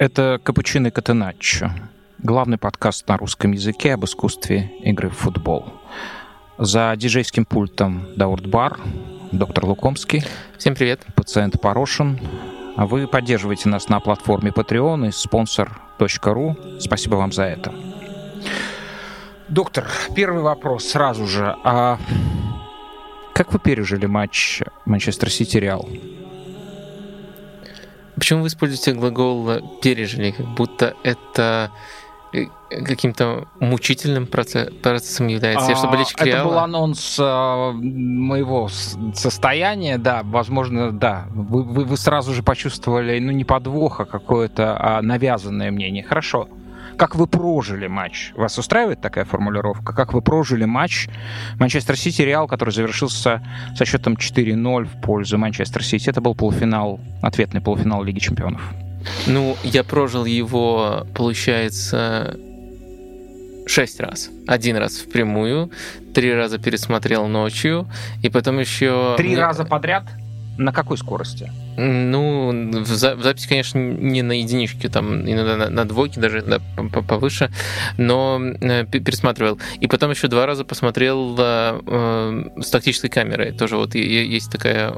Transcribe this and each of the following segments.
Это «Капучино и Катеначчо», главный подкаст на русском языке об искусстве игры в футбол. За диджейским пультом Даурт Бар, доктор Лукомский. Всем привет. Пациент Порошин. А вы поддерживаете нас на платформе Patreon и sponsor.ru. Спасибо вам за это. Доктор, первый вопрос сразу же. А как вы пережили матч Манчестер Сити-Реал? Почему вы используете глагол «пережили», как будто это э, каким-то мучительным процессом является, а, чтобы лечь Это был анонс а, моего состояния, да, возможно, да. Вы, вы, вы сразу же почувствовали, ну, не подвоха, какое-то а навязанное мнение. Хорошо как вы прожили матч? Вас устраивает такая формулировка? Как вы прожили матч Манчестер Сити Реал, который завершился со счетом 4-0 в пользу Манчестер Сити? Это был полуфинал, ответный полуфинал Лиги Чемпионов. Ну, я прожил его, получается, шесть раз. Один раз в прямую, три раза пересмотрел ночью, и потом еще... Три раза подряд? На какой скорости? Ну, в, за, в записи, конечно, не на единичке, там иногда на, на двойке, даже да, повыше, но э, пересматривал. И потом еще два раза посмотрел э, э, с тактической камерой. Тоже вот есть такая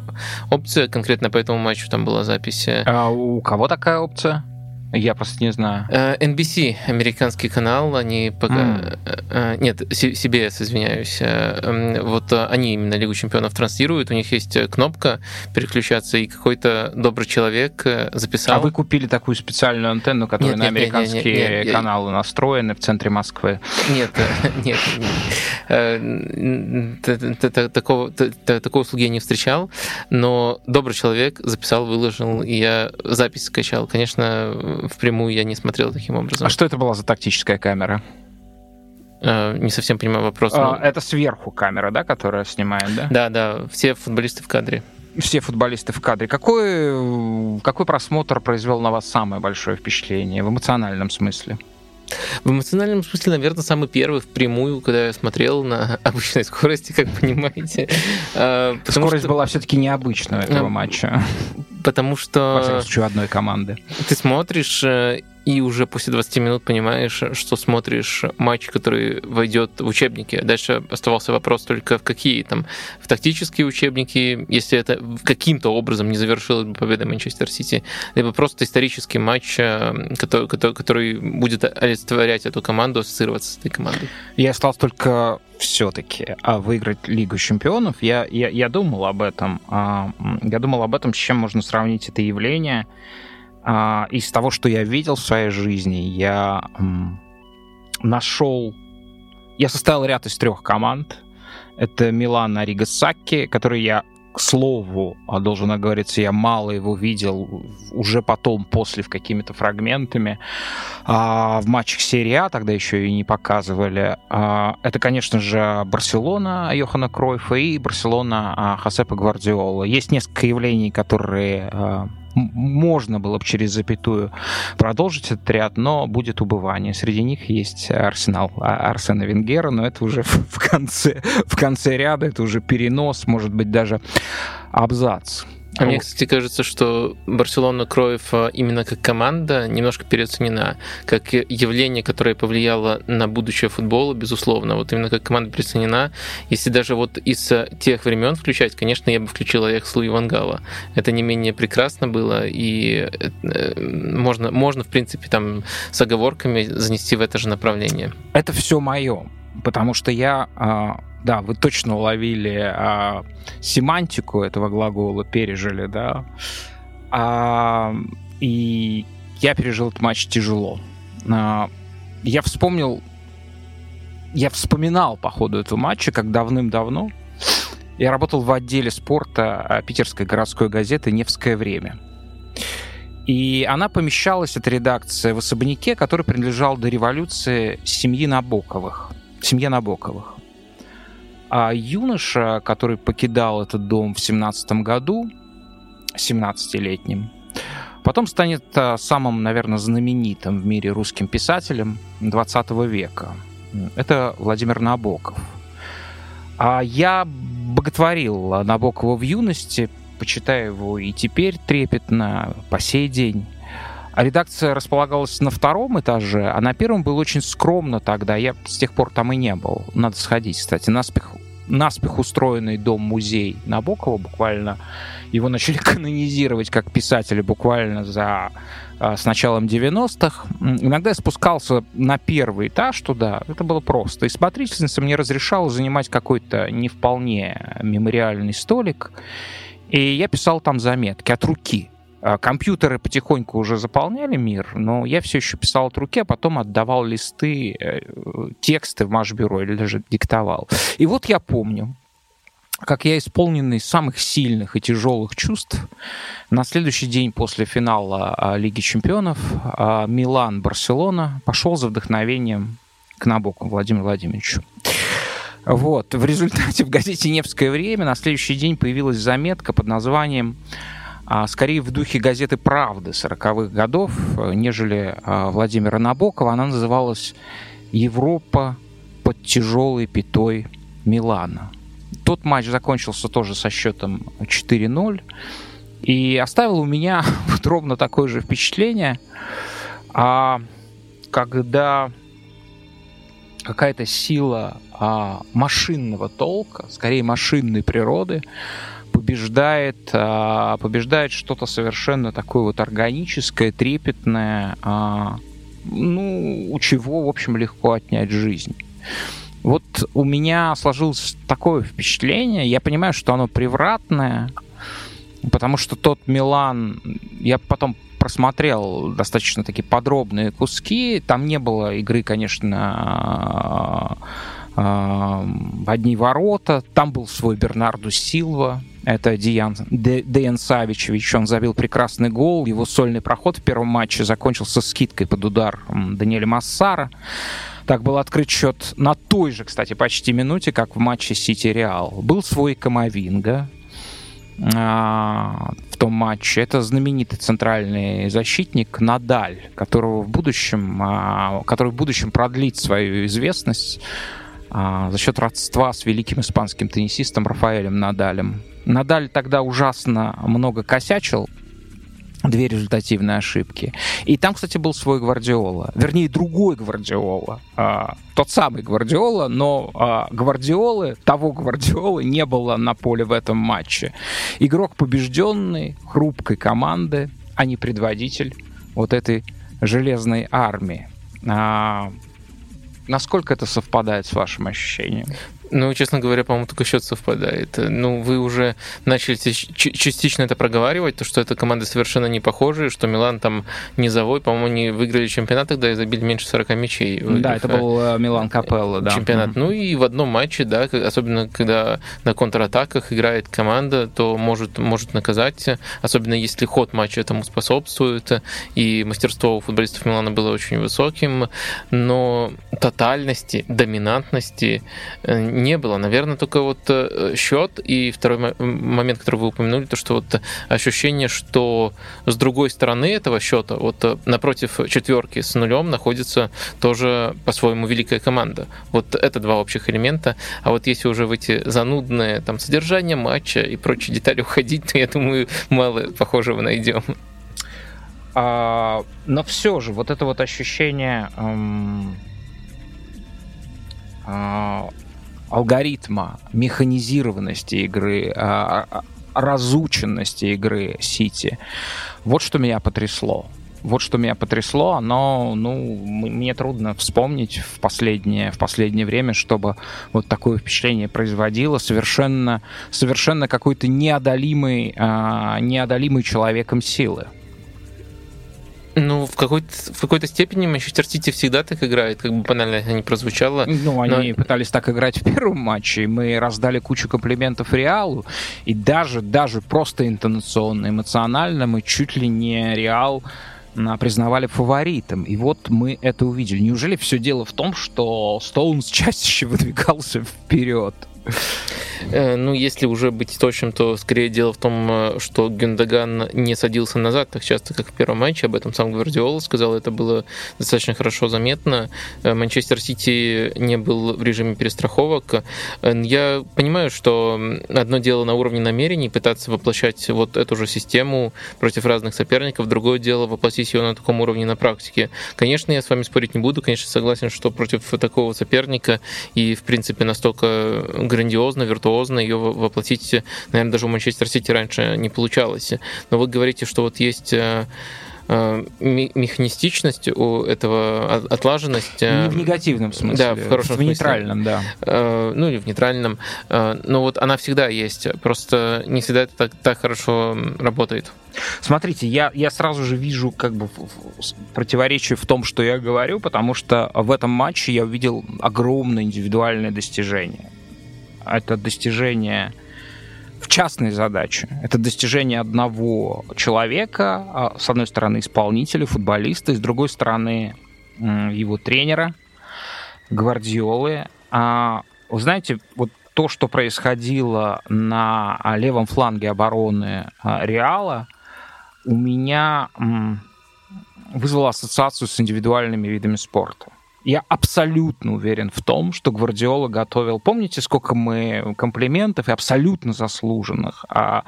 опция, конкретно по этому матчу там была запись. А у кого такая опция? Я просто не знаю. NBC, э, американский канал, они пока... Mm. Нет, CBS, извиняюсь. Вот они именно Лигу чемпионов транслируют, у них есть кнопка переключаться, и какой-то добрый человек записал... А вы купили такую специальную антенну, которая нет, на нет, американские нет, нет, нет, каналы я... настроены в центре Москвы? Нет, нет. Такого, такой услуги я не встречал, но добрый человек записал, выложил, и я запись скачал. Конечно, впрямую я не смотрел таким образом. А что это была за тактическая камера? Uh, не совсем понимаю вопрос. Uh, но... Это сверху камера, да, которая снимает, да? Да, да, все футболисты в кадре. Все футболисты в кадре. Какой, какой просмотр произвел на вас самое большое впечатление в эмоциональном смысле? В эмоциональном смысле, наверное, самый первый впрямую, когда я смотрел на обычной скорости, как понимаете. А, Скорость что... была все-таки необычная этого матча. Потому что... Во всяком случае, одной команды. Ты смотришь э, и уже после 20 минут понимаешь, что смотришь матч, который войдет в учебники. Дальше оставался вопрос только в какие там, в тактические учебники, если это каким-то образом не завершилась бы победа Манчестер Сити, либо просто исторический матч, э, который, который, который будет олицетворять эту команду, ассоциироваться с этой командой. Я остался только все-таки а выиграть Лигу чемпионов. Я, я, я думал об этом. А, я думал об этом, с чем можно сравнить это явление. А, из того, что я видел в своей жизни, я нашел... Я составил ряд из трех команд. Это Милан Аригасаки, который я к слову, а должен оговориться, я мало его видел уже потом, после, в какими-то фрагментами. А, в матчах серии А тогда еще и не показывали. А, это, конечно же, Барселона Йохана Кройфа и Барселона а, Хосепа Гвардиола. Есть несколько явлений, которые а, можно было бы через запятую продолжить этот ряд, но будет убывание. Среди них есть Арсенал а, Арсена Венгера, но это уже в конце, в конце ряда, это уже перенос, может быть, даже абзац. А мне, кстати, кажется, что Барселона Кроев именно как команда немножко переоценена, как явление, которое повлияло на будущее футбола, безусловно. Вот именно как команда переоценена. Если даже вот из тех времен включать, конечно, я бы включил Аякс Луи Вангала. Это не менее прекрасно было, и э, можно, можно, в принципе, там с оговорками занести в это же направление. Это все мое, потому что я а, да, вы точно уловили а, семантику этого глагола, пережили, да. А, и я пережил этот матч тяжело. А, я вспомнил, я вспоминал по ходу этого матча, как давным-давно я работал в отделе спорта а, питерской городской газеты «Невское время». И она помещалась, эта редакция, в особняке, который принадлежал до революции семьи Набоковых. Семье Набоковых. А юноша, который покидал этот дом в 17 году, 17-летним, потом станет а, самым, наверное, знаменитым в мире русским писателем 20 века. Это Владимир Набоков. А я боготворил Набокова в юности, почитаю его и теперь трепетно, по сей день. редакция располагалась на втором этаже, а на первом был очень скромно тогда. Я с тех пор там и не был. Надо сходить, кстати. Наспех, наспех устроенный дом-музей Набокова буквально. Его начали канонизировать как писателя буквально за а, с началом 90-х. Иногда я спускался на первый этаж туда, это было просто. И смотрительница мне разрешала занимать какой-то не вполне мемориальный столик, и я писал там заметки от руки. А, компьютеры потихоньку уже заполняли мир, но я все еще писал от руки, а потом отдавал листы, э, тексты в Машбюро или даже диктовал. И вот я помню, как я исполненный самых сильных и тяжелых чувств, на следующий день после финала а, Лиги чемпионов а, Милан-Барселона пошел за вдохновением к Набоку Владимиру Владимировичу. Вот. В результате в газете «Невское время» на следующий день появилась заметка под названием а, скорее в духе газеты «Правды» 40-х годов, нежели Владимира Набокова. Она называлась «Европа под тяжелой пятой Милана». Тот матч закончился тоже со счетом 4-0 и оставил у меня вот ровно такое же впечатление, а, когда какая-то сила а, машинного толка, скорее машинной природы, побеждает, а, побеждает что-то совершенно такое вот органическое, трепетное, а, ну, у чего, в общем, легко отнять жизнь. Вот у меня сложилось такое впечатление, я понимаю, что оно превратное, потому что тот Милан, я потом просмотрел достаточно такие подробные куски, там не было игры, конечно, а, в одни ворота, там был свой Бернарду Силва, это Диан, Деян Савичевич, он забил прекрасный гол, его сольный проход в первом матче закончился скидкой под удар Даниэля Массара. Так был открыт счет на той же, кстати, почти минуте, как в матче Сити-Реал. Был свой Камовинга, а, в том матче. Это знаменитый центральный защитник Надаль, которого в будущем, а, который в будущем продлит свою известность а, за счет родства с великим испанским теннисистом Рафаэлем Надалем. Надаль тогда ужасно много косячил, две результативные ошибки. И там, кстати, был свой Гвардиола. Вернее, другой Гвардиола. А, тот самый Гвардиола, но а, Гвардиолы, того Гвардиолы не было на поле в этом матче. Игрок побежденный, хрупкой команды, а не предводитель вот этой железной армии. А, насколько это совпадает с вашим ощущением? Ну, честно говоря, по-моему, только счет совпадает. Ну, вы уже начали частично это проговаривать, то, что это команды совершенно не похожие, что Милан там низовой, по-моему, не выиграли чемпионат, тогда и забили меньше 40 мячей. Да, это был э, Милан Капелло, да. Чемпионат. Mm-hmm. Ну и в одном матче, да, особенно когда на контратаках играет команда, то может, может наказать, особенно если ход матча этому способствует, и мастерство у футболистов Милана было очень высоким, но тотальности, доминантности э, не было. Наверное, только вот э, счет и второй момент, который вы упомянули, то, что вот ощущение, что с другой стороны этого счета, вот э, напротив четверки с нулем находится тоже по-своему великая команда. Вот это два общих элемента. А вот если уже в эти занудные там содержания матча и прочие детали уходить, то я думаю, мало похожего найдем. А, но все же, вот это вот ощущение эм, а, алгоритма, механизированности игры, а, а, разученности игры Сити. Вот что меня потрясло. Вот что меня потрясло, оно, ну, мне трудно вспомнить в последнее, в последнее время, чтобы вот такое впечатление производило совершенно, совершенно какой-то неодолимый, э, неодолимый человеком силы. Ну, в какой-то, в какой-то степени Манчестер Сити всегда так играет, как бы банально это не прозвучало. Ну, они но... пытались так играть в первом матче, и мы раздали кучу комплиментов Реалу, и даже, даже просто интонационно, эмоционально мы чуть ли не Реал признавали фаворитом. И вот мы это увидели. Неужели все дело в том, что Стоунс чаще выдвигался вперед? Э, ну, если уже быть точным, то скорее дело в том, э, что Гюндаган не садился назад так часто, как в первом матче. Об этом сам Гвардиола сказал. Это было достаточно хорошо заметно. Э, Манчестер Сити не был в режиме перестраховок. Я понимаю, что одно дело на уровне намерений пытаться воплощать вот эту же систему против разных соперников, другое дело воплотить ее на таком уровне на практике. Конечно, я с вами спорить не буду. Конечно, согласен, что против такого соперника и, в принципе, настолько грандиозно, виртуозно ее воплотить, наверное, даже у Манчестер Сити раньше не получалось. Но вы говорите, что вот есть э, э, механистичность у этого отлаженность. Э, не в негативном смысле. Да, в хорошем в смысле. нейтральном, да. Ну или в нейтральном. Но вот она всегда есть. Просто не всегда это так, так хорошо работает. Смотрите, я, я сразу же вижу как бы противоречие в том, что я говорю, потому что в этом матче я увидел огромное индивидуальное достижение это достижение в частной задаче. Это достижение одного человека, а, с одной стороны исполнителя, футболиста, с другой стороны его тренера, Гвардиолы. А, вы знаете, вот то, что происходило на левом фланге обороны а, Реала, у меня вызвало ассоциацию с индивидуальными видами спорта я абсолютно уверен в том, что Гвардиола готовил. Помните, сколько мы комплиментов и абсолютно заслуженных а,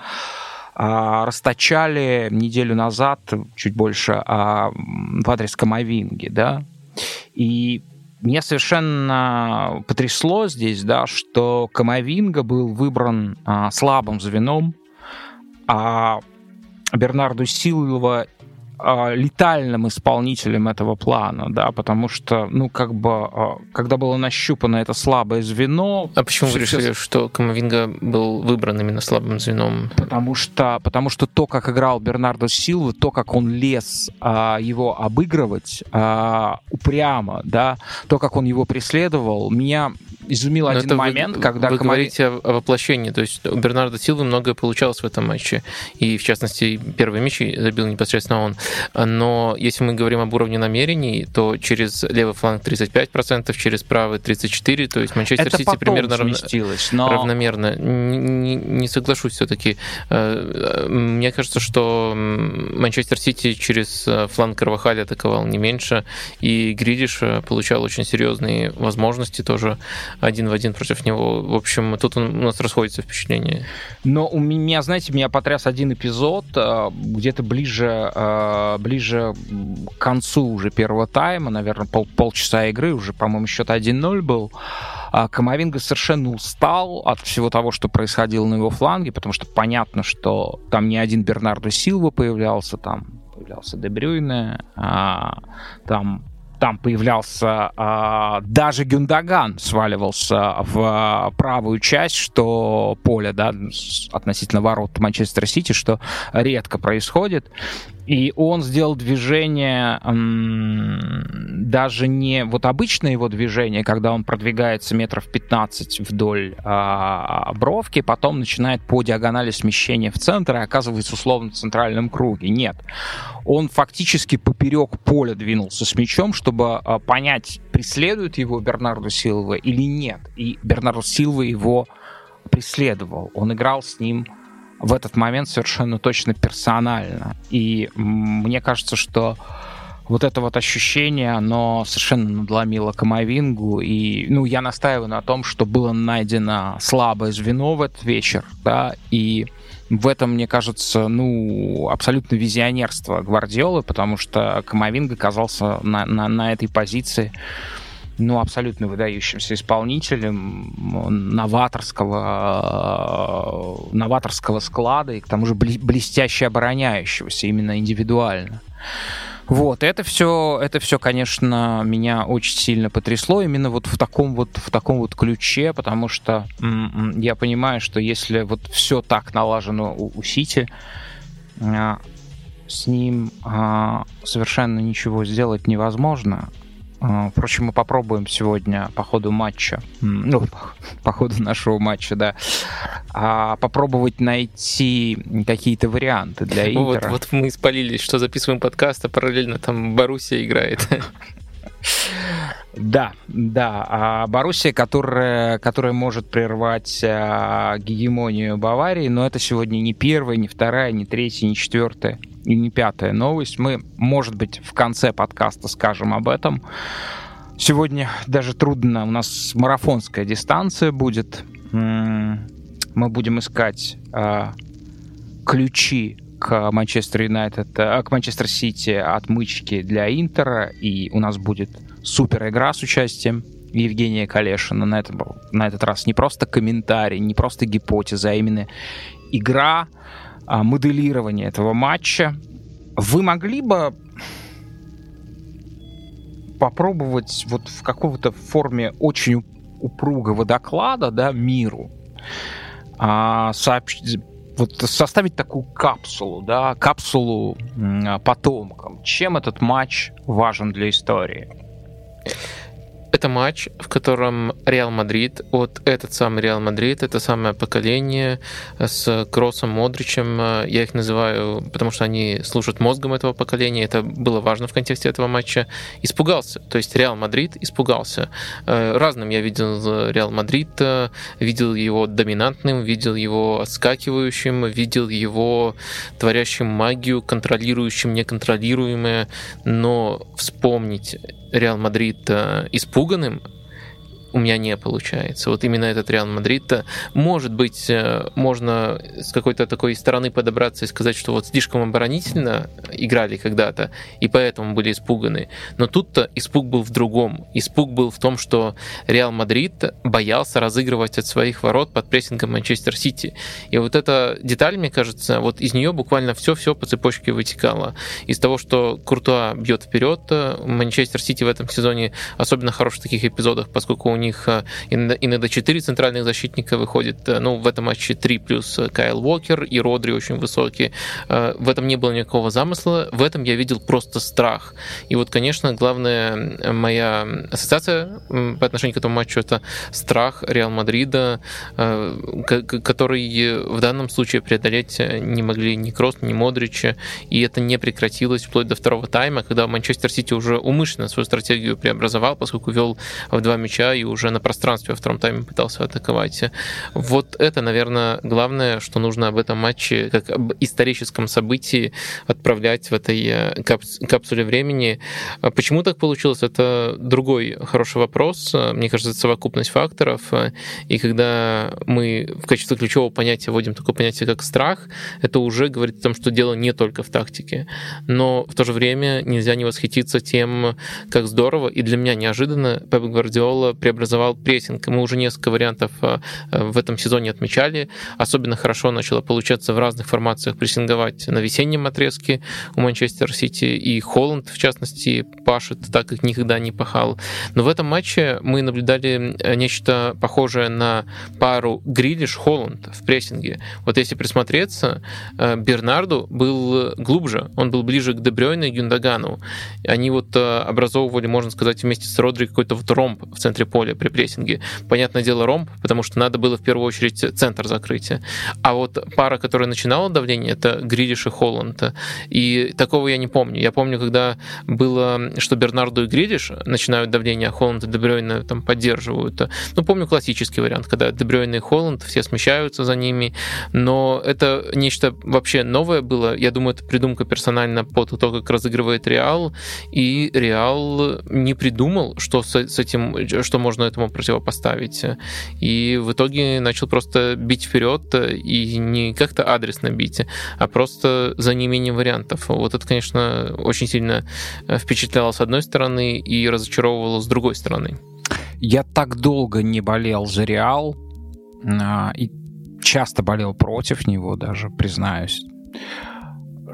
а, расточали неделю назад, чуть больше, а, в адрес Камовинги, да? И меня совершенно потрясло здесь, да, что Камовинга был выбран а, слабым звеном, а Бернарду Силова летальным исполнителем этого плана, да, потому что, ну, как бы, э, когда было нащупано это слабое звено... А почему вы решили, что Камовинга был выбран именно слабым звеном? Потому что, потому что то, как играл Бернардо Силва, то, как он лез э, его обыгрывать э, упрямо, да, то, как он его преследовал, меня изумил Но один момент, вы, когда... Вы Камави... говорите о, воплощении, то есть у Бернарда Силвы многое получалось в этом матче, и в частности первый мяч забил непосредственно он. Но если мы говорим об уровне намерений, то через левый фланг 35%, через правый 34%, то есть Манчестер Это Сити примерно равно... но... равномерно. Не, не соглашусь все-таки. Э, мне кажется, что Манчестер Сити через э, фланг Карвахаля атаковал не меньше, и Гридиш э, получал очень серьезные возможности тоже один в один против него. В общем, тут у нас расходится впечатление. Но у меня, знаете, меня потряс один эпизод, где-то ближе Э, ближе к концу уже первого тайма, наверное, пол, полчаса игры, уже, по-моему, счет 1-0 был, а Камовинга совершенно устал от всего того, что происходило на его фланге, потому что понятно, что там не один Бернардо Силва появлялся, там появлялся Дебрюйне, а, там там появлялся а, даже Гюндаган сваливался в правую часть, что поле, да, относительно ворот Манчестер Сити, что редко происходит. И он сделал движение, даже не вот обычное его движение, когда он продвигается метров 15 вдоль а, бровки, потом начинает по диагонали смещения в центр и оказывается условно в центральном круге. Нет. Он фактически поперек поля двинулся с мячом, чтобы а, понять, преследует его Бернарду Силва или нет. И Бернарду Силва его преследовал. Он играл с ним в этот момент совершенно точно персонально. И мне кажется, что вот это вот ощущение, оно совершенно надломило Камовингу. И, ну, я настаиваю на том, что было найдено слабое звено в этот вечер, да, и в этом, мне кажется, ну, абсолютно визионерство Гвардиолы, потому что Камовинга оказался на, на, на этой позиции ну, абсолютно выдающимся исполнителем новаторского, новаторского склада и к тому же блестяще обороняющегося именно индивидуально. Вот, это все, это все, конечно, меня очень сильно потрясло именно вот в таком вот, в таком вот ключе, потому что м-м, я понимаю, что если вот все так налажено у, у Сити, а, с ним а, совершенно ничего сделать невозможно. А, впрочем, мы попробуем сегодня по ходу матча, ну, по ходу нашего матча, да, а попробовать найти какие-то варианты для Интера. Вот, вот мы спалились, что записываем подкаст, а параллельно там Боруссия играет. Да, да. А Боруссия, которая, которая может прервать а, гегемонию Баварии, но это сегодня не первая, не вторая, не третья, не четвертая и не пятая новость. Мы, может быть, в конце подкаста скажем об этом. Сегодня даже трудно, у нас марафонская дистанция будет. Мы будем искать а, ключи к Манчестер Юнайтед, э, к Манчестер Сити отмычки для Интера, и у нас будет супер игра с участием Евгения Калешина. На, этом, на этот раз не просто комментарий, не просто гипотеза, а именно игра, а, моделирование этого матча. Вы могли бы попробовать вот в какого-то форме очень упругого доклада да, миру а, сообщить, вот составить такую капсулу, да, капсулу потомкам. Чем этот матч важен для истории? Это матч, в котором Реал Мадрид, вот этот самый Реал Мадрид, это самое поколение с Кроссом, Модричем, я их называю, потому что они служат мозгом этого поколения, это было важно в контексте этого матча, испугался. То есть Реал Мадрид испугался. Э, разным я видел Реал Мадрид, видел его доминантным, видел его отскакивающим, видел его творящим магию, контролирующим неконтролируемое, но вспомнить Реал Мадрид э, испуганным, у меня не получается. Вот именно этот Реал Мадрид, может быть, э, можно с какой-то такой стороны подобраться и сказать, что вот слишком оборонительно играли когда-то, и поэтому были испуганы. Но тут-то испуг был в другом. Испуг был в том, что Реал Мадрид боялся разыгрывать от своих ворот под прессингом Манчестер Сити. И вот эта деталь, мне кажется, вот из нее буквально все-все по цепочке вытекало. Из того, что Куртуа бьет вперед, Манчестер Сити в этом сезоне особенно хорош в таких эпизодах, поскольку у них э, иногда 4 центральных защитника выходит. Э, ну, в этом матче 3 плюс э, Кайл Уокер и Родри очень высокие. В этом не было никакого замысла. В этом я видел просто страх. И вот, конечно, главная моя ассоциация по отношению к этому матчу это страх Реал Мадрида, который в данном случае преодолеть не могли ни Кросс, ни Модрич. И это не прекратилось вплоть до второго тайма, когда Манчестер Сити уже умышленно свою стратегию преобразовал, поскольку вел в два мяча и уже на пространстве во втором тайме пытался атаковать. Вот это, наверное, главное, что нужно об этом матче, как об историческом событии отправлять в этой э, капсуле времени. А почему так получилось, это другой хороший вопрос. Мне кажется, это совокупность факторов. И когда мы в качестве ключевого понятия вводим такое понятие, как страх, это уже говорит о том, что дело не только в тактике. Но в то же время нельзя не восхититься тем, как здорово, и для меня неожиданно Пеп Гвардиола преобразовал преобразовал прессинг. Мы уже несколько вариантов э, в этом сезоне отмечали. Особенно хорошо начало получаться в разных формациях прессинговать на весеннем отрезке у Манчестер Сити. И Холланд, в частности, пашет так, как никогда не пахал. Но в этом матче мы наблюдали э, нечто похожее на пару Грилиш-Холланд в прессинге. Вот если присмотреться, э, Бернарду был глубже, он был ближе к Дебрёйне и Гюндагану. Они вот образовывали, можно сказать, вместе с Родри какой-то вот ромб в центре поля при прессинге. Понятное дело, ромб, потому что надо было в первую очередь центр закрытия. А вот пара, которая начинала давление, это Гридиш и Холланд. И такого я не помню. Я помню, когда было, что Бернарду и Гридиш начинают давление, а Холланд и Дебрёйна там поддерживают. Ну, помню классический вариант, когда Дебрёйна и Холланд все смещаются за ними, но это нечто вообще новое было. Я думаю, это придумка персонально по то, как разыгрывает Реал, и Реал не придумал, что с этим, что можно можно этому противопоставить. И в итоге начал просто бить вперед и не как-то адресно бить, а просто за неимением вариантов. Вот это, конечно, очень сильно впечатляло с одной стороны и разочаровывало с другой стороны. Я так долго не болел за Реал а, и часто болел против него даже, признаюсь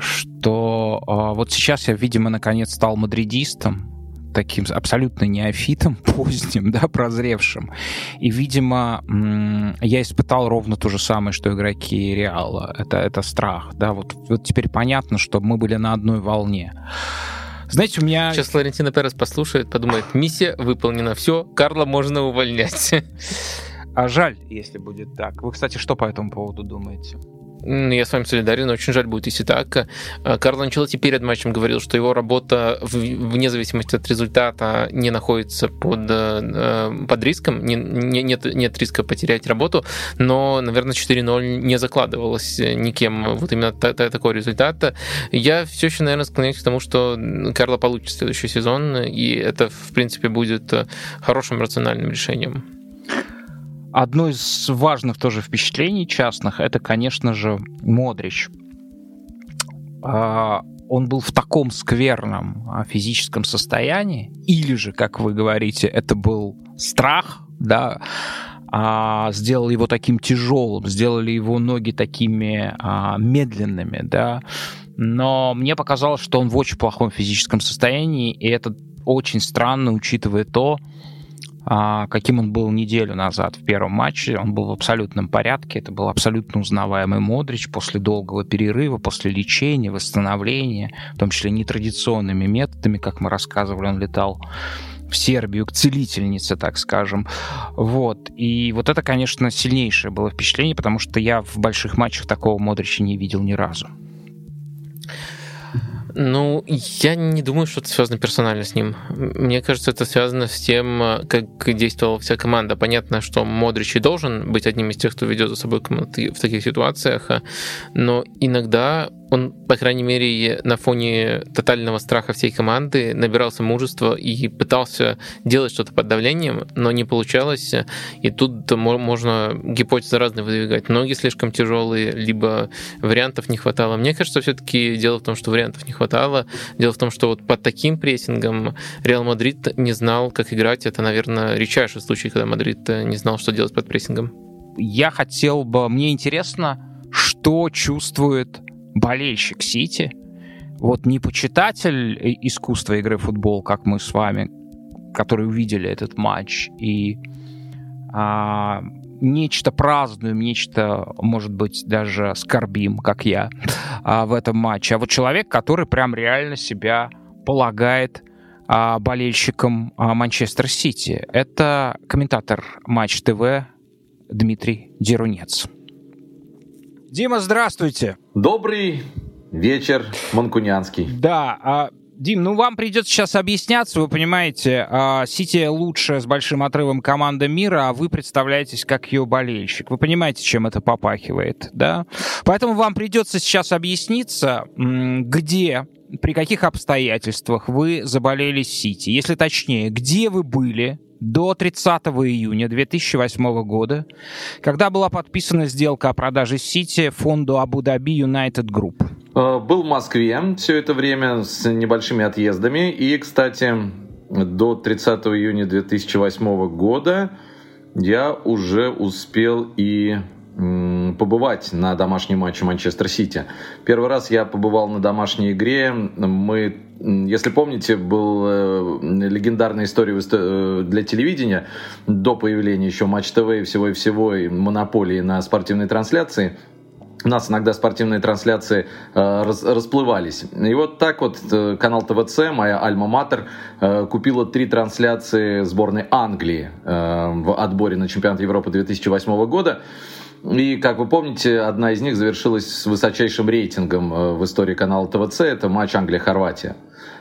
что э, вот сейчас я, видимо, наконец стал мадридистом, таким абсолютно неофитом, поздним, да, прозревшим. И, видимо, я испытал ровно то же самое, что игроки Реала. Это, это страх, да, вот, вот теперь понятно, что мы были на одной волне. Знаете, у меня... Сейчас Флорентина Перес послушает, подумает, миссия выполнена, все, Карла можно увольнять. А жаль, если будет так. Вы, кстати, что по этому поводу думаете? Я с вами солидарен, очень жаль будет, если так. Э, Карл Анчелотти перед матчем говорил, что его работа, вне зависимости от результата, не находится под, э, под риском, не, не, нет, нет риска потерять работу, но, наверное, 4-0 не закладывалось никем вот именно такой результат. Я все еще, наверное, склоняюсь к тому, что Карло получит следующий сезон, и это, в принципе, будет хорошим рациональным решением. Одно из важных тоже впечатлений частных, это, конечно же, Модрич. А, он был в таком скверном а, физическом состоянии, или же, как вы говорите, это был страх, да, а, сделал его таким тяжелым, сделали его ноги такими а, медленными, да. Но мне показалось, что он в очень плохом физическом состоянии, и это очень странно, учитывая то, каким он был неделю назад в первом матче. Он был в абсолютном порядке. Это был абсолютно узнаваемый Модрич после долгого перерыва, после лечения, восстановления, в том числе нетрадиционными методами, как мы рассказывали, он летал в Сербию к целительнице, так скажем. Вот. И вот это, конечно, сильнейшее было впечатление, потому что я в больших матчах такого Модрича не видел ни разу. Ну, я не думаю, что это связано персонально с ним. Мне кажется, это связано с тем, как действовала вся команда. Понятно, что Модрич и должен быть одним из тех, кто ведет за собой команду в таких ситуациях, но иногда он, по крайней мере, на фоне тотального страха всей команды набирался мужества и пытался делать что-то под давлением, но не получалось. И тут можно гипотезы разные выдвигать. Ноги слишком тяжелые, либо вариантов не хватало. Мне кажется, все-таки дело в том, что вариантов не хватало. Дело в том, что вот под таким прессингом Реал Мадрид не знал, как играть. Это, наверное, редчайший случай, когда Мадрид не знал, что делать под прессингом. Я хотел бы... Мне интересно, что чувствует болельщик Сити, вот не почитатель искусства игры в футбол, как мы с вами, которые увидели этот матч, и а, нечто празднуем, нечто, может быть, даже скорбим, как я, а, в этом матче. А вот человек, который прям реально себя полагает а, болельщиком а, Манчестер Сити. Это комментатор Матч ТВ Дмитрий Дерунец. Дима, здравствуйте. Добрый вечер, Манкунянский. Да, а, Дим, ну вам придется сейчас объясняться, вы понимаете, а, Сити лучшая с большим отрывом команда мира, а вы представляетесь как ее болельщик. Вы понимаете, чем это попахивает, да? Поэтому вам придется сейчас объясниться, где при каких обстоятельствах вы заболели Сити? Если точнее, где вы были до 30 июня 2008 года, когда была подписана сделка о продаже Сити фонду Абу-Даби United Group? Э, был в Москве все это время с небольшими отъездами. И, кстати, до 30 июня 2008 года я уже успел и побывать на домашнем матче Манчестер Сити. Первый раз я побывал на домашней игре. Мы, если помните, был э, легендарная история э, для телевидения до появления еще Матч ТВ и всего и всего и монополии на спортивной трансляции у нас иногда спортивные трансляции э, раз, расплывались. И вот так вот э, канал ТВЦ, моя Альма-Матер, э, купила три трансляции сборной Англии э, в отборе на чемпионат Европы 2008 года. И, как вы помните, одна из них завершилась с высочайшим рейтингом э, в истории канала ТВЦ. Это матч Англия-Хорватия,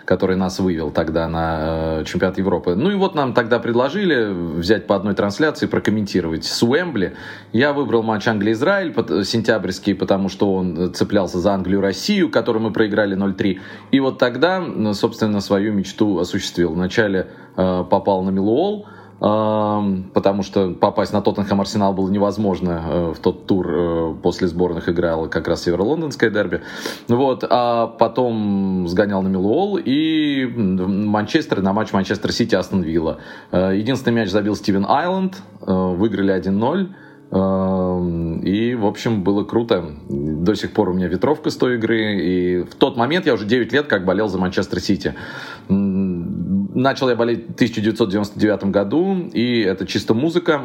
который нас вывел тогда на э, чемпионат Европы. Ну и вот нам тогда предложили взять по одной трансляции, прокомментировать с Уэмбли. Я выбрал матч Англия-Израиль сентябрьский, потому что он цеплялся за Англию-Россию, которую мы проиграли 0-3. И вот тогда, собственно, свою мечту осуществил. Вначале э, попал на Милуол, потому что попасть на Тоттенхэм Арсенал было невозможно э, в тот тур э, после сборных играл как раз северо-лондонское дерби. Вот, а потом сгонял на Милуол и Манчестер на матч Манчестер Сити Астон Вилла. Э, единственный мяч забил Стивен Айленд, выиграли 1-0. И, в общем, было круто. До сих пор у меня ветровка с той игры. И в тот момент я уже 9 лет как болел за Манчестер Сити. Начал я болеть в 1999 году, и это чисто музыка.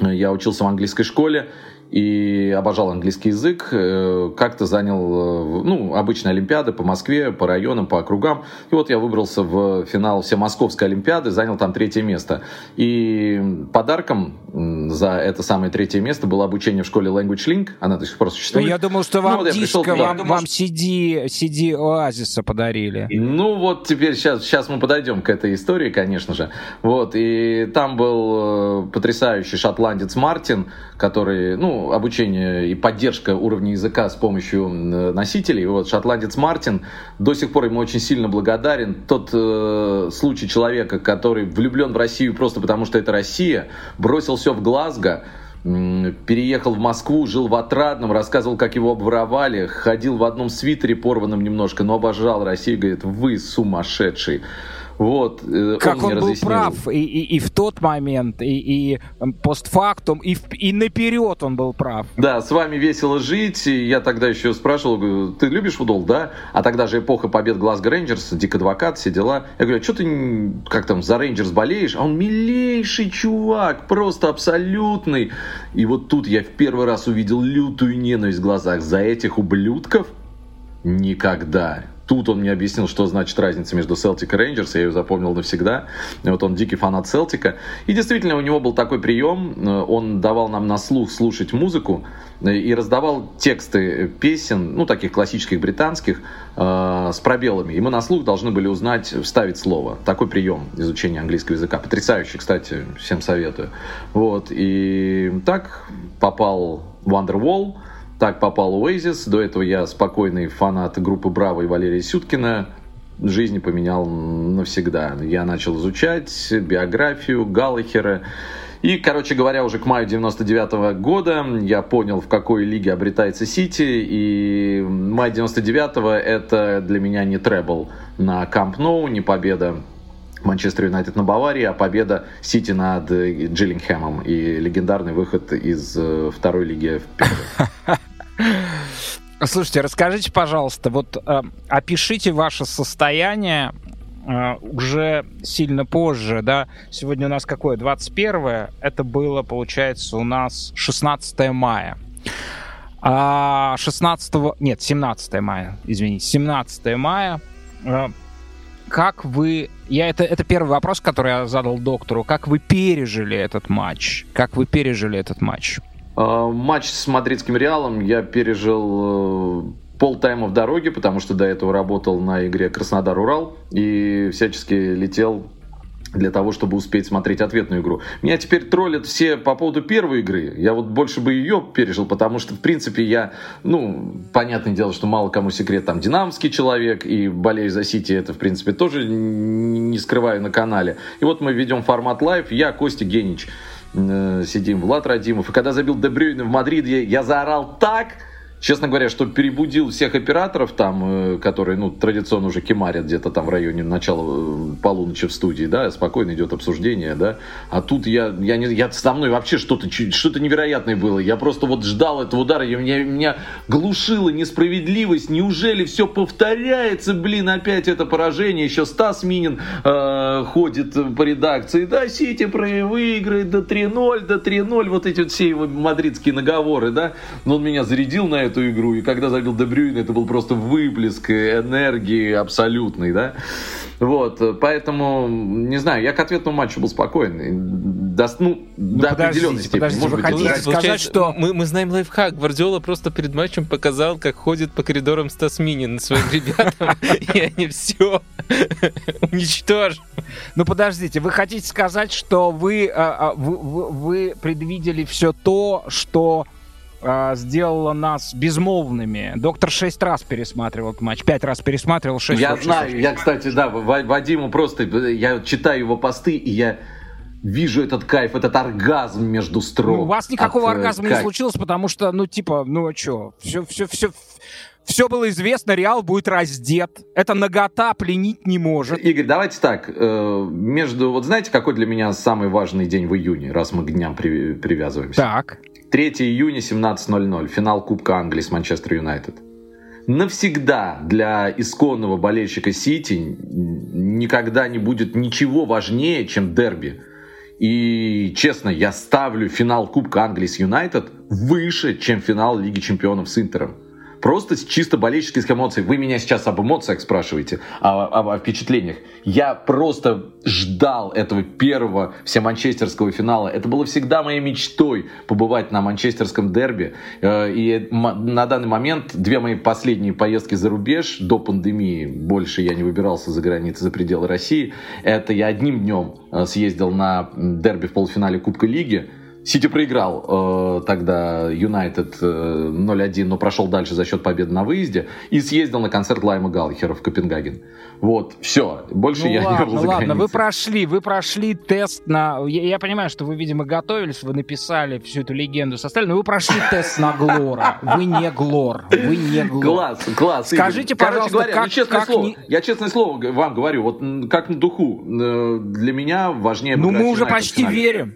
Я учился в английской школе, и обожал английский язык, э, как-то занял, э, ну, обычные Олимпиады по Москве, по районам, по округам. И вот я выбрался в финал все Московской Олимпиады, занял там третье место. И подарком за это самое третье место было обучение в школе Language Link. Она до сих пор существует. Я думал, что вам ну, вот диско, пришел, вам, вам CD, CD Оазиса подарили. Ну вот теперь сейчас, сейчас мы подойдем к этой истории, конечно же. Вот, и там был э, потрясающий шотландец Мартин, который, ну, обучение и поддержка уровня языка с помощью носителей. Вот шотландец Мартин, до сих пор ему очень сильно благодарен. Тот э, случай человека, который влюблен в Россию просто потому, что это Россия, бросил все в Глазго, переехал в Москву, жил в Отрадном, рассказывал, как его обворовали, ходил в одном свитере порванном немножко, но обожал Россию, говорит, вы сумасшедший. Вот, э, как он, он был прав и, и, и в тот момент, и, и постфактум, и, и наперед он был прав. Да, с вами весело жить. Я тогда еще спрашивал, говорю, ты любишь футбол, да? А тогда же эпоха побед Глазго Рейнджерс, Дик Адвокат, все дела. Я говорю, а что ты как там за Рейнджерс болеешь? А он милейший чувак, просто абсолютный. И вот тут я в первый раз увидел лютую ненависть в глазах за этих ублюдков. Никогда. Тут он мне объяснил, что значит разница между Celtic и Rangers, я ее запомнил навсегда. Вот он дикий фанат Селтика. И действительно, у него был такой прием, он давал нам на слух слушать музыку и раздавал тексты песен, ну, таких классических британских, э, с пробелами. И мы на слух должны были узнать, вставить слово. Такой прием изучения английского языка. Потрясающий, кстати, всем советую. Вот, и так попал Wonderwall, так попал Oasis. До этого я спокойный фанат группы Браво и Валерия Сюткина. Жизнь поменял навсегда. Я начал изучать биографию Галлахера. И, короче говоря, уже к маю 99 -го года я понял, в какой лиге обретается Сити. И май 99 это для меня не требл на Камп Ноу, не победа Манчестер Юнайтед на Баварии, а победа Сити над Джиллингхэмом и легендарный выход из э, второй лиги в первую. Слушайте, расскажите, пожалуйста, вот э, опишите ваше состояние э, уже сильно позже, да? Сегодня у нас какое? 21 Это было, получается, у нас 16 мая. А 16 нет, 17 мая, извините, 17 мая. Э, как вы... Я это, это первый вопрос, который я задал доктору. Как вы пережили этот матч? Как вы пережили этот матч? А, матч с мадридским Реалом я пережил э, полтайма в дороге, потому что до этого работал на игре Краснодар-Урал и всячески летел для того, чтобы успеть смотреть ответную игру. Меня теперь троллят все по поводу первой игры. Я вот больше бы ее пережил, потому что, в принципе, я, ну, понятное дело, что мало кому секрет, там, динамский человек, и болею за Сити, это, в принципе, тоже не скрываю на канале. И вот мы ведем формат live, я, Костя Генич. Э, сидим, Влад Радимов. И когда забил Дебрюйна в Мадриде, я заорал так, Честно говоря, что перебудил всех операторов там, э, которые, ну, традиционно уже кемарят где-то там в районе начала э, полуночи в студии, да, спокойно идет обсуждение, да. А тут я, я не, я со мной вообще что-то, что-то невероятное было. Я просто вот ждал этого удара, и меня, меня глушила несправедливость. Неужели все повторяется, блин, опять это поражение? Еще Стас Минин э, ходит по редакции, да, Сити выиграет до 3-0, до 3-0, вот эти вот все его мадридские наговоры, да. Но он меня зарядил на это эту игру. И когда забил Дебрюин, это был просто выплеск энергии абсолютный, да. Вот, поэтому, не знаю, я к ответному матчу был спокоен. До, ну, ну, до определенной степени. Подождите, Может вы быть, хотите сказать, что... Мы, мы знаем лайфхак. Гвардиола просто перед матчем показал, как ходит по коридорам Стас Минин своим ребятам, и они все уничтожат. Ну, подождите, вы хотите сказать, что вы, а, а, вы предвидели все то, что а, сделала нас безмолвными. Доктор шесть раз пересматривал этот матч, пять раз пересматривал, шесть Я знаю, я, кстати, да, Вадиму просто, я читаю его посты, и я вижу этот кайф, этот оргазм между строк. Ну, у вас никакого от, э, оргазма кайф. не случилось, потому что, ну, типа, ну, а что, все, все, все, все было известно, Реал будет раздет. Это нагота пленить не может. Игорь, давайте так. Э, между, вот знаете, какой для меня самый важный день в июне, раз мы к дням при, привязываемся? Так. 3 июня 17.00. Финал Кубка Англии с Манчестер Юнайтед. Навсегда для исконного болельщика Сити никогда не будет ничего важнее, чем дерби. И, честно, я ставлю финал Кубка Англии с Юнайтед выше, чем финал Лиги Чемпионов с Интером. Просто с чисто болельческих эмоций. Вы меня сейчас об эмоциях спрашиваете, о, о, о впечатлениях. Я просто ждал этого первого всеманчестерского финала. Это было всегда моей мечтой побывать на манчестерском дерби. Э, и на данный момент две мои последние поездки за рубеж до пандемии, больше я не выбирался за границы, за пределы России, это я одним днем э, съездил на дерби в полуфинале Кубка Лиги, Сити проиграл э, тогда Юнайтед э, 0-1, но прошел дальше за счет победы на выезде и съездил на концерт Лайма Галлахера в Копенгаген. Вот, все, больше ну, я ладно, не был за ладно, границей. вы прошли, вы прошли тест на... Я, я понимаю, что вы, видимо, готовились, вы написали всю эту легенду составили, но вы прошли тест на Глора. Вы не Глор, вы не Глор. Класс, класс. Скажите, пожалуйста, говоря, как, ну, честное как слово, не... я честное слово вам говорю, вот как на духу, э, для меня важнее... Ну, мы уже почти верим.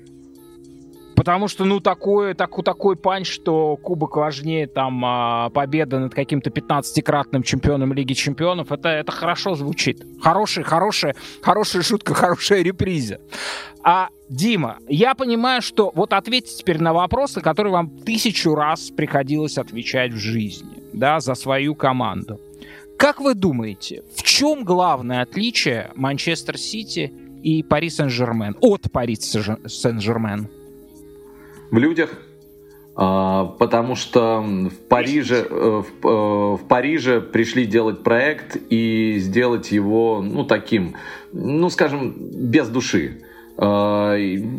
Потому что, ну, такой, так, такой панч, что кубок важнее, там, а, победа над каким-то 15-кратным чемпионом Лиги Чемпионов, это, это хорошо звучит. Хорошая, хорошая, хорошая шутка, хорошая реприза. А, Дима, я понимаю, что вот ответьте теперь на вопросы, которые вам тысячу раз приходилось отвечать в жизни, да, за свою команду. Как вы думаете, в чем главное отличие Манчестер Сити и Пари Сен-Жермен от Пари Сен-Жермен? В людях, а, потому что в Париже, э, в, э, в Париже пришли делать проект и сделать его, ну, таким, ну, скажем, без души. А,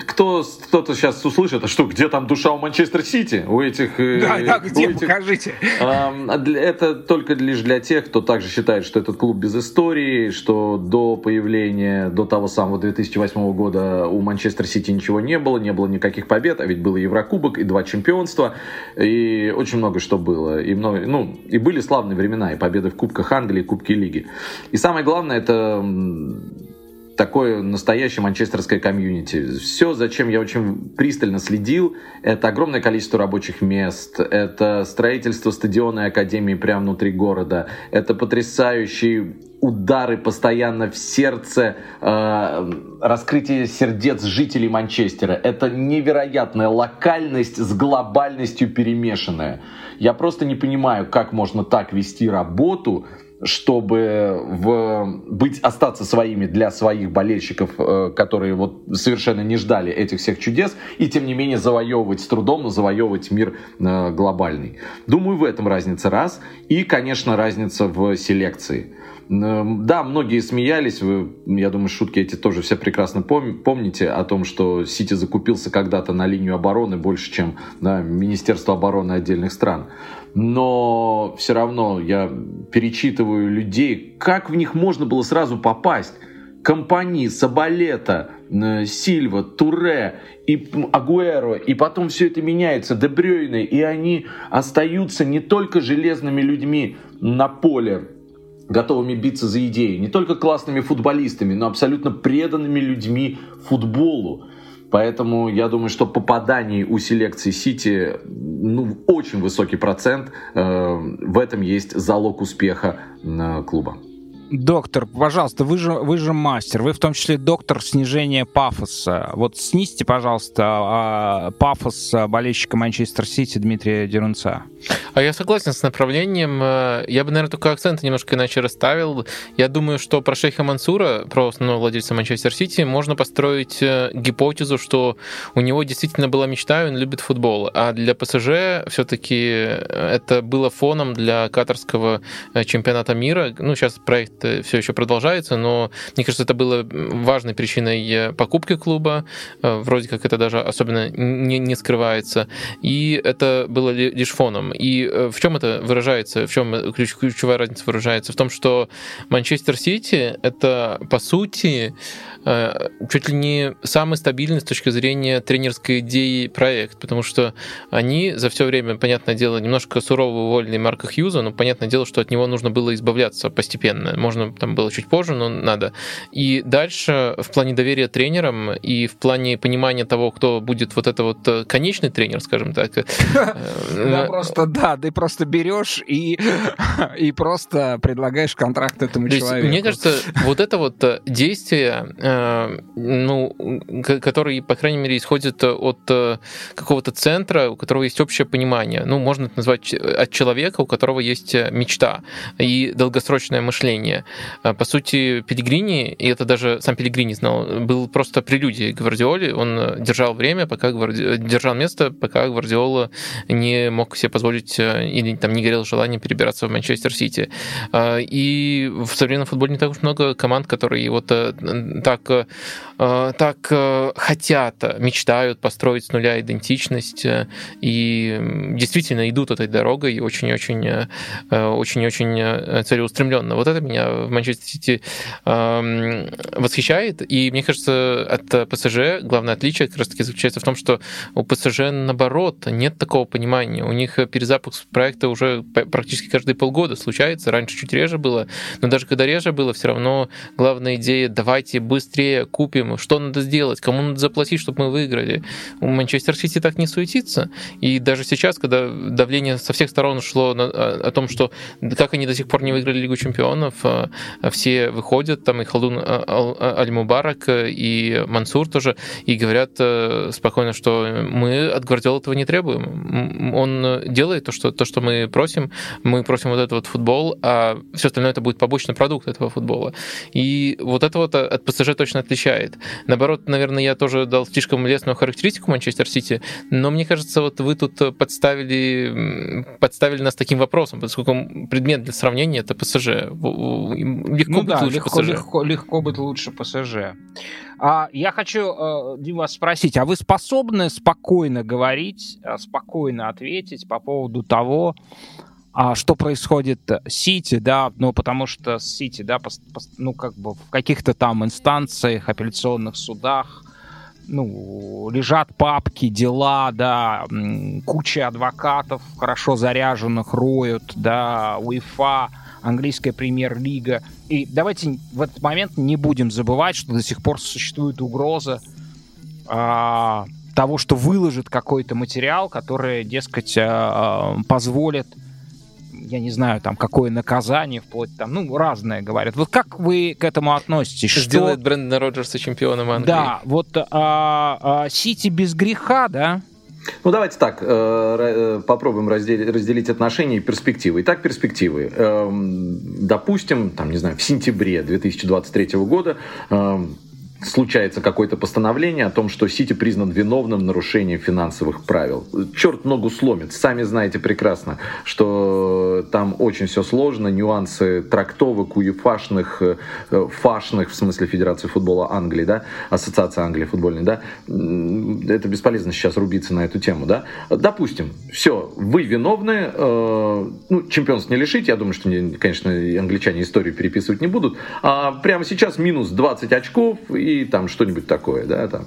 Кто, кто-то сейчас услышит, а что, где там душа у Манчестер Сити? У этих... э, Да, да, у где, этих- покажите. А Это только лишь для тех, кто также считает, что этот клуб без истории, что до появления, до того самого 2008 года у Манчестер Сити ничего не было, не было никаких побед, а ведь был Еврокубок и два чемпионства, и очень много что было. И, много, ну, и были славные времена, и победы в Кубках Англии, и Кубке Лиги. И самое главное, это такое настоящее манчестерское комьюнити. Все, зачем я очень пристально следил, это огромное количество рабочих мест, это строительство стадиона и академии прямо внутри города, это потрясающие удары постоянно в сердце, э, раскрытие сердец жителей Манчестера. Это невероятная локальность с глобальностью перемешанная. Я просто не понимаю, как можно так вести работу, чтобы в, быть, остаться своими для своих болельщиков, э, которые вот совершенно не ждали этих всех чудес, и тем не менее завоевывать с трудом, но завоевывать мир э, глобальный. Думаю, в этом разница раз. И, конечно, разница в селекции. Да, многие смеялись, вы, я думаю, шутки эти тоже все прекрасно пом- помните о том, что Сити закупился когда-то на линию обороны больше, чем да, Министерство обороны отдельных стран. Но все равно я перечитываю людей, как в них можно было сразу попасть. Компани, Сабалета, э, Сильва, Туре и Агуэро, и потом все это меняется, Дебрёйны, и они остаются не только железными людьми на поле, готовыми биться за идеи, не только классными футболистами, но абсолютно преданными людьми футболу. Поэтому я думаю, что попаданий у селекции Сити ну, очень высокий процент. Э, В этом есть залог успеха э, клуба. Доктор, пожалуйста, вы же, вы же мастер, вы в том числе доктор снижения пафоса. Вот снизьте, пожалуйста, а, пафос болельщика Манчестер Сити Дмитрия Дерунца. А я согласен с направлением. Э, Я бы, наверное, только акцент немножко иначе расставил. Я думаю, что про Шейха Мансура, про основного владельца Манчестер Сити, можно построить э, гипотезу, что у него действительно была мечта, и он любит футбол. А для ПСЖ все-таки это было фоном для катарского э, чемпионата мира. Ну, сейчас проект все еще продолжается, но мне кажется, это было важной причиной э, покупки клуба. Э, Вроде как это даже особенно не, не скрывается. И это было ли- лишь фоном. И э, в чем это выражается, в чем ключ- ключевая разница выражается? В том, что Манчестер Сити это, по сути, чуть ли не самый стабильный с точки зрения тренерской идеи проект, потому что они за все время, понятное дело, немножко сурово уволили Марка Хьюза, но понятное дело, что от него нужно было избавляться постепенно. Можно там было чуть позже, но надо. И дальше в плане доверия тренерам и в плане понимания того, кто будет вот это вот э, конечный тренер, скажем так. Да, просто, да, ты просто берешь и, и просто предлагаешь контракт этому человеку. Мне кажется, вот это вот действие, ну, который, по крайней мере, исходит от какого-то центра, у которого есть общее понимание. Ну, можно это назвать от человека, у которого есть мечта и долгосрочное мышление. А, по сути, Пелигрини, и это даже сам Пелигрини знал, был просто прелюдией Гвардиоле. Он держал время, пока Гварди... держал место, пока Гвардиола не мог себе позволить э, или там не горел желанием перебираться в Манчестер Сити. А, и в современном футболе не так уж много команд, которые вот э, так, э, так хотят, мечтают построить с нуля идентичность и действительно идут этой дорогой очень-очень очень-очень целеустремленно. Вот это меня в Манчестер Сити э, восхищает. И мне кажется, от ПСЖ главное отличие как раз-таки заключается в том, что у ПСЖ наоборот нет такого понимания. У них перезапуск проекта уже практически каждые полгода случается. Раньше чуть реже было, но даже когда реже было, все равно главная идея давайте быстрее купим, что надо сделать, кому надо заплатить, чтобы мы выиграли. У Манчестер Сити так не суетится. И даже сейчас, когда давление со всех сторон шло на, о том, что как они до сих пор не выиграли Лигу чемпионов, все выходят, там и Халдун а, Аль-Мубарак, и Мансур тоже, и говорят э, спокойно, что мы от Гвардиола этого не требуем. Он делает то, что, то, что мы просим. Мы просим вот этот вот футбол, а все остальное это будет побочный продукт этого футбола. И вот это вот от ПСЖ точно отличает. Наоборот, наверное, я тоже дал слишком лестную характеристику Манчестер Сити, но мне кажется, вот вы тут подставили, подставили нас таким вопросом, поскольку предмет для сравнения это ПСЖ. Легко ну быть да, лучше легко, ПСЖ. Легко, легко быть лучше ПСЖ. А, я хочу, э, Дим, вас спросить, а вы способны спокойно говорить, э, спокойно ответить по поводу того, а что происходит с Сити, да, ну, потому что с Сити, да, ну, как бы в каких-то там инстанциях, апелляционных судах, ну, лежат папки, дела, да, куча адвокатов, хорошо заряженных, роют, да, УЕФА, английская премьер-лига. И давайте в этот момент не будем забывать, что до сих пор существует угроза а, того, что выложит какой-то материал, который, дескать, а, позволит я не знаю, там, какое наказание, вплоть там, ну, разное говорят. Вот как вы к этому относитесь? Сделает что... Брэндона Роджерса чемпионом Англии. Да, вот а, а, Сити без греха, да, ну, давайте так, э, э, попробуем разделить, отношения и перспективы. Итак, перспективы. Эм, допустим, там, не знаю, в сентябре 2023 года эм, случается какое-то постановление о том, что Сити признан виновным в нарушении финансовых правил. Черт ногу сломит. Сами знаете прекрасно, что там очень все сложно, нюансы трактовок уефашных, э, фашных, в смысле Федерации футбола Англии, да, Ассоциация Англии футбольной, да, это бесполезно сейчас рубиться на эту тему, да. Допустим, все, вы виновны, э, ну, чемпионство не лишить, я думаю, что, конечно, англичане историю переписывать не будут, а прямо сейчас минус 20 очков и там что-нибудь такое, да, там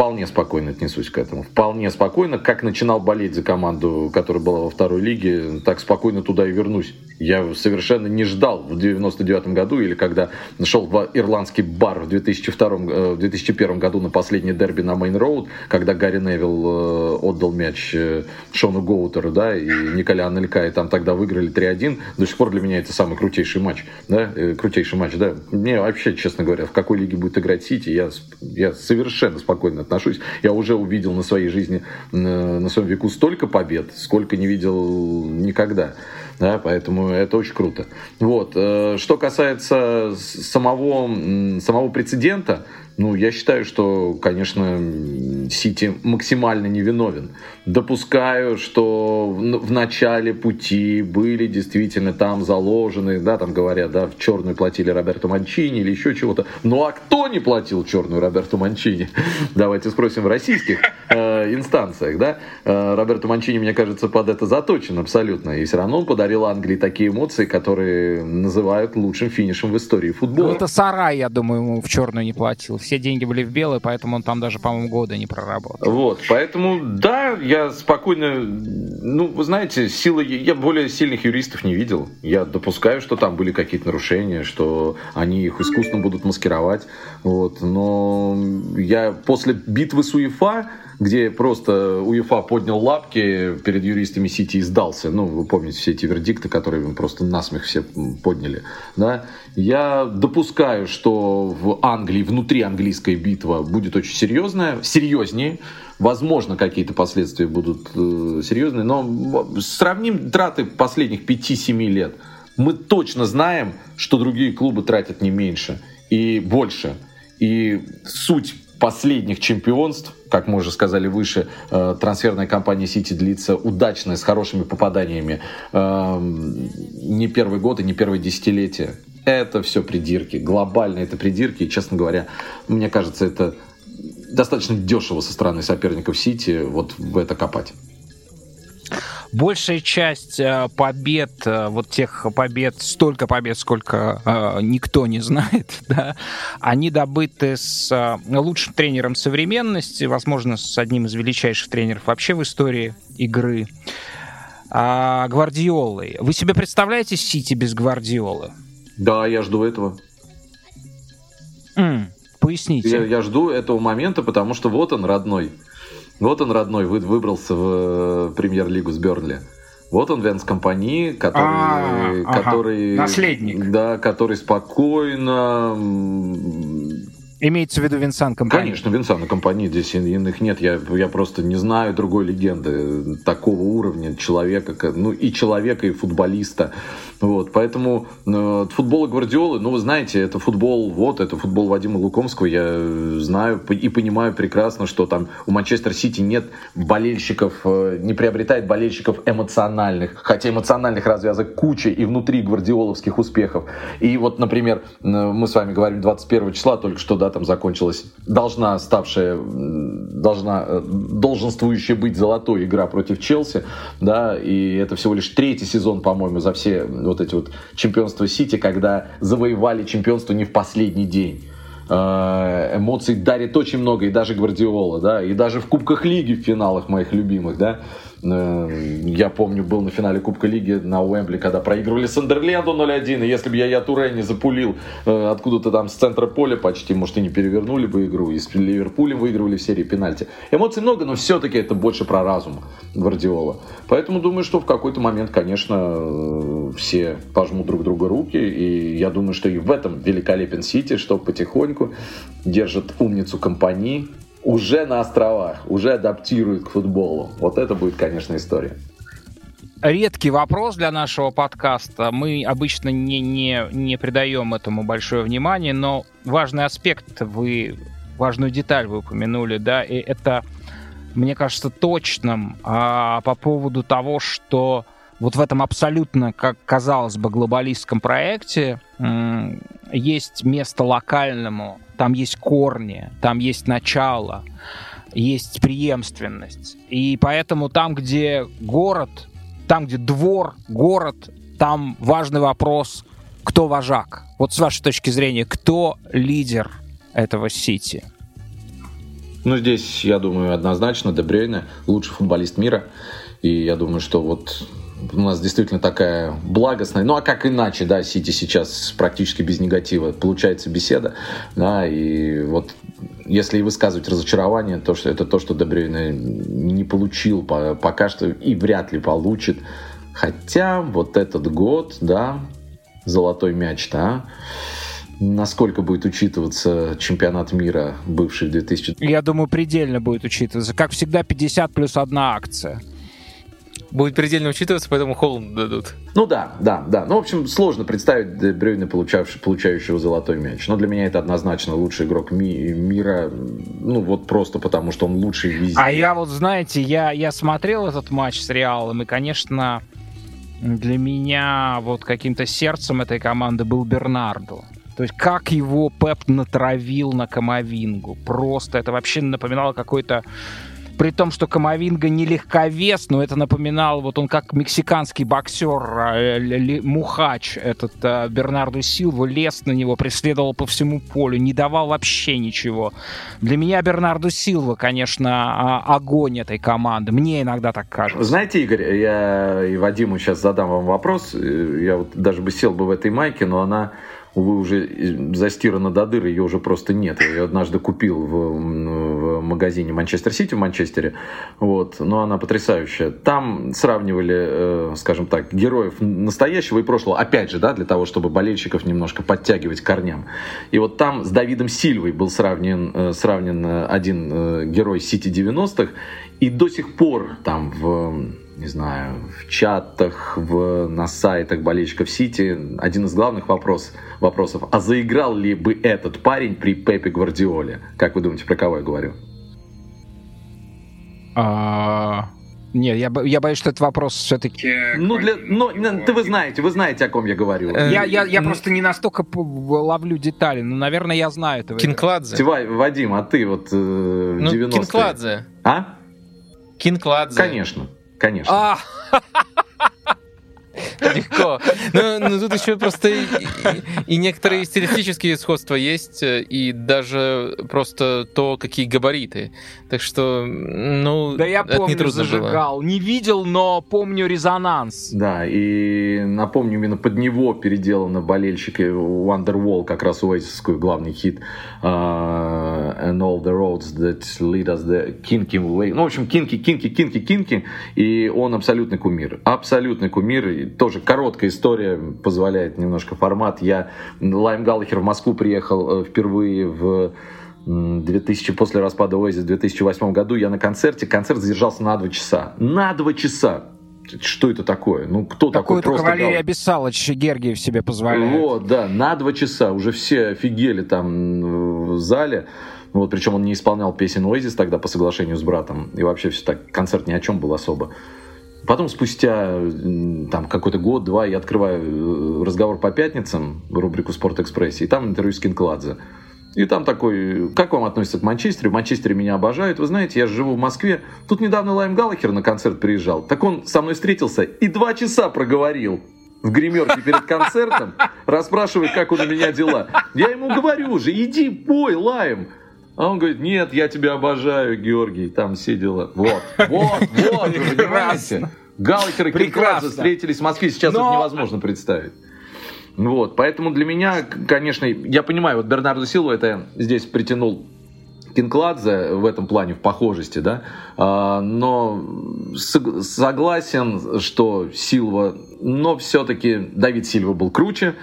вполне спокойно отнесусь к этому. Вполне спокойно. Как начинал болеть за команду, которая была во второй лиге, так спокойно туда и вернусь. Я совершенно не ждал в 99 году или когда шел в ирландский бар в 2002, в 2001 году на последний дерби на Мейн Роуд, когда Гарри Невилл э, отдал мяч э, Шону Гоутеру, да, и Николя Анелька, и там тогда выиграли 3-1. До сих пор для меня это самый крутейший матч, да, э, крутейший матч, да. Мне вообще, честно говоря, в какой лиге будет играть Сити, я, я совершенно спокойно отношусь. Я уже увидел на своей жизни, на своем веку столько побед, сколько не видел никогда. Да, поэтому это очень круто. Вот. Э, что касается самого, самого прецедента, ну, я считаю, что, конечно, Сити максимально невиновен. Допускаю, что в начале пути были действительно там заложены, да, там говорят, да, в черную платили Роберту Манчини или еще чего-то. Ну, а кто не платил черную Роберту Манчини? Давайте спросим в российских э, инстанциях, да. Э, Роберту Манчини, мне кажется, под это заточен абсолютно. И все равно он подарил Англии такие эмоции, которые называют лучшим финишем в истории футбола. Ну, это Сарай, я думаю, ему в черную не платил все деньги были в белые, поэтому он там даже, по-моему, года не проработал. Вот, поэтому, да, я спокойно, ну, вы знаете, силы, я более сильных юристов не видел. Я допускаю, что там были какие-то нарушения, что они их искусственно будут маскировать, вот, но я после битвы с УЕФА где просто УЕФА поднял лапки перед юристами Сити и сдался. Ну, вы помните все эти вердикты, которые просто насмех все подняли. Да? Я допускаю, что в Англии, внутри английская битва будет очень серьезная, серьезнее. Возможно, какие-то последствия будут э, серьезные, но сравним траты последних 5-7 лет. Мы точно знаем, что другие клубы тратят не меньше и больше. И суть последних чемпионств, как мы уже сказали выше, э, трансферная кампания Сити длится удачно, с хорошими попаданиями. Э, не первый год и не первое десятилетие. Это все придирки. Глобально это придирки. И, честно говоря, мне кажется, это достаточно дешево со стороны соперников Сити вот в это копать большая часть э, побед, э, вот тех побед, столько побед, сколько э, никто не знает, да, они добыты с лучшим тренером современности, возможно, с одним из величайших тренеров вообще в истории игры, а, Гвардиолой. Вы себе представляете Сити без Гвардиолы? Да, я жду этого. Mm, поясните. Я, я жду этого момента, потому что вот он, родной. Вот он, родной, вы, выбрался в э, премьер-лигу с Бернли. Вот он, Венс Компании, который, а, который, ага. наследник, да, который спокойно Имеется в виду Винсан Компании? Конечно, Винсан Компании, здесь иных нет. Я, я просто не знаю другой легенды такого уровня человека, ну и человека, и футболиста. Вот, поэтому э, футбол Гвардиолы, ну вы знаете, это футбол, вот, это футбол Вадима Лукомского, я знаю и понимаю прекрасно, что там у Манчестер Сити нет болельщиков, э, не приобретает болельщиков эмоциональных, хотя эмоциональных развязок куча и внутри гвардиоловских успехов. И вот, например, э, мы с вами говорим 21 числа, только что, да, там закончилась, должна ставшая, должна, э, долженствующая быть золотой игра против Челси, да, и это всего лишь третий сезон, по-моему, за все вот эти вот чемпионства Сити, когда завоевали чемпионство не в последний день. Э, эмоций дарит очень много, и даже Гвардиола, да, и даже в Кубках Лиги в финалах моих любимых, да, я помню, был на финале Кубка Лиги на Уэмбли, когда проигрывали Сандерленду 0-1, и если бы я я Туре не запулил э, откуда-то там с центра поля почти, может, и не перевернули бы игру, и с Ливерпулем выигрывали в серии пенальти. Эмоций много, но все-таки это больше про разум Гвардиола. Поэтому думаю, что в какой-то момент, конечно, э, все пожмут друг друга руки, и я думаю, что и в этом великолепен Сити, что потихоньку держит умницу компании, уже на островах, уже адаптирует к футболу. Вот это будет, конечно, история. Редкий вопрос для нашего подкаста. Мы обычно не, не, не придаем этому большое внимание, но важный аспект вы, важную деталь вы упомянули, да, и это, мне кажется, точным а, по поводу того, что вот в этом абсолютно, как казалось бы, глобалистском проекте есть место локальному, там есть корни, там есть начало, есть преемственность. И поэтому там, где город, там, где двор, город, там важный вопрос, кто вожак. Вот с вашей точки зрения, кто лидер этого Сити? Ну, здесь, я думаю, однозначно Дебрейне, лучший футболист мира. И я думаю, что вот у нас действительно такая благостная. Ну а как иначе, да, Сити сейчас практически без негатива получается беседа, да, и вот если и высказывать разочарование, то что это то, что Дебрюйне не получил пока что и вряд ли получит. Хотя вот этот год, да, золотой мяч, да, насколько будет учитываться чемпионат мира бывший в 2000... Я думаю, предельно будет учитываться. Как всегда, 50 плюс одна акция будет предельно учитываться, поэтому Холланд дадут. Ну да, да, да. Ну, в общем, сложно представить Брюйна, получавшего, получающего золотой мяч. Но для меня это однозначно лучший игрок ми- мира. Ну, вот просто потому, что он лучший везде. А я вот, знаете, я, я смотрел этот матч с Реалом, и, конечно, для меня вот каким-то сердцем этой команды был Бернарду. То есть как его Пеп натравил на Камовингу. Просто это вообще напоминало какой-то при том, что Камовинга не легковес, но это напоминал, вот он как мексиканский боксер, э, Мухач, этот э, Бернарду Силву, лез на него, преследовал по всему полю, не давал вообще ничего. Для меня Бернарду Силва, конечно, а, огонь этой команды. Мне иногда так кажется. Знаете, Игорь, я и Вадиму сейчас задам вам вопрос. Я вот даже бы сел бы в этой майке, но она увы, уже застирана до дыры, ее уже просто нет. Я ее однажды купил в, в магазине Манчестер Сити в Манчестере, вот, но она потрясающая. Там сравнивали, э, скажем так, героев настоящего и прошлого, опять же, да, для того, чтобы болельщиков немножко подтягивать к корням. И вот там с Давидом Сильвой был сравнен, э, сравнен один э, герой Сити 90-х, и до сих пор там в не знаю, в чатах, в, на сайтах болельщиков Сити один из главных вопрос, вопросов, а заиграл ли бы этот парень при Пепе Гвардиоле? Как вы думаете, про кого я говорю? А... Нет, я, я боюсь, что этот вопрос все-таки... Ну, для, ну, ты вы знаете, вы знаете, о ком я говорю. Э, я, я, я просто не настолько ловлю детали, но, наверное, я знаю этого. Кинкладзе. Тивай, Вадим, а ты вот э, ну, 90-е... Кинкладзе. А? Кинкладзе. Конечно. Конечно. А! Легко. Ну, ну тут еще просто и, и, некоторые стилистические сходства есть, и даже просто то, какие габариты. Так что, ну, да я помню, это не зажигал. Было. Не видел, но помню резонанс. Да, и напомню, именно под него переделаны болельщики Wonderwall, как раз уэйсовскую главный хит uh, And all the roads that lead us the kinky way. Ну, в общем, кинки, кинки, кинки, кинки. И он абсолютный кумир. Абсолютный кумир. И тоже короткая история позволяет немножко формат. Я Лайм Галлахер в Москву приехал э, впервые в 2000, после распада Oasis в 2008 году я на концерте, концерт задержался на два часа. На два часа! Что это такое? Ну, кто такой? Такой Валерий гал... Абиссалович Гергиев себе позволяет. Вот, да, на два часа. Уже все офигели там в зале. Вот, причем он не исполнял песен Oasis тогда по соглашению с братом. И вообще все так, концерт ни о чем был особо. Потом спустя там какой-то год-два я открываю э, разговор по пятницам, рубрику «Спорт Экспрессе», и там интервью с Кинкладзе. И там такой, как вам относится к Манчестеру? В Манчестере меня обожают. Вы знаете, я живу в Москве. Тут недавно Лайм Галлахер на концерт приезжал. Так он со мной встретился и два часа проговорил в гримерке перед концертом, расспрашивает, как у меня дела. Я ему говорю уже, иди пой, Лайм. А он говорит, нет, я тебя обожаю, Георгий, там все дела. Вот, вот, вот, вы понимаете? Галлахер и Кинкладзе встретились в Москве, сейчас Но... это невозможно представить. Вот, поэтому для меня, конечно, я понимаю, вот Бернардо Силва это здесь притянул Кинкладзе в этом плане, в похожести, да, а, но согласен, что Силва, но все-таки Давид Сильва был круче,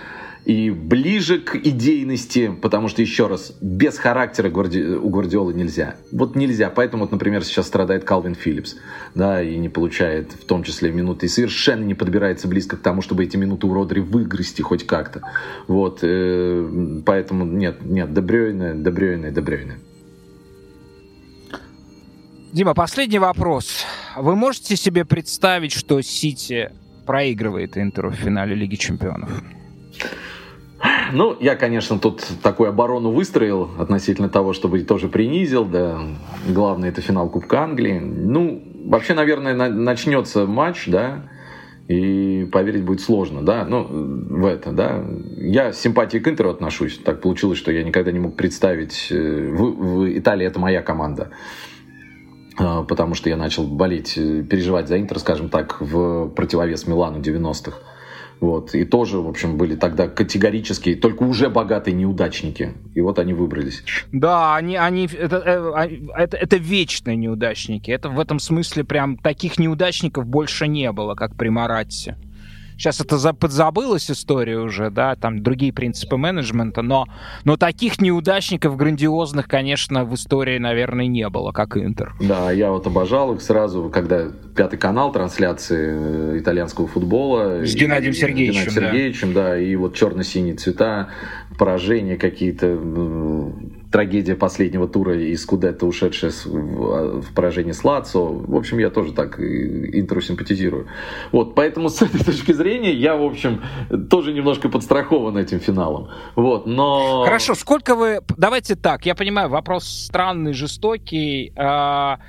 и ближе к идейности, потому что, еще раз, без характера Гварди... у Гвардиолы нельзя. Вот нельзя. Поэтому, вот, например, сейчас страдает Калвин Филлипс, да, и не получает в том числе минуты, и совершенно не подбирается близко к тому, чтобы эти минуты у Родри выгрести хоть как-то. Вот, э, поэтому нет, нет, Дебрёйне, Дебрёйне, Дебрёйне. Дима, последний вопрос. Вы можете себе представить, что Сити проигрывает Интеру в финале Лиги Чемпионов? Ну, я, конечно, тут такую оборону выстроил относительно того, чтобы тоже принизил, да, главное это финал Кубка Англии. Ну, вообще, наверное, начнется матч, да, и поверить будет сложно, да, ну, в это, да. Я с симпатией к Интеру отношусь, так получилось, что я никогда не мог представить, э, в, в Италии это моя команда, а, потому что я начал болеть, э, переживать за Интер, скажем так, в противовес Милану 90-х. Вот. И тоже, в общем, были тогда категорические, только уже богатые неудачники. И вот они выбрались. Да, они, они это, э, а, это, это вечные неудачники. Это в этом смысле прям таких неудачников больше не было, как при Маратте. Сейчас это подзабылась история уже, да, там другие принципы менеджмента, но, но таких неудачников грандиозных, конечно, в истории, наверное, не было, как Интер. Да, я вот обожал их сразу, когда пятый канал трансляции э, итальянского футбола. С Геннадием Сергеевичем. Геннадием Сергеевичем, да. да, и вот черно-синие цвета, поражения какие-то, трагедия последнего тура из Скудетто, ушедшая в поражение с Лацо. В общем, я тоже так Интеру симпатизирую. Вот, поэтому с этой точки зрения я, в общем, тоже немножко подстрахован этим финалом. Вот, но... Хорошо, сколько вы... Давайте так, я понимаю, вопрос странный, жестокий. А,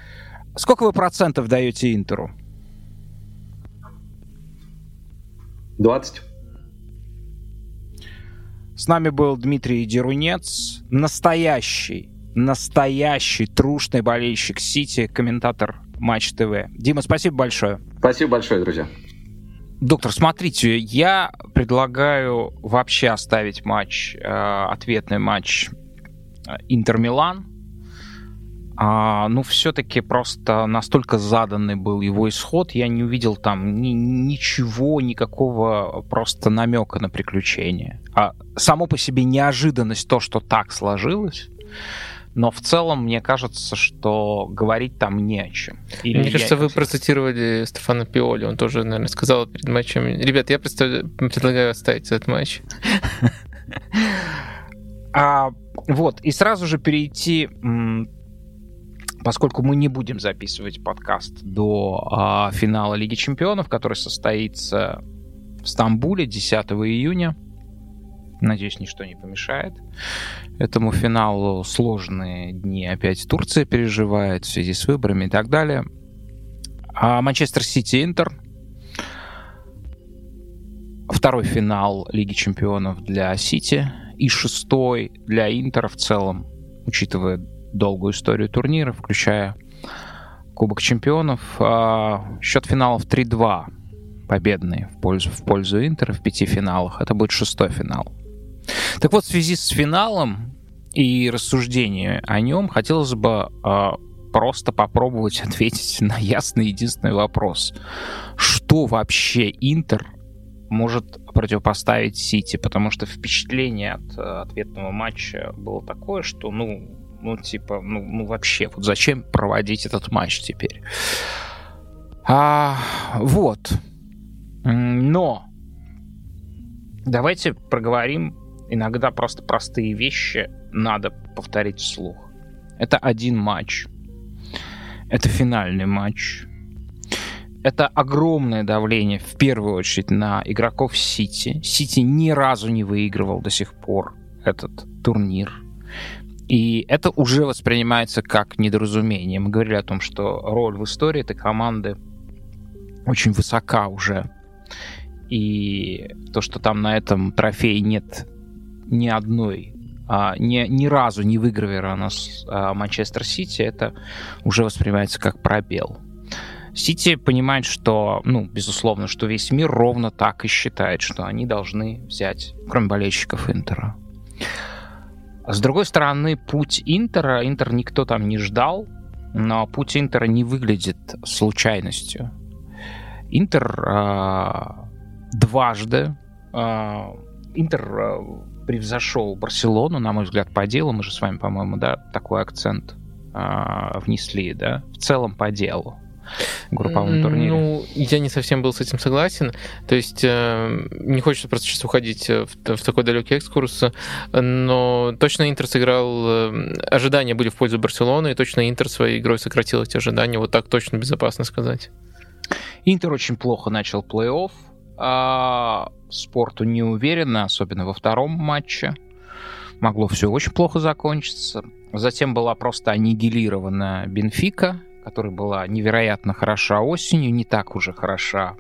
Сколько вы процентов даете Интеру? 20. С нами был Дмитрий Дерунец, настоящий, настоящий трушный болельщик Сити, комментатор Матч ТВ. Дима, спасибо большое. Спасибо большое, друзья. Доктор, смотрите, я предлагаю вообще оставить матч, э, ответный матч Интер-Милан. А, ну, все-таки просто настолько заданный был его исход, я не увидел там ни, ничего, никакого просто намека на приключение. А само по себе неожиданность то, что так сложилось, но в целом мне кажется, что говорить там не о чем. Или мне кажется, вы процитировали Стефана Пиоли, он тоже, наверное, сказал перед матчем. Ребят, я предлагаю оставить этот матч. А, вот, и сразу же перейти поскольку мы не будем записывать подкаст до а, финала Лиги Чемпионов, который состоится в Стамбуле 10 июня, надеюсь, ничто не помешает этому финалу. Сложные дни опять Турция переживает в связи с выборами и так далее. А Манчестер Сити Интер. Второй финал Лиги Чемпионов для Сити и шестой для Интера в целом, учитывая долгую историю турнира, включая Кубок чемпионов. А, счет финалов 3-2 победный в пользу, в пользу Интера в пяти финалах. Это будет шестой финал. Так вот, в связи с финалом и рассуждением о нем хотелось бы э, просто попробовать ответить на ясный единственный вопрос. Что вообще Интер может противопоставить Сити? Потому что впечатление от э, ответного матча было такое, что, ну, ну, типа, ну, ну вообще, вот зачем проводить этот матч теперь? А, вот. Но давайте проговорим иногда просто простые вещи надо повторить вслух. Это один матч. Это финальный матч. Это огромное давление, в первую очередь, на игроков Сити. Сити ни разу не выигрывал до сих пор этот турнир. И это уже воспринимается как недоразумение. Мы говорили о том, что роль в истории этой команды очень высока уже. И то, что там на этом трофее нет ни одной, а, ни, ни разу не выгравирована с а, Манчестер Сити, это уже воспринимается как пробел. Сити понимает, что, ну, безусловно, что весь мир ровно так и считает, что они должны взять, кроме болельщиков Интера. С другой стороны, путь Интера, Интер никто там не ждал, но путь Интера не выглядит случайностью. Интер э, дважды, э, Интер э, превзошел Барселону, на мой взгляд, по делу. Мы же с вами, по-моему, да, такой акцент э, внесли, да, в целом по делу групповом турнире. Ну, я не совсем был с этим согласен. То есть э, не хочется просто сейчас уходить в, в такой далекий экскурс, но точно Интер сыграл... Э, ожидания были в пользу Барселоны, и точно Интер своей игрой сократил эти ожидания. Вот так точно безопасно сказать. Интер очень плохо начал плей-офф. А спорту не уверенно, особенно во втором матче. Могло все очень плохо закончиться. Затем была просто аннигилирована Бенфика, которая была невероятно хороша осенью, не так уже хороша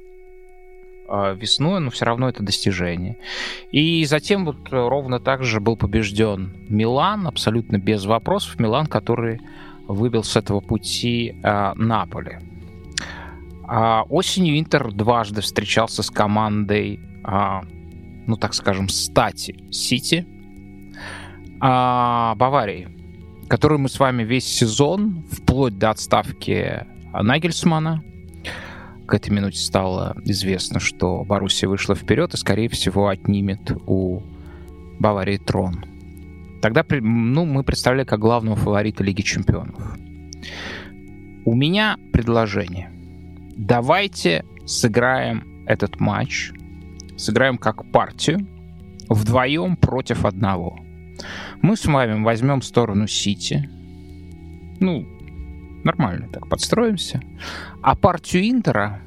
э, весной, но все равно это достижение. И затем вот ровно так же был побежден Милан, абсолютно без вопросов. Милан, который выбил с этого пути э, Наполи. А осенью Интер дважды встречался с командой, а, ну так скажем, стати Сити, а, Баварии которую мы с вами весь сезон, вплоть до отставки Нагельсмана, к этой минуте стало известно, что Боруссия вышла вперед и, скорее всего, отнимет у Баварии трон. Тогда ну, мы представляли как главного фаворита Лиги Чемпионов. У меня предложение. Давайте сыграем этот матч, сыграем как партию, вдвоем против одного – мы с вами возьмем сторону Сити. Ну, нормально так подстроимся. А партию Интера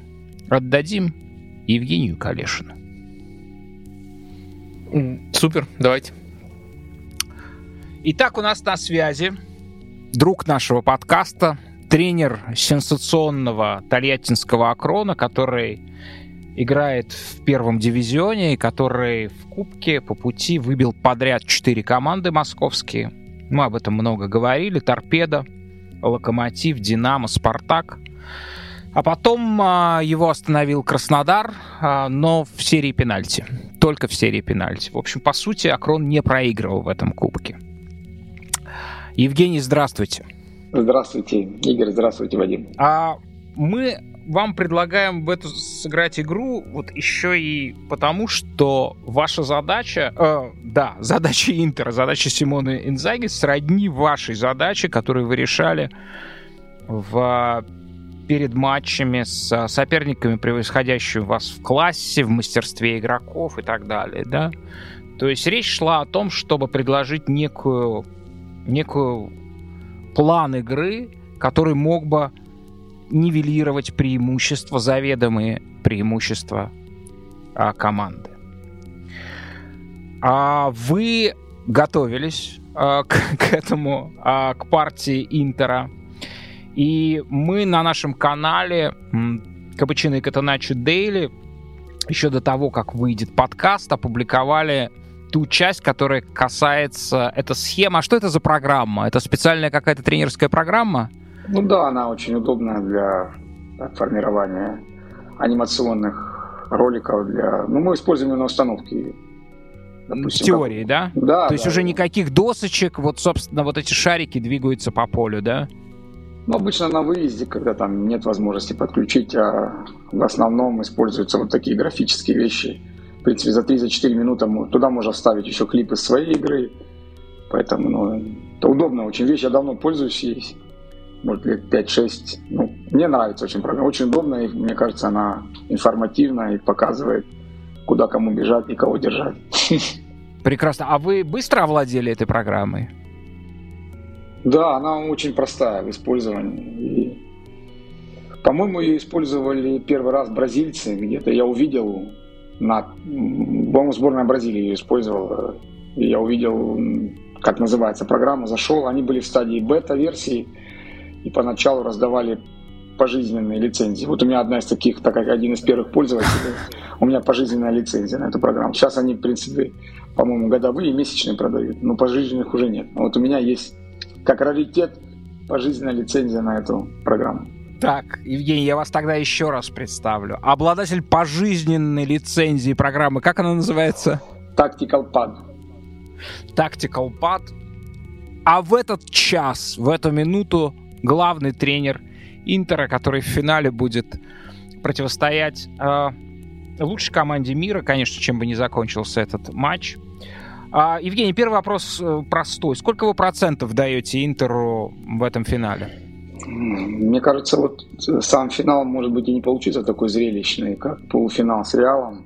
отдадим Евгению Калешину. Супер, давайте. Итак, у нас на связи друг нашего подкаста, тренер сенсационного тольяттинского Акрона, который играет в первом дивизионе который в Кубке по пути выбил подряд четыре команды московские. Мы об этом много говорили. Торпеда, Локомотив, Динамо, Спартак. А потом а, его остановил Краснодар, а, но в серии пенальти. Только в серии пенальти. В общем, по сути, Акрон не проигрывал в этом кубке. Евгений, здравствуйте. Здравствуйте, Игорь, здравствуйте, Вадим. А мы вам предлагаем в эту сыграть игру вот еще и потому, что ваша задача, э, да, задача Интера, задача Симона Инзаги сродни вашей задаче, которую вы решали в перед матчами с соперниками, превосходящими вас в классе, в мастерстве игроков и так далее, да? То есть речь шла о том, чтобы предложить некую, некую план игры, который мог бы нивелировать преимущества, заведомые преимущества а, команды. А вы готовились а, к, к этому, а, к партии Интера. И мы на нашем канале Капучино и Катаначо Дейли еще до того, как выйдет подкаст, опубликовали ту часть, которая касается... Это схема. А что это за программа? Это специальная какая-то тренерская программа? Ну да, она очень удобная для формирования анимационных роликов для. Ну, мы используем ее на установке. Допустим, в теории, как... да? Да. То есть да, уже никаких досочек, вот, собственно, вот эти шарики двигаются по полю, да? Ну, обычно на выезде, когда там нет возможности подключить, а в основном используются вот такие графические вещи. В принципе, за 3-4 минуты туда можно вставить еще клипы своей игры. Поэтому, ну, это удобная очень вещь. Я давно пользуюсь ей может, лет 5-6. Ну, мне нравится очень программа. Очень удобная, и мне кажется, она информативная и показывает, куда кому бежать и кого держать. Прекрасно. А вы быстро овладели этой программой? Да, она очень простая в использовании. И, по-моему, ее использовали первый раз бразильцы. Где-то я увидел, на, по-моему, сборная Бразилии ее использовала. И я увидел, как называется программа, зашел. Они были в стадии бета-версии и поначалу раздавали пожизненные лицензии. Вот у меня одна из таких, так как один из первых пользователей, у меня пожизненная лицензия на эту программу. Сейчас они, в принципе, по-моему, годовые и месячные продают, но пожизненных уже нет. Вот у меня есть как раритет пожизненная лицензия на эту программу. Так, Евгений, я вас тогда еще раз представлю. Обладатель пожизненной лицензии программы, как она называется? Tactical Pad. Tactical Pad. А в этот час, в эту минуту главный тренер Интера, который в финале будет противостоять э, лучшей команде мира, конечно, чем бы не закончился этот матч. А, Евгений, первый вопрос э, простой. Сколько вы процентов даете Интеру в этом финале? Мне кажется, вот сам финал, может быть, и не получится такой зрелищный, как полуфинал с Реалом.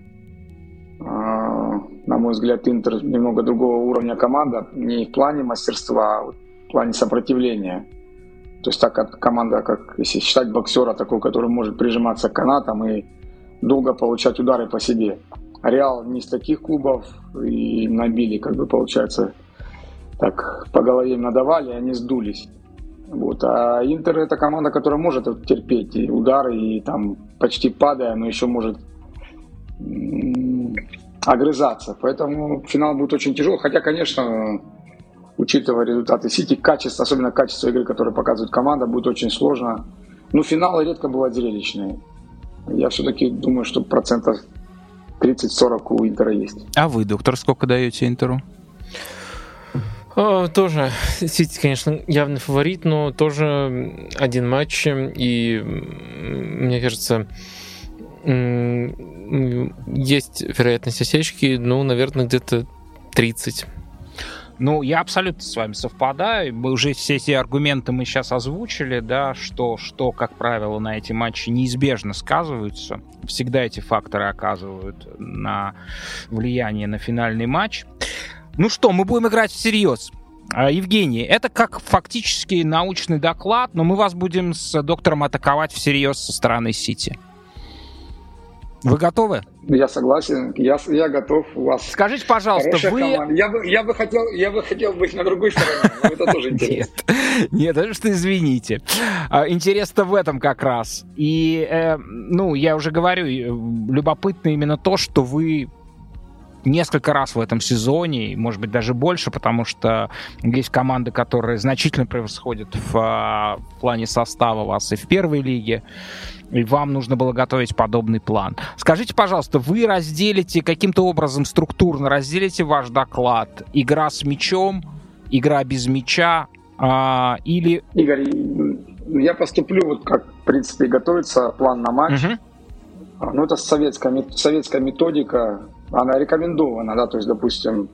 А, на мой взгляд, Интер немного другого уровня команда, не в плане мастерства, а в плане сопротивления. То есть так команда, как если считать боксера, такой, который может прижиматься к канатам и долго получать удары по себе. Реал не из таких клубов и набили, как бы получается, так по голове им надавали, и они сдулись. Вот. А Интер это команда, которая может терпеть и удары, и там почти падая, но еще может огрызаться. Поэтому финал будет очень тяжелый. Хотя, конечно, учитывая результаты Сити, качество, особенно качество игры, которое показывает команда, будет очень сложно. Но финалы редко бывают зрелищные. Я все-таки думаю, что процентов 30-40 у Интера есть. А вы, доктор, сколько даете Интеру? О, тоже Сити, конечно, явный фаворит, но тоже один матч. И мне кажется, есть вероятность осечки, ну, наверное, где-то 30. Ну, я абсолютно с вами совпадаю. Мы уже все эти аргументы мы сейчас озвучили, да, что, что, как правило, на эти матчи неизбежно сказываются. Всегда эти факторы оказывают на влияние на финальный матч. Ну что, мы будем играть всерьез. А, Евгений, это как фактически научный доклад, но мы вас будем с доктором атаковать всерьез со стороны Сити. Вы готовы? Я согласен, я, я готов. У вас Скажите, пожалуйста, вы... Я бы, я, бы хотел, я бы хотел быть на другой стороне, но это тоже интересно. Нет, это что извините. А, Интерес-то в этом как раз. И, э, ну, я уже говорю, любопытно именно то, что вы несколько раз в этом сезоне, может быть, даже больше, потому что есть команды, которые значительно превосходят в, а, в плане состава вас и в первой лиге и вам нужно было готовить подобный план. Скажите, пожалуйста, вы разделите каким-то образом структурно, разделите ваш доклад? Игра с мячом, игра без мяча а, или... Игорь, я поступлю вот как, в принципе, готовится план на матч. Угу. Ну, это советская, советская методика, она рекомендована, да, то есть, допустим,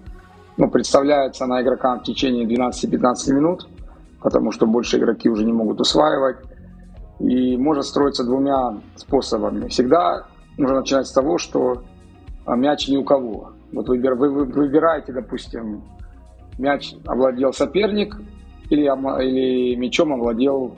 ну, представляется она игрокам в течение 12-15 минут, потому что больше игроки уже не могут усваивать и может строиться двумя способами. Всегда нужно начинать с того, что а, мяч ни у кого. Вот вы, вы, вы выбираете, допустим, мяч овладел соперник или, или мячом овладел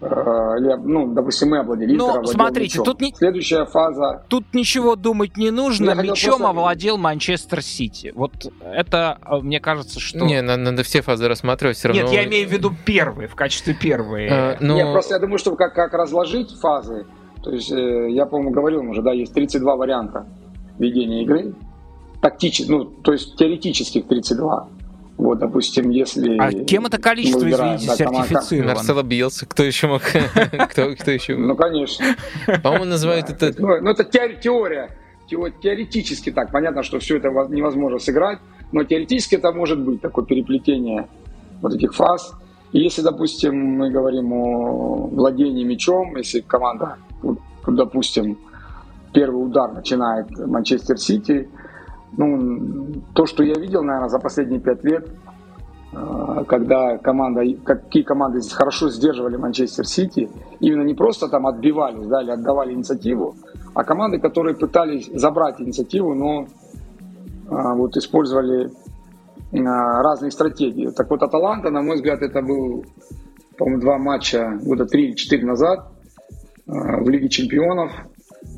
или, ну, допустим, мы овладели Ну, смотрите, тут не... Следующая фаза... Тут ничего думать не нужно. Я Мячом просто... овладел Манчестер Сити. Вот это, э, мне кажется, что... Не, надо, надо все фазы рассматривать все равно. Нет, я имею в виду первые, в качестве первые. А, но... Нет, просто я думаю, что как, как разложить фазы, то есть э, я, по-моему, говорил уже, да, есть 32 варианта ведения игры. Тактически, ну, то есть теоретических 32. Вот, допустим, если... А кем это количество, выбираем, извините, да, сертифицировано? Марсело Биелса, кто еще мог? кто, кто еще? Ну, конечно. По-моему, называют это... Ну, ну, это теория. Теоретически так. Понятно, что все это невозможно сыграть, но теоретически это может быть такое переплетение вот этих фаз. И если, допустим, мы говорим о владении мячом, если команда, допустим, первый удар начинает Манчестер Сити, ну, то, что я видел, наверное, за последние пять лет, э, когда команда, какие команды здесь хорошо сдерживали Манчестер Сити, именно не просто там отбивались, да, или отдавали инициативу, а команды, которые пытались забрать инициативу, но а, вот использовали а, разные стратегии. Так вот, Аталанта, на мой взгляд, это был, по-моему, два матча года три или четыре назад в Лиге Чемпионов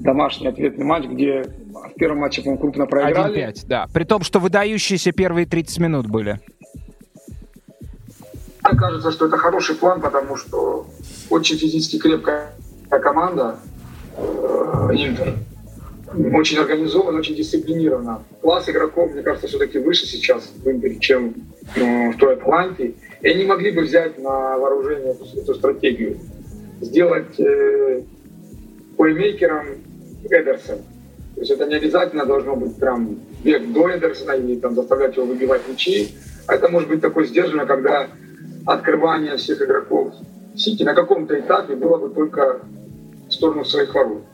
домашний ответный матч, где в первом матче, по-моему, крупно проиграли. 1-5, да. При том, что выдающиеся первые 30 минут были. Мне кажется, что это хороший план, потому что очень физически крепкая команда, э, Интер, очень организован, очень дисциплинирована. Класс игроков, мне кажется, все-таки выше сейчас в Интере, чем э, в той Атланте. И они могли бы взять на вооружение эту, эту стратегию. Сделать э, плеймейкером Эдерсон. То есть это не обязательно должно быть прям бег до Эдерсона или там заставлять его выбивать мячи. А это может быть такое сдержанное, когда открывание всех игроков Сити на каком-то этапе было бы только в сторону своих ворот.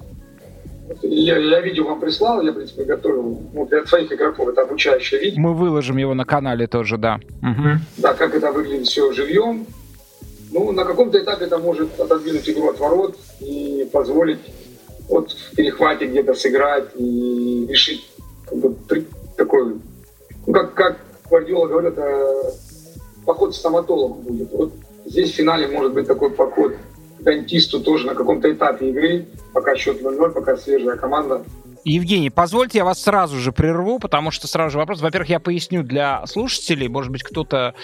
Я, я видео вам прислал, я, в принципе, готовил ну, для своих игроков. Это обучающее видео. Мы выложим его на канале тоже, да. Угу. Да, как это выглядит все живьем. Ну, на каком-то этапе это может отодвинуть игру от ворот и позволить вот в перехвате где-то сыграть и решить как бы, такой, ну, как, как Гвардиола говорит, это поход к стоматологу будет. Вот здесь в финале может быть такой поход к дантисту тоже на каком-то этапе игры, пока счет 0-0, пока свежая команда. Евгений, позвольте, я вас сразу же прерву, потому что сразу же вопрос. Во-первых, я поясню для слушателей, может быть, кто-то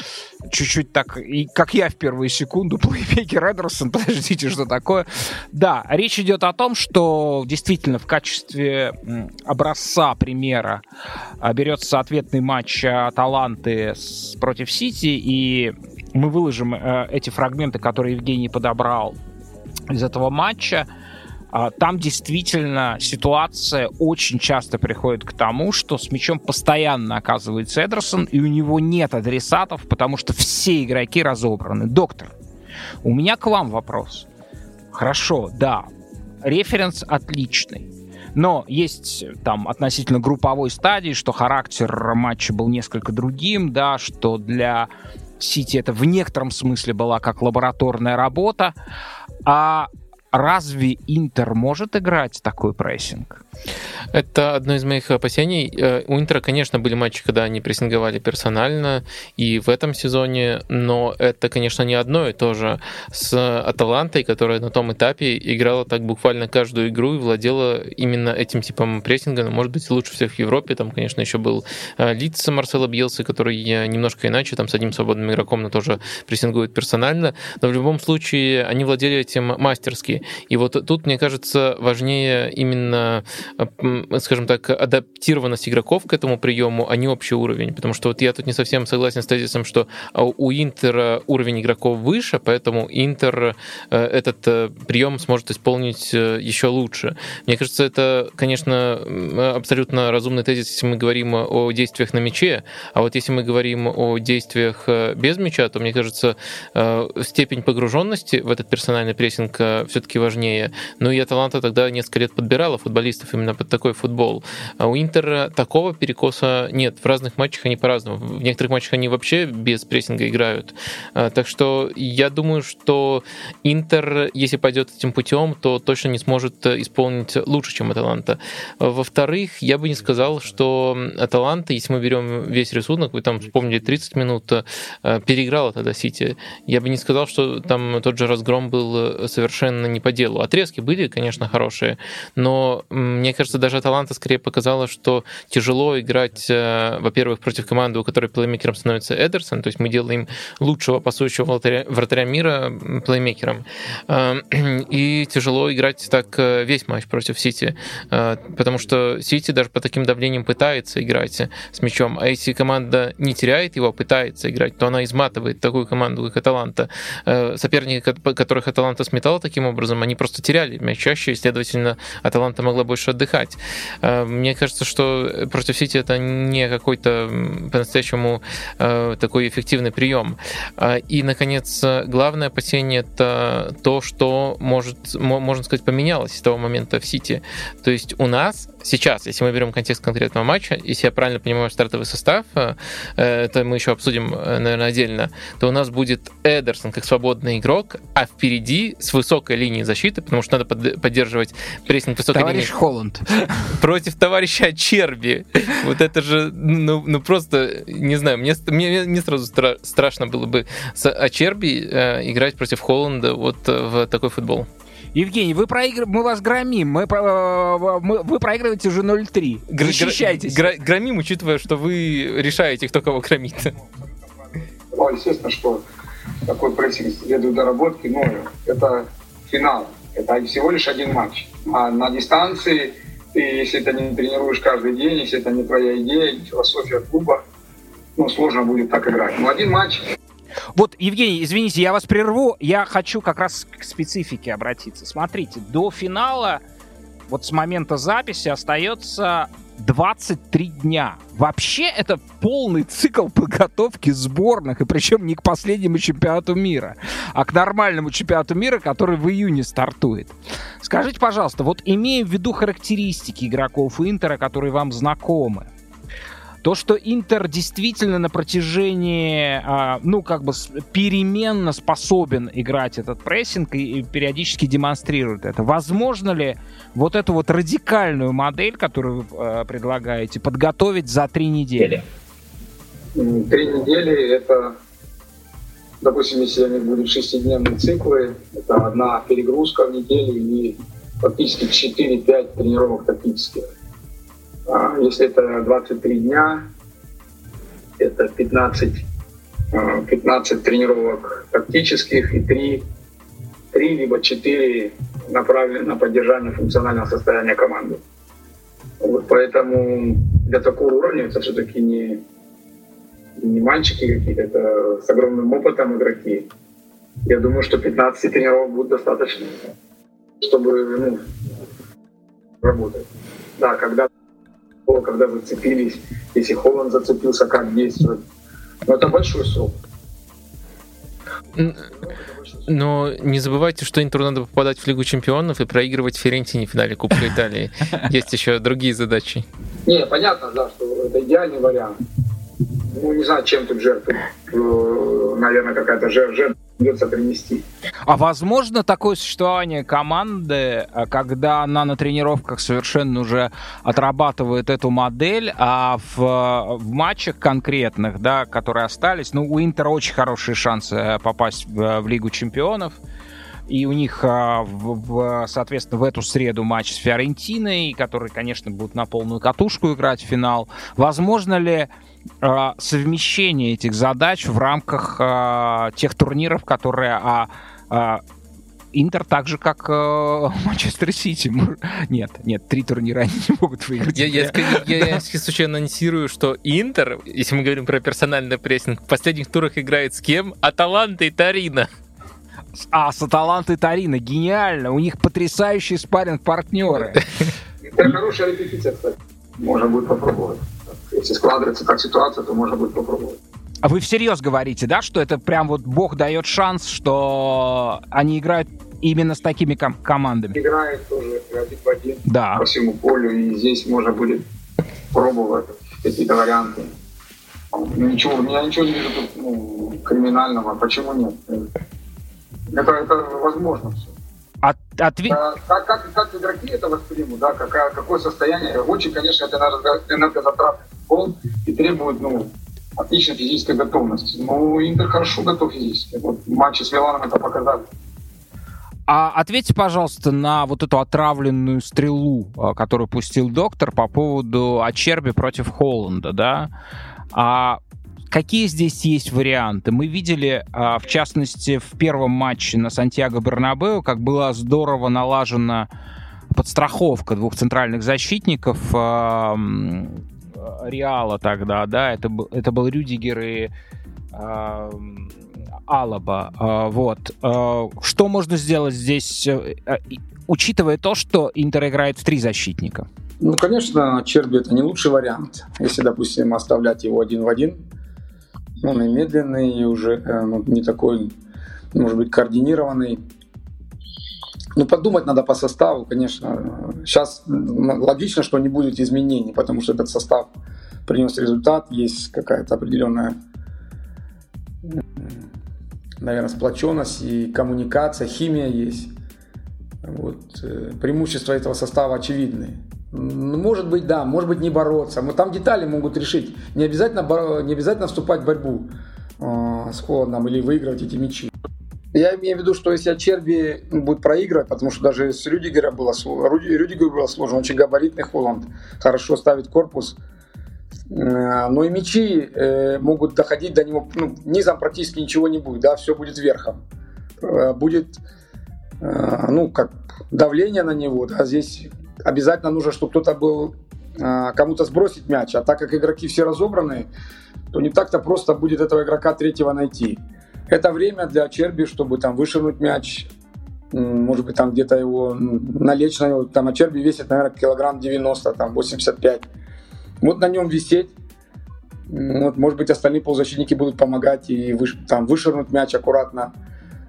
чуть-чуть так, и как я в первую секунду, плеймейкер Эдерсон, подождите, что такое? Да, речь идет о том, что действительно в качестве образца, примера а, берется ответный матч Таланты против Сити, и мы выложим э, эти фрагменты, которые Евгений подобрал из этого матча. А, там действительно ситуация очень часто приходит к тому, что с мячом постоянно оказывается Эдерсон, и у него нет адресатов, потому что все игроки разобраны. Доктор, у меня к вам вопрос. Хорошо, да, референс отличный. Но есть там относительно групповой стадии, что характер матча был несколько другим, да, что для Сити это в некотором смысле была как лабораторная работа. А разве Интер может играть такой прессинг? Это одно из моих опасений. Э, у Интера, конечно, были матчи, когда они прессинговали персонально, и в этом сезоне, но это, конечно, не одно и то же с Аталантой, которая на том этапе играла так буквально каждую игру и владела именно этим типом прессинга, ну, может быть, лучше всех в Европе. Там, конечно, еще был э, Лиц Марсела Бьелса, который немножко иначе, там с одним свободным игроком, но тоже прессингует персонально. Но в любом случае они владели этим мастерски. И вот тут, мне кажется, важнее именно скажем так, адаптированность игроков к этому приему, а не общий уровень. Потому что вот я тут не совсем согласен с тезисом, что а, у Интера уровень игроков выше, поэтому Интер э, этот э, прием сможет исполнить э, еще лучше. Мне кажется, это, конечно, абсолютно разумный тезис, если мы говорим о действиях на мяче, а вот если мы говорим о действиях без мяча, то, мне кажется, степень погруженности в этот персональный прессинг все-таки важнее. Ну и Аталанта тогда несколько лет подбирала футболистов именно под такой футбол. А у Интера такого перекоса нет. В разных матчах они по-разному. В некоторых матчах они вообще без прессинга играют. А, так что я думаю, что Интер, если пойдет этим путем, то точно не сможет исполнить лучше, чем Аталанта. Во-вторых, я бы не сказал, что Аталанта, если мы берем весь рисунок, вы там вспомнили 30 минут, а, переиграла тогда Сити. Я бы не сказал, что там тот же разгром был совершенно не по делу. Отрезки были, конечно, хорошие, но мне кажется, даже Аталанта скорее показала, что тяжело играть, э, во-первых, против команды, у которой плеймейкером становится Эдерсон, то есть мы делаем лучшего пасующего вратаря, вратаря мира плеймейкером. Э, и тяжело играть так э, весь матч против Сити, потому что Сити даже по таким давлениям пытается играть с мячом, а если команда не теряет его, пытается играть, то она изматывает такую команду, как Аталанта. Соперники, которых Аталанта сметала таким образом, они просто теряли мяч чаще, и, следовательно, Аталанта могла больше отдыхать. Э, мне кажется, что против Сити это не какой-то по-настоящему э, такой эффективный прием. Э, и, наконец, главное опасение это то, что может, можно сказать, поменялось с того момента в Сити. То есть у нас сейчас, если мы берем контекст конкретного матча, если я правильно понимаю стартовый состав, это мы еще обсудим, наверное, отдельно, то у нас будет Эдерсон как свободный игрок, а впереди с высокой линии защиты, потому что надо поддерживать прессинг высокой Товарищ линии. Холланд. против товарища Черби. Вот это же, ну, ну просто, не знаю, мне, мне, мне сразу стра- страшно было бы с Ачерби э, играть против Холланда вот в такой футбол. Евгений, вы проигр... мы вас громим, мы, э, мы... вы проигрываете уже 0-3. Защищайтесь. Гр... Громим, учитывая, что вы решаете, кто кого громит. Ну, естественно, что такой прессинг следует доработки, но это финал. Это всего лишь один матч. А на дистанции ты, если это не тренируешь каждый день, если это не твоя идея, не философия клуба, ну, сложно будет так играть. Но один матч вот, Евгений, извините, я вас прерву. Я хочу как раз к специфике обратиться. Смотрите, до финала, вот с момента записи остается 23 дня. Вообще это полный цикл подготовки сборных, и причем не к последнему чемпионату мира, а к нормальному чемпионату мира, который в июне стартует. Скажите, пожалуйста, вот имея в виду характеристики игроков Интера, которые вам знакомы, то, что Интер действительно на протяжении, а, ну, как бы переменно способен играть этот прессинг и, периодически демонстрирует это. Возможно ли вот эту вот радикальную модель, которую вы а, предлагаете, подготовить за три недели? Три недели — это, допустим, если они будут шестидневные циклы, это одна перегрузка в неделю и фактически 4-5 тренировок тактических. А, если это 23 дня, это 15, 15 а, тренировок тактических и 3, 3 либо 4 направлены на поддержание функционального состояния команды. Вот поэтому для такого уровня это все-таки не, не мальчики какие-то, это с огромным опытом игроки. Я думаю, что 15 тренировок будет достаточно, чтобы ну, работать. Да, когда когда зацепились, если Холланд зацепился, как действует. Но это большой срок. Но не забывайте, что Интеру надо попадать в Лигу чемпионов и проигрывать Ферентине в финале Кубка Италии. Есть еще другие задачи. Не, понятно, да, что это идеальный вариант. Ну, не знаю, чем тут жертвы. Наверное, какая-то жертва придется принести. А возможно такое существование команды, э, когда она на тренировках совершенно уже отрабатывает эту модель, а в, в матчах конкретных, да, которые остались, ну, у Интера очень хорошие шансы э, попасть в, в Лигу чемпионов, и у них, в, соответственно, в эту среду матч с Фиорентиной, который, конечно, будут на полную катушку играть в финал. Возможно ли а, совмещение этих задач в рамках а, тех турниров, которые а, а, Интер так же, как э, Манчестер Сити. Нет, нет, три турнира они не могут выиграть. Я, я, я, я случайно анонсирую, что Интер, если мы говорим про персональный прессинг, в последних турах играет с кем? Аталанта и Тарина. А, с Аталантой Тарина, гениально. У них потрясающие спарринг партнеры Это хорошая репетиция, кстати. Можно будет попробовать. Если складывается так ситуация, то можно будет попробовать. А вы всерьез говорите, да, что это прям вот Бог дает шанс, что они играют именно с такими ком- командами? Играет тоже один в один да. по всему полю, и здесь можно будет пробовать какие-то варианты. Ничего, я ничего не вижу тут ну, криминального. Почему нет? Это, это возможно все. От, ответ... как, как, как игроки это воспримут, да, какое, какое состояние. Очень, конечно, это энергозатратный футбол и требует ну, отличной физической готовности. Но Интер хорошо готов физически. Вот матчи с Миланом это показали. А ответьте, пожалуйста, на вот эту отравленную стрелу, а, которую пустил доктор по поводу Ачерби против Холланда, да? А Какие здесь есть варианты? Мы видели, а, в частности, в первом матче на Сантьяго Бернабеу, как была здорово налажена подстраховка двух центральных защитников а, Реала тогда, да, это, это был Рюдигер и э, Алаба. Э, вот. Э, что можно сделать здесь, э, учитывая то, что Интер играет в три защитника? Ну, конечно, Черби это не лучший вариант. Если, допустим, оставлять его один в один, он и медленный, и уже э, ну, не такой, может быть, координированный. Ну, подумать надо по составу, конечно. Сейчас логично, что не будет изменений, потому что этот состав принес результат, есть какая-то определенная, наверное, сплоченность и коммуникация, химия есть. Вот. Э, преимущества этого состава очевидны. Может быть, да, может быть, не бороться. Но там детали могут решить. Не обязательно, не обязательно вступать в борьбу э, с Холландом или выигрывать эти мячи. Я имею в виду, что если Черби будет проигрывать, потому что даже с Рюдигера было, Рюдигер было сложно, очень габаритный Холланд, хорошо ставит корпус, э, но и мячи э, могут доходить до него, ну, низом практически ничего не будет, да, все будет верхом. Э, будет, ну, как давление на него, да, здесь обязательно нужно, чтобы кто-то был а, кому-то сбросить мяч. А так как игроки все разобраны, то не так-то просто будет этого игрока третьего найти. Это время для Черби, чтобы там вышибнуть мяч, может быть, там где-то его налечь на него. Там а Черби весит, наверное, килограмм 90, там 85. Вот на нем висеть. Вот, может быть, остальные полузащитники будут помогать и выш, там, вышвырнуть мяч аккуратно.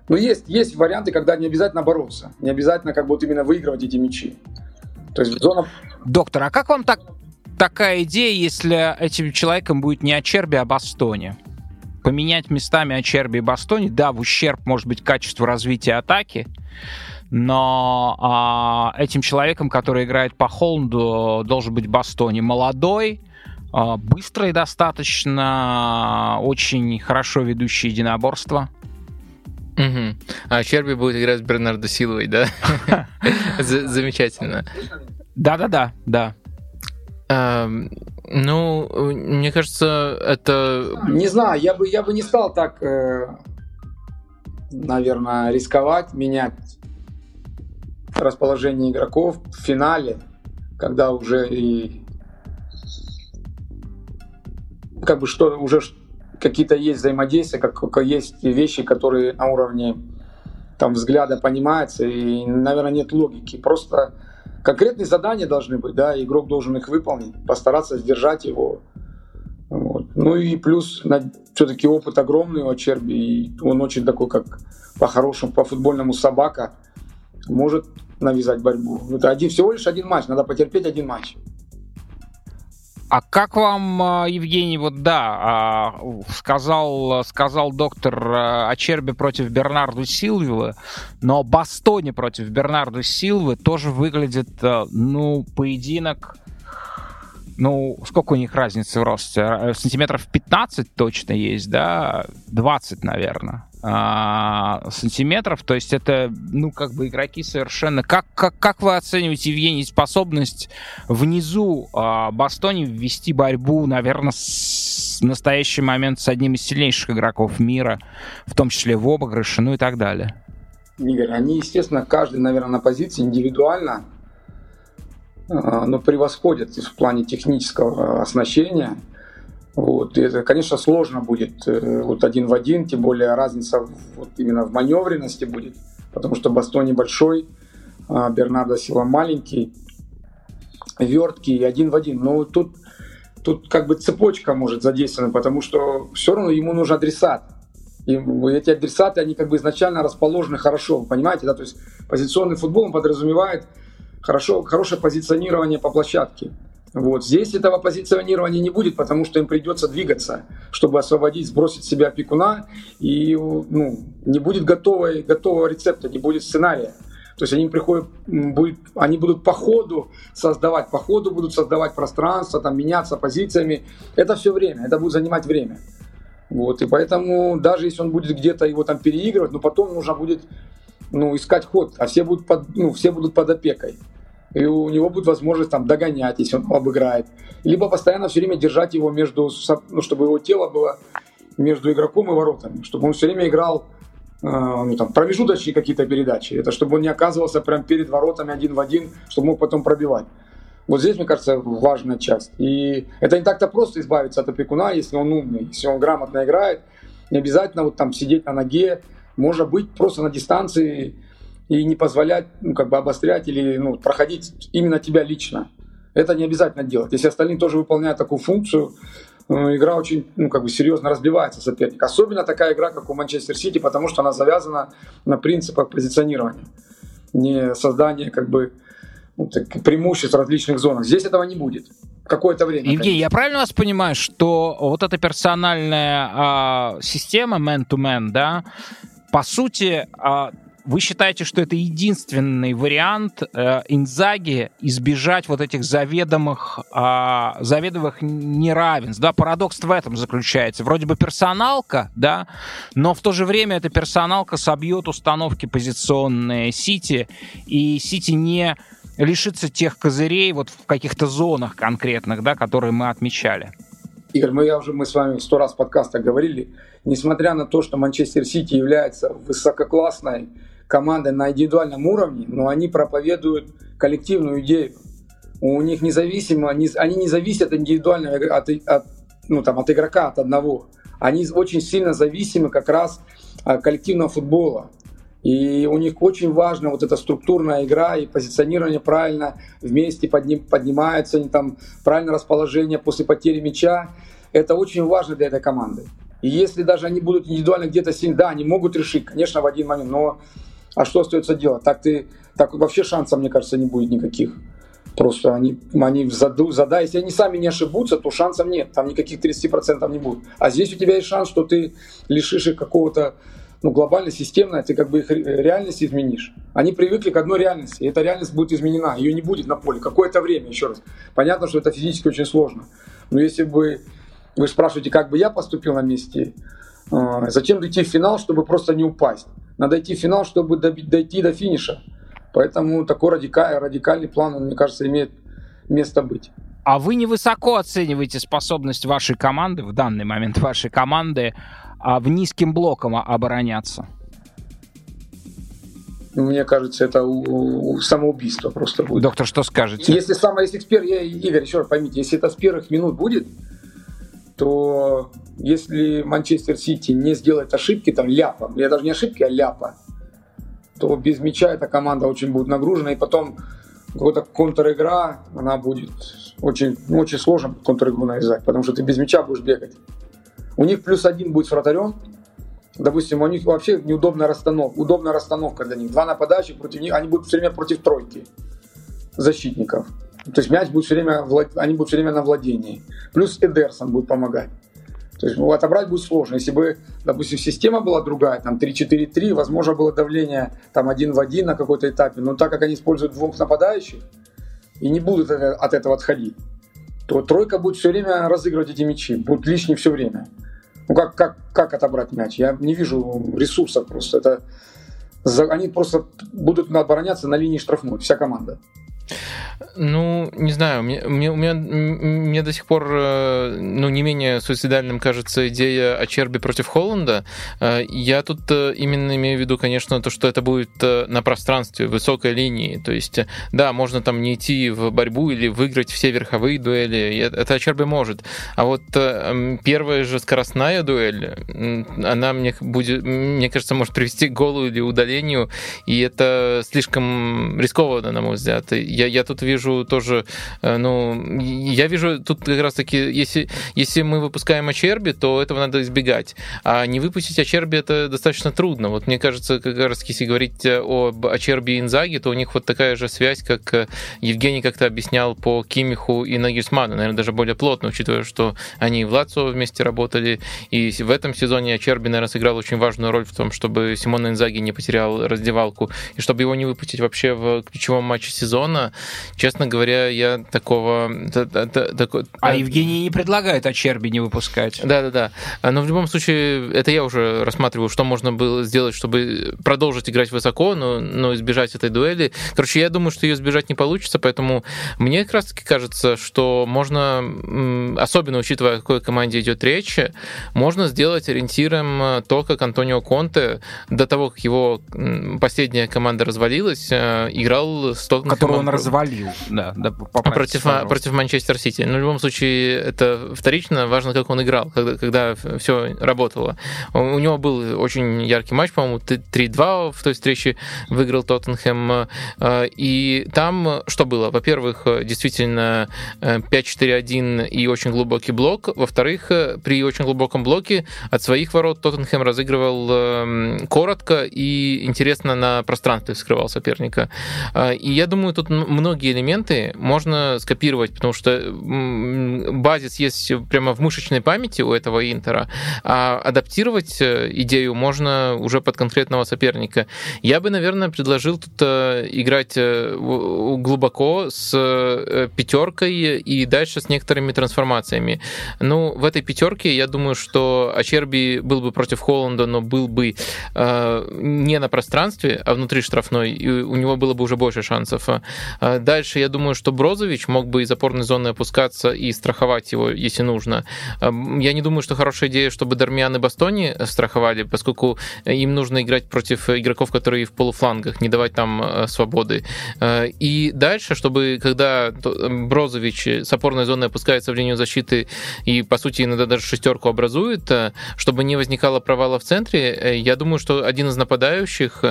Но есть, есть варианты, когда не обязательно бороться. Не обязательно как бы вот именно выигрывать эти мячи. То есть зона... Доктор, а как вам так, такая идея, если этим человеком будет не Ачерби, а Бастони? Поменять местами Ачерби и Бастони, да, в ущерб, может быть, качеству развития атаки, но а, этим человеком, который играет по Холнду, должен быть Бастони. Молодой, а, быстрый достаточно, очень хорошо ведущий единоборство. Угу. А Черби будет играть с Бернардо Силовой, да? Замечательно. Да-да-да, да. Ну, мне кажется, это... Не знаю, я бы, я бы не стал так, э, наверное, рисковать, менять расположение игроков в финале, когда уже и как бы что уже какие-то есть взаимодействия, как, есть вещи, которые на уровне там, взгляда понимаются, и, наверное, нет логики. Просто конкретные задания должны быть, да, игрок должен их выполнить, постараться сдержать его. Вот. Ну и плюс все-таки опыт огромный у Черби, и он очень такой, как по-хорошему, по-футбольному собака, может навязать борьбу. Это один, всего лишь один матч, надо потерпеть один матч. А как вам, а, Евгений, вот да, а, сказал, сказал доктор а, Ачерби против Бернарду Силвы, но Бастони против Бернарду Силвы тоже выглядит, ну, поединок ну, сколько у них разницы в росте? Сантиметров 15 точно есть, да? 20, наверное. А, сантиметров. То есть это, ну, как бы игроки совершенно... Как, как, как вы оцениваете, Евгений, способность внизу а, Бастони ввести борьбу, наверное, с в настоящий момент с одним из сильнейших игроков мира, в том числе в обыгрыше, ну и так далее? Игорь, они, естественно, каждый, наверное, на позиции индивидуально а, но превосходят в плане технического оснащения. Вот. И это, конечно, сложно будет э, вот один в один, тем более разница вот именно в маневренности будет, потому что Бастони большой, а Бернардо Сила маленький, верткий, один в один. Но тут, тут как бы цепочка может задействована, потому что все равно ему нужен адресат. И эти адресаты, они как бы изначально расположены хорошо, понимаете, да, то есть позиционный футбол он подразумевает хорошо, хорошее позиционирование по площадке. Вот. Здесь этого позиционирования не будет, потому что им придется двигаться, чтобы освободить, сбросить себя опекуна, и ну, не будет готовой, готового рецепта, не будет сценария. То есть они приходят, будет, они будут по ходу создавать, по ходу будут создавать пространство, там, меняться позициями. Это все время, это будет занимать время. Вот, и поэтому даже если он будет где-то его там переигрывать, но потом нужно будет ну, искать ход, а все будут под, ну, все будут под опекой и у него будет возможность там догонять, если он обыграет. Либо постоянно все время держать его между, ну, чтобы его тело было между игроком и воротами, чтобы он все время играл э, ну, там, промежуточные какие-то передачи. Это чтобы он не оказывался прям перед воротами один в один, чтобы мог потом пробивать. Вот здесь, мне кажется, важная часть. И это не так-то просто избавиться от опекуна, если он умный, если он грамотно играет. Не обязательно вот там сидеть на ноге, может быть просто на дистанции и не позволять ну, как бы обострять или ну, проходить именно тебя лично. Это не обязательно делать. Если остальные тоже выполняют такую функцию, э, игра очень ну, как бы серьезно разбивается соперник. Особенно такая игра, как у Манчестер Сити, потому что она завязана на принципах позиционирования. Не создание как бы ну, так, преимуществ в различных зонах. Здесь этого не будет. Какое-то время. Евгений, конечно. я правильно вас понимаю, что вот эта персональная э, система man-to-man, да, по сути, э, вы считаете, что это единственный вариант э, Инзаги избежать вот этих заведомых, э, заведомых неравенств? Да, парадокс в этом заключается. Вроде бы персоналка, да, но в то же время эта персоналка собьет установки позиционные Сити, и Сити не лишится тех козырей вот в каких-то зонах конкретных, да, которые мы отмечали. Игорь, мы, я уже, мы с вами сто раз в подкастах говорили, несмотря на то, что Манчестер Сити является высококлассной команды на индивидуальном уровне, но они проповедуют коллективную идею. У них независимо, они не зависят индивидуально от, от, ну, там, от игрока, от одного. Они очень сильно зависимы как раз от коллективного футбола. И у них очень важна вот эта структурная игра и позиционирование правильно вместе подним, поднимаются, они там правильное расположение после потери мяча. Это очень важно для этой команды. И если даже они будут индивидуально где-то сильны, да, они могут решить, конечно, в один момент, но а что остается делать? Так ты, так вообще шансов, мне кажется, не будет никаких. Просто они, они заду, задай, если они сами не ошибутся, то шансов нет, там никаких 30% не будет. А здесь у тебя есть шанс, что ты лишишь их какого-то ну, глобально, системно, ты как бы их реальность изменишь. Они привыкли к одной реальности, и эта реальность будет изменена, ее не будет на поле какое-то время, еще раз. Понятно, что это физически очень сложно. Но если бы вы спрашиваете, как бы я поступил на месте, зачем идти в финал, чтобы просто не упасть? Надо идти в финал, чтобы дойти до финиша. Поэтому такой радикальный, радикальный план, мне кажется, имеет место быть. А вы невысоко оцениваете способность вашей команды, в данный момент вашей команды, а в низким блоком обороняться? Мне кажется, это самоубийство просто будет. Доктор, что скажете? Если самое, если эксперт, я, Игорь, еще раз поймите, если это с первых минут будет, то если Манчестер Сити не сделает ошибки, там ляпа, я даже не ошибки, а ляпа, то без мяча эта команда очень будет нагружена, и потом какая-то контр-игра, она будет очень, очень сложно контр-игру навязать, потому что ты без мяча будешь бегать. У них плюс один будет с вратарем, допустим, у них вообще неудобная расстановка, удобная расстановка для них. Два нападающих против них, они будут все время против тройки защитников. То есть мяч будет все время, они будут все время на владении. Плюс Эдерсон будет помогать. То есть ну, отобрать будет сложно. Если бы, допустим, система была другая, там 3-4-3, возможно, было давление там один в один на какой-то этапе, но так как они используют двух нападающих и не будут от этого отходить, то тройка будет все время разыгрывать эти мячи, будет лишний все время. Ну как, как, как отобрать мяч? Я не вижу ресурсов просто. Это, они просто будут обороняться на линии штрафной, вся команда. Ну, не знаю, мне, мне, мне, мне до сих пор, э, ну, не менее суицидальным кажется идея о Черби против Холланда. Э, я тут э, именно имею в виду, конечно, то, что это будет на пространстве, высокой линии. То есть, да, можно там не идти в борьбу или выиграть все верховые дуэли. Это Черби может. А вот первая же скоростная дуэль, она мне будет, мне кажется, может привести к голу или удалению, и это слишком рискованно, на мой взгляд. Я, я тут вижу тоже, э, ну, я вижу тут как раз-таки, если, если мы выпускаем Ачерби, то этого надо избегать. А не выпустить Ачерби это достаточно трудно. Вот мне кажется, как раз если говорить об Ачерби и Инзаге, то у них вот такая же связь, как э, Евгений как-то объяснял по Кимиху и Нагельсману, наверное, даже более плотно, учитывая, что они в Лацо вместе работали, и в этом сезоне Ачерби, наверное, сыграл очень важную роль в том, чтобы Симон Инзаги не потерял раздевалку, и чтобы его не выпустить вообще в ключевом матче сезона, Честно говоря, я такого... Такой, а Евгений не предлагает о Черби не выпускать. Да-да-да. Но в любом случае, это я уже рассматриваю, что можно было сделать, чтобы продолжить играть высоко, но, но избежать этой дуэли. Короче, я думаю, что ее избежать не получится, поэтому мне как раз-таки кажется, что можно, особенно учитывая, о какой команде идет речь, можно сделать ориентиром то, как Антонио Конте до того, как его последняя команда развалилась, э, играл с Тоттенхэмом. Которого он развалил. Да, да, против, против Манчестер Сити. Но в любом случае это вторично. Важно, как он играл, когда, когда все работало. У него был очень яркий матч, по-моему, 3-2 в той встрече выиграл Тоттенхэм. Э, и там что было? Во-первых, действительно 5-4-1 и очень глубокий блок. Во-вторых, при очень глубоком блоке от своих ворот Тоттенхэм разыгрывал коротко и интересно на пространстве вскрывал соперника. Э, и я думаю, тут многие элементы можно скопировать, потому что базис есть прямо в мышечной памяти у этого Интера, а адаптировать э, идею можно уже под конкретного соперника. Я бы, наверное, предложил тут э, играть э, глубоко с пятеркой и дальше с некоторыми трансформациями. Ну, в этой пятерке я думаю, что Ачерби был бы против Холланда, но был бы не на пространстве, а внутри штрафной, и у него было бы уже больше шансов. Дальше Дальше я думаю, что Брозович мог бы из опорной зоны опускаться и страховать его, если нужно. Я не думаю, что хорошая идея, чтобы Дармиан и Бастони страховали, поскольку им нужно играть против игроков, которые в полуфлангах, не давать там э, свободы. Э, и дальше, чтобы когда Брозович с опорной зоны опускается в линию защиты и, по сути, иногда даже шестерку образует, э, чтобы не возникало провала в центре, я думаю, что один из нападающих,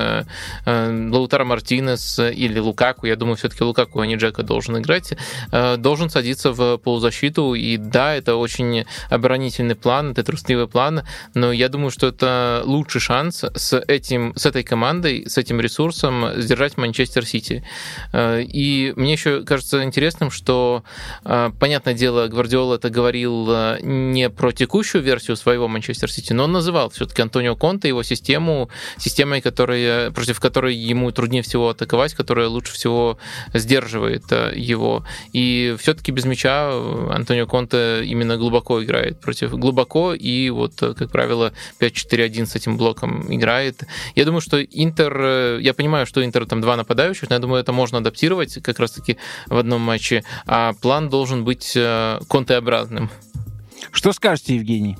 Лаутара Мартинес или Лукаку, я думаю, все-таки Лукаку Вани Джека должен играть, э, должен садиться в полузащиту. И да, это очень оборонительный план, это трусливый план, но я думаю, что это лучший шанс с, этим, с этой командой, с этим ресурсом сдержать Манчестер Сити. Э, и мне еще кажется интересным, что, э, понятное дело, Гвардиола это говорил не про текущую версию своего Манчестер Сити, но он называл все-таки Антонио Конте, его систему, системой, которая, против которой ему труднее всего атаковать, которая лучше всего сдерживает э, его. И все-таки без мяча э, Антонио Конте именно глубоко играет против глубоко и вот, э, как правило, 5-4-1 с этим блоком играет. Я думаю, что Интер, я понимаю, что Интер там два нападающих, но я думаю, это можно адаптировать как раз-таки в одном матче, а план должен быть контеобразным. Что скажете, Евгений?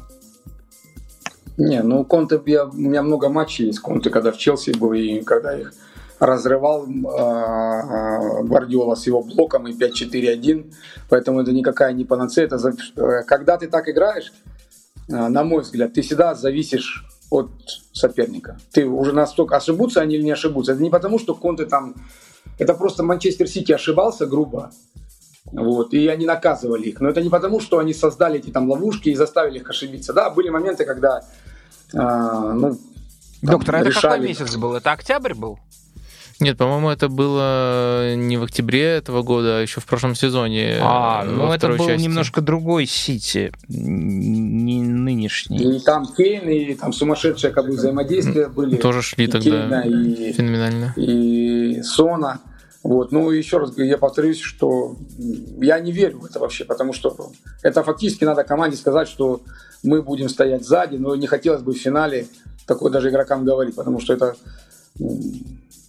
Не, ну Конте, я, у меня много матчей есть. Конте, когда в Челси был, и когда их разрывал э, Гвардиола с его блоком и 5-4-1, поэтому это никакая не панацея. Это за... Э, когда ты так играешь, э, на мой взгляд, ты всегда зависишь от соперника. Ты уже настолько ошибутся они или не ошибутся. Это не потому, что Конте там... Это просто Манчестер Сити ошибался грубо, вот, и они наказывали их. Но это не потому, что они создали эти там ловушки и заставили их ошибиться. Да, были моменты, когда э, ну, Доктор, это решали... какой месяц был? Это октябрь был? Нет, по-моему, это было не в октябре этого года, а еще в прошлом сезоне. А, ну это был части. немножко другой Сити, не нынешний. И там Кейн, и там сумасшедшие как бы взаимодействия были. Тоже шли и тогда Кейна, и, феноменально. И Сона. Вот. Ну, еще раз я повторюсь, что я не верю в это вообще, потому что это фактически надо команде сказать, что мы будем стоять сзади, но не хотелось бы в финале такое даже игрокам говорить, потому что это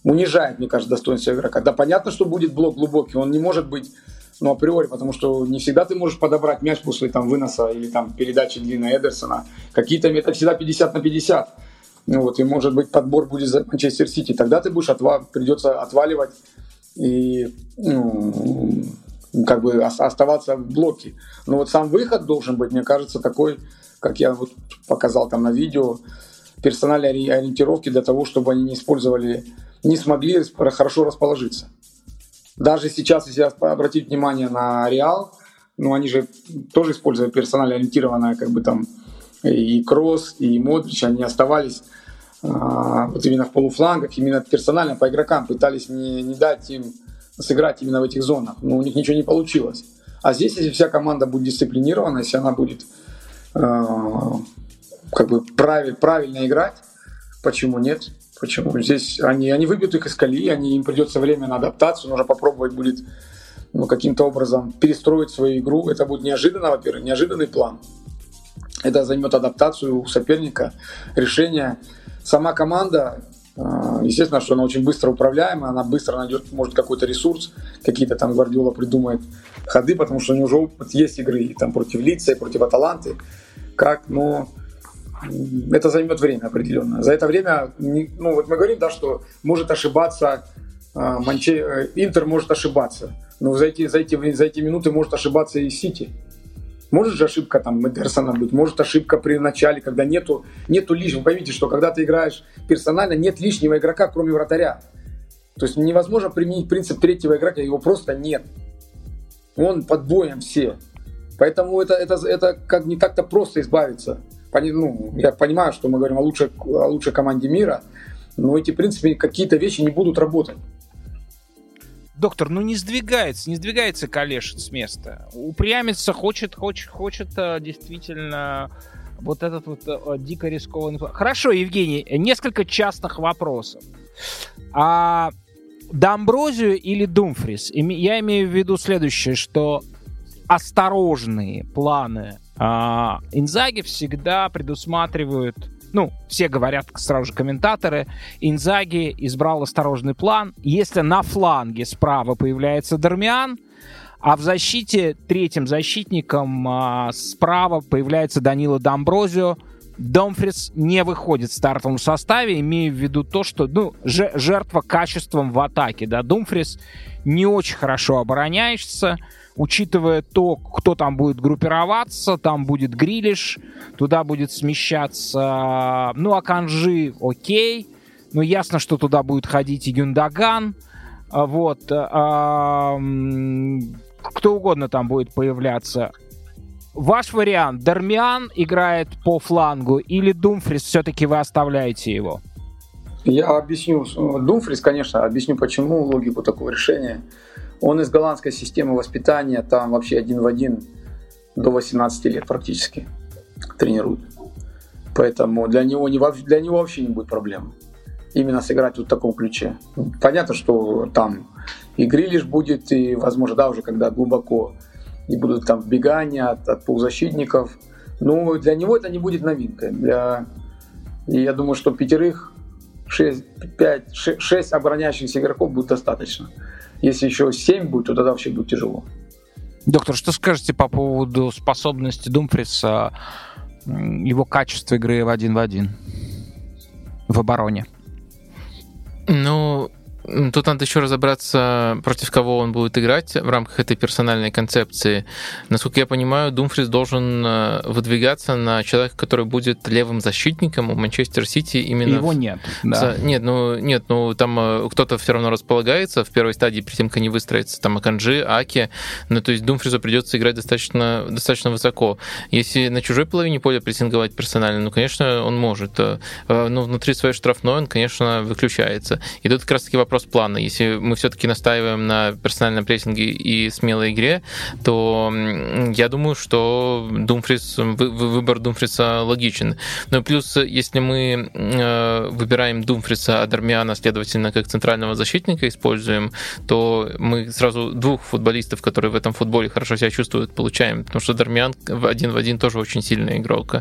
унижает, мне кажется, достоинство игрока. Да, понятно, что будет блок глубокий, он не может быть ну, априори, потому что не всегда ты можешь подобрать мяч после там выноса или там передачи длинной Эдерсона. Какие-то это всегда 50 на 50. Ну, вот, и может быть подбор будет за Манчестер Сити. Тогда ты будешь отва- придется отваливать и ну, как бы оставаться в блоке. Но вот сам выход должен быть, мне кажется, такой, как я вот показал там на видео, персональной ориентировки для того, чтобы они не использовали не смогли хорошо расположиться. Даже сейчас, если обратить внимание на Реал, ну, они же тоже используя персонально ориентированное, как бы там и Кросс, и Модрич, они оставались а, вот именно в полуфлангах, именно персонально по игрокам пытались не, не дать им сыграть именно в этих зонах. Но у них ничего не получилось. А здесь, если вся команда будет дисциплинирована, если она будет э, как бы правиль, правильно играть, почему нет? Почему? Здесь они, они выбьют их из колеи, они, им придется время на адаптацию, нужно попробовать будет ну, каким-то образом перестроить свою игру. Это будет неожиданно, во-первых, неожиданный план. Это займет адаптацию у соперника, решение. Сама команда, а, естественно, что она очень быстро управляемая, она быстро найдет, может, какой-то ресурс, какие-то там Гвардиола придумает ходы, потому что у него уже опыт есть игры и там против Лица, и против Аталанты. Как, но это займет время определенно. За это время, ну вот мы говорим, да, что может ошибаться а, Манче... Э, Интер может ошибаться, но за эти, за, эти, за эти минуты может ошибаться и Сити. Может же ошибка там Медерсона быть, может ошибка при начале, когда нету, нету лишнего. Поймите, что когда ты играешь персонально, нет лишнего игрока, кроме вратаря. То есть невозможно применить принцип третьего игрока, его просто нет. Он под боем все. Поэтому это, это, это как не так-то просто избавиться ну, я понимаю, что мы говорим о лучшей, о лучшей команде мира, но эти, в принципе, какие-то вещи не будут работать. Доктор, ну не сдвигается, не сдвигается Калешин с места. Упрямится, хочет, хочет, хочет э, действительно вот этот вот э, дико рискованный... Хорошо, Евгений, несколько частных вопросов. А Домброзию или Думфрис? Я имею в виду следующее, что осторожные планы а, Инзаги всегда предусматривают, ну, все говорят сразу же комментаторы, Инзаги избрал осторожный план. Если на фланге справа появляется Дармиан, а в защите третьим защитником а, справа появляется Данила Домброзио, Домфрис не выходит в стартовом составе, имея в виду то, что ну, жертва качеством в атаке. Да? Думфрис не очень хорошо обороняешься, учитывая то, кто там будет группироваться, там будет Грилиш, туда будет смещаться, ну, Аканжи, окей, но ясно, что туда будет ходить и Гюндаган, а, вот, а, кто угодно там будет появляться. Ваш вариант, Дармиан играет по флангу или Думфрис все-таки вы оставляете его? Я объясню, Думфрис, конечно, объясню почему, логику такого решения. Он из голландской системы воспитания, там вообще один в один до 18 лет практически тренирует. Поэтому для него, не, для него вообще не будет проблем именно сыграть вот в таком ключе. Понятно, что там и Грилиш будет, и, возможно, да, уже когда глубоко, и будут там бегания от, от полузащитников. Но для него это не будет новинкой. Для... И я думаю, что пятерых, 6, 5, 6, 6 обороняющихся игроков будет достаточно. Если еще 7 будет, то тогда вообще будет тяжело. Доктор, что скажете по поводу способности Думфриса, его качества игры в один в один в обороне? Ну, Тут надо еще разобраться, против кого он будет играть в рамках этой персональной концепции. Насколько я понимаю, Думфрис должен э, выдвигаться на человека, который будет левым защитником у Манчестер Сити именно... Его нет, да. Нет, ну, нет, ну, там э, кто-то все равно располагается в первой стадии, перед тем, как они выстроятся, там Аканджи, Аки, ну, то есть Думфрису придется играть достаточно, достаточно высоко. Если на чужой половине поля прессинговать персонально, ну, конечно, он может. Э, но внутри своей штрафной он, конечно, выключается. И тут как раз-таки вопрос вопрос плана. Если мы все-таки настаиваем на персональном прессинге и смелой игре, то я думаю, что Думфрис, выбор Думфриса логичен. Но плюс, если мы э, выбираем Думфриса, а Дармиана, следовательно, как центрального защитника используем, то мы сразу двух футболистов, которые в этом футболе хорошо себя чувствуют, получаем. Потому что Дармиан один в один тоже очень сильный игрок.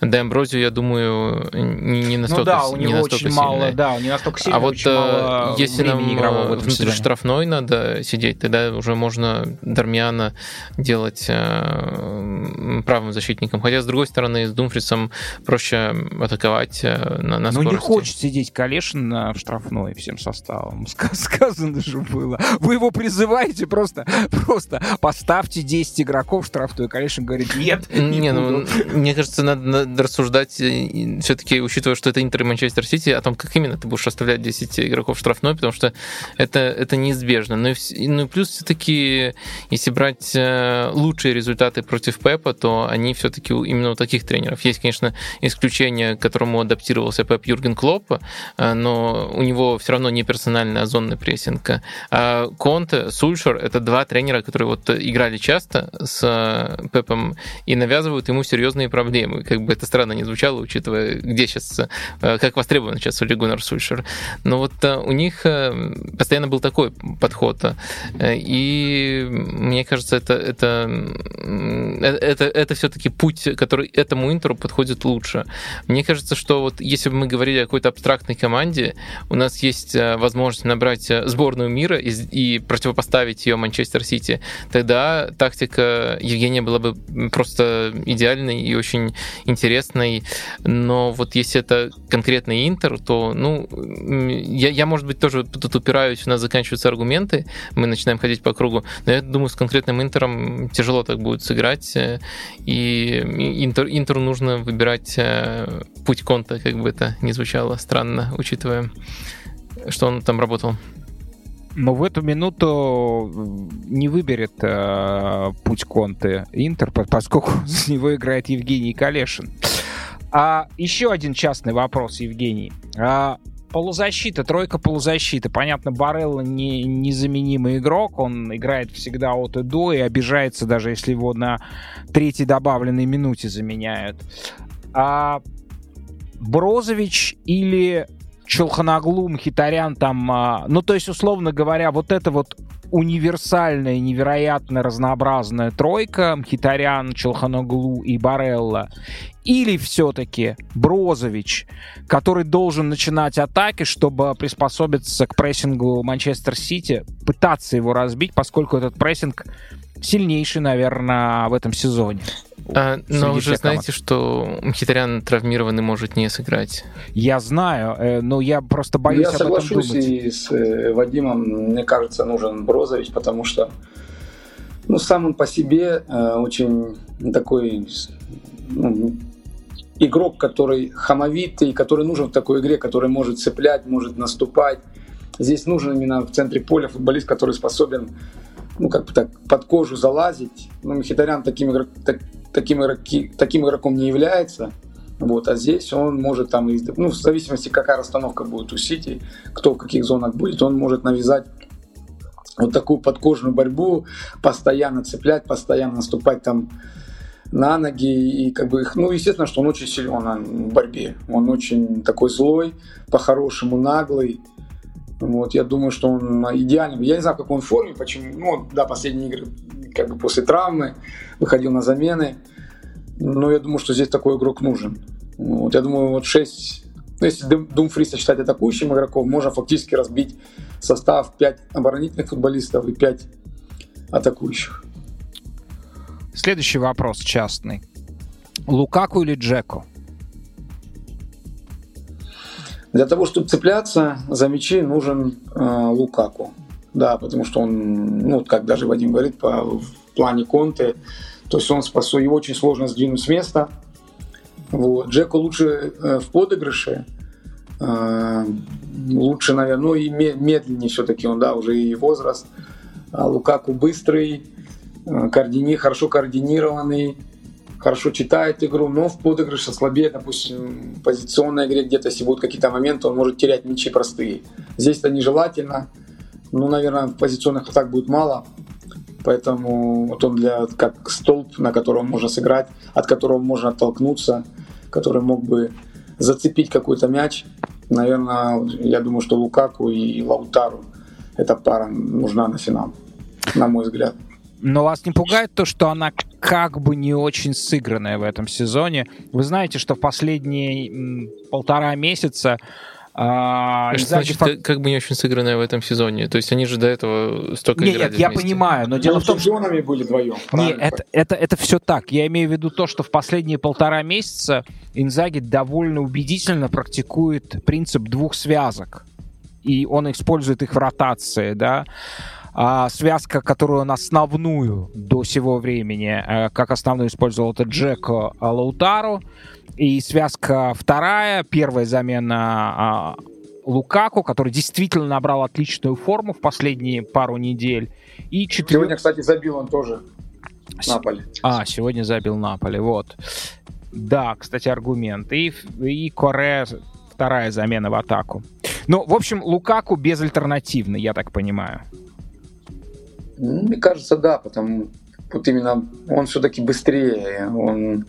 Да, Амброзию, я думаю, не, настолько, ну да, у него не настолько очень сильный. мало, да, не настолько сильный, А вот э, если нам внутри сезоне. штрафной надо сидеть, тогда уже можно Дармиана делать э, правым защитником. Хотя, с другой стороны, с Думфрисом проще атаковать э, на, на Ну, не хочет сидеть Калешин в штрафной всем составом. Сказано же было. Вы его призываете просто, просто поставьте 10 игроков в штрафную. Калешин говорит, нет, не, не ну, мне кажется, надо, надо рассуждать все-таки, учитывая, что это Интер и Манчестер Сити, о том, как именно ты будешь оставлять 10 игроков в штрафной, потому что это, это неизбежно. Ну и, ну и плюс все-таки, если брать э, лучшие результаты против Пепа, то они все-таки именно у таких тренеров. Есть, конечно, исключение, к которому адаптировался Пеп Юрген Клоп, э, но у него все равно не персональная а зонная прессинг. А Конте, Сульшер — это два тренера, которые вот играли часто с э, Пепом и навязывают ему серьезные проблемы. Как бы это странно не звучало, учитывая, где сейчас, как востребован сейчас Оли Гуннар Сульшер. Но вот у них постоянно был такой подход. И мне кажется, это, это, это, это все-таки путь, который этому Интеру подходит лучше. Мне кажется, что вот если бы мы говорили о какой-то абстрактной команде, у нас есть э, возможность набрать э, сборную мира и, и противопоставить ее Манчестер Сити, тогда тактика Евгения была бы просто идеальной и очень интересной. Но вот если это конкретный Интер, то, ну, я, я может быть, тоже тут упираюсь, у нас заканчиваются аргументы, мы начинаем ходить по кругу, но я думаю, с конкретным Интером тяжело так будет сыграть, э, и Интер, Интеру нужно выбирать э, путь Конта, как бы это ни звучало странно, учитывая, что он там работал. Но в эту минуту не выберет э, путь Конте Интер, поскольку с него играет Евгений Калешин. А еще один частный вопрос, Евгений. А, полузащита, тройка полузащиты. Понятно, Барелло не, незаменимый игрок, он играет всегда от и до и обижается, даже если его на третьей добавленной минуте заменяют. А Брозович или Челханаглу, Мхитарян там, а, ну то есть, условно говоря, вот это вот универсальная, невероятно разнообразная тройка Мхитарян, Челханоглу и Барелла или все-таки Брозович, который должен начинать атаки, чтобы приспособиться к прессингу Манчестер Сити, пытаться его разбить, поскольку этот прессинг сильнейший, наверное, в этом сезоне. А, но вы же знаете, что Мхитарян травмированный может не сыграть. Я знаю, э, но я просто боюсь я об соглашусь этом думать. и с э, Вадимом, мне кажется, нужен Брозович, потому что ну, сам он по себе э, очень такой ну, игрок, который хамовитый, который нужен в такой игре, который может цеплять, может наступать. Здесь нужен именно в центре поля футболист, который способен ну, как бы так, под кожу залазить. Ну, Мхитарян таким, игрок, так, таким, игроки, таким игроком не является. Вот, а здесь он может там, ну, в зависимости, какая расстановка будет у Сити, кто в каких зонах будет, он может навязать вот такую подкожную борьбу, постоянно цеплять, постоянно наступать там на ноги и как бы их, ну естественно, что он очень силен в борьбе, он очень такой злой, по-хорошему наглый, вот, я думаю, что он идеальный. Я не знаю, в какой он форме, почему. Ну, да, последние игры как бы после травмы выходил на замены. Но я думаю, что здесь такой игрок нужен. Вот, я думаю, вот 6 ну, если Думфриса считать атакующим игроком, можно фактически разбить состав 5 оборонительных футболистов и 5 атакующих. Следующий вопрос частный. Лукаку или Джеку? Для того, чтобы цепляться за мячи, нужен э, Лукаку. Да, потому что он, ну, как даже Вадим говорит, по, в плане Конте, то есть он способен, его очень сложно сдвинуть с места. Вот. Джеку лучше э, в подыгрыше, э, лучше, наверное, ну и медленнее все-таки он, да, уже и возраст. А Лукаку быстрый, Э, координи, хорошо координированный, хорошо читает игру, но в подыгрыше слабее, допустим, в позиционной игре где-то, если будут какие-то моменты, он может терять мячи простые. Здесь это нежелательно. Ну, наверное, позиционных атак будет мало. Поэтому вот он для, как столб, на котором можно сыграть, от которого можно оттолкнуться, который мог бы зацепить какой-то мяч. Наверное, я думаю, что Лукаку и Лаутару эта пара нужна на финал, на мой взгляд. Но вас не пугает то, что она как бы не очень сыгранная в этом сезоне? Вы знаете, что в последние полтора месяца а, что значит, фак... как бы не очень сыгранная в этом сезоне? То есть они же до этого столько Нет, нет, я понимаю, но дело в том, что... были вдвоем. Нет, это, это, это все так. Я имею в виду то, что в последние полтора месяца Инзаги довольно убедительно практикует принцип двух связок. И он использует их в ротации, да а, связка, которую он основную до сего времени, а, как основную использовал, это Джеко Лаутару. И связка вторая, первая замена а, Лукаку, который действительно набрал отличную форму в последние пару недель. И четвер... Сегодня, кстати, забил он тоже Наполи. А, сегодня забил Наполи, вот. Да, кстати, аргумент. И, и Коре вторая замена в атаку. Ну, в общем, Лукаку безальтернативный, я так понимаю. Ну, мне кажется, да, потому вот именно он все-таки быстрее, он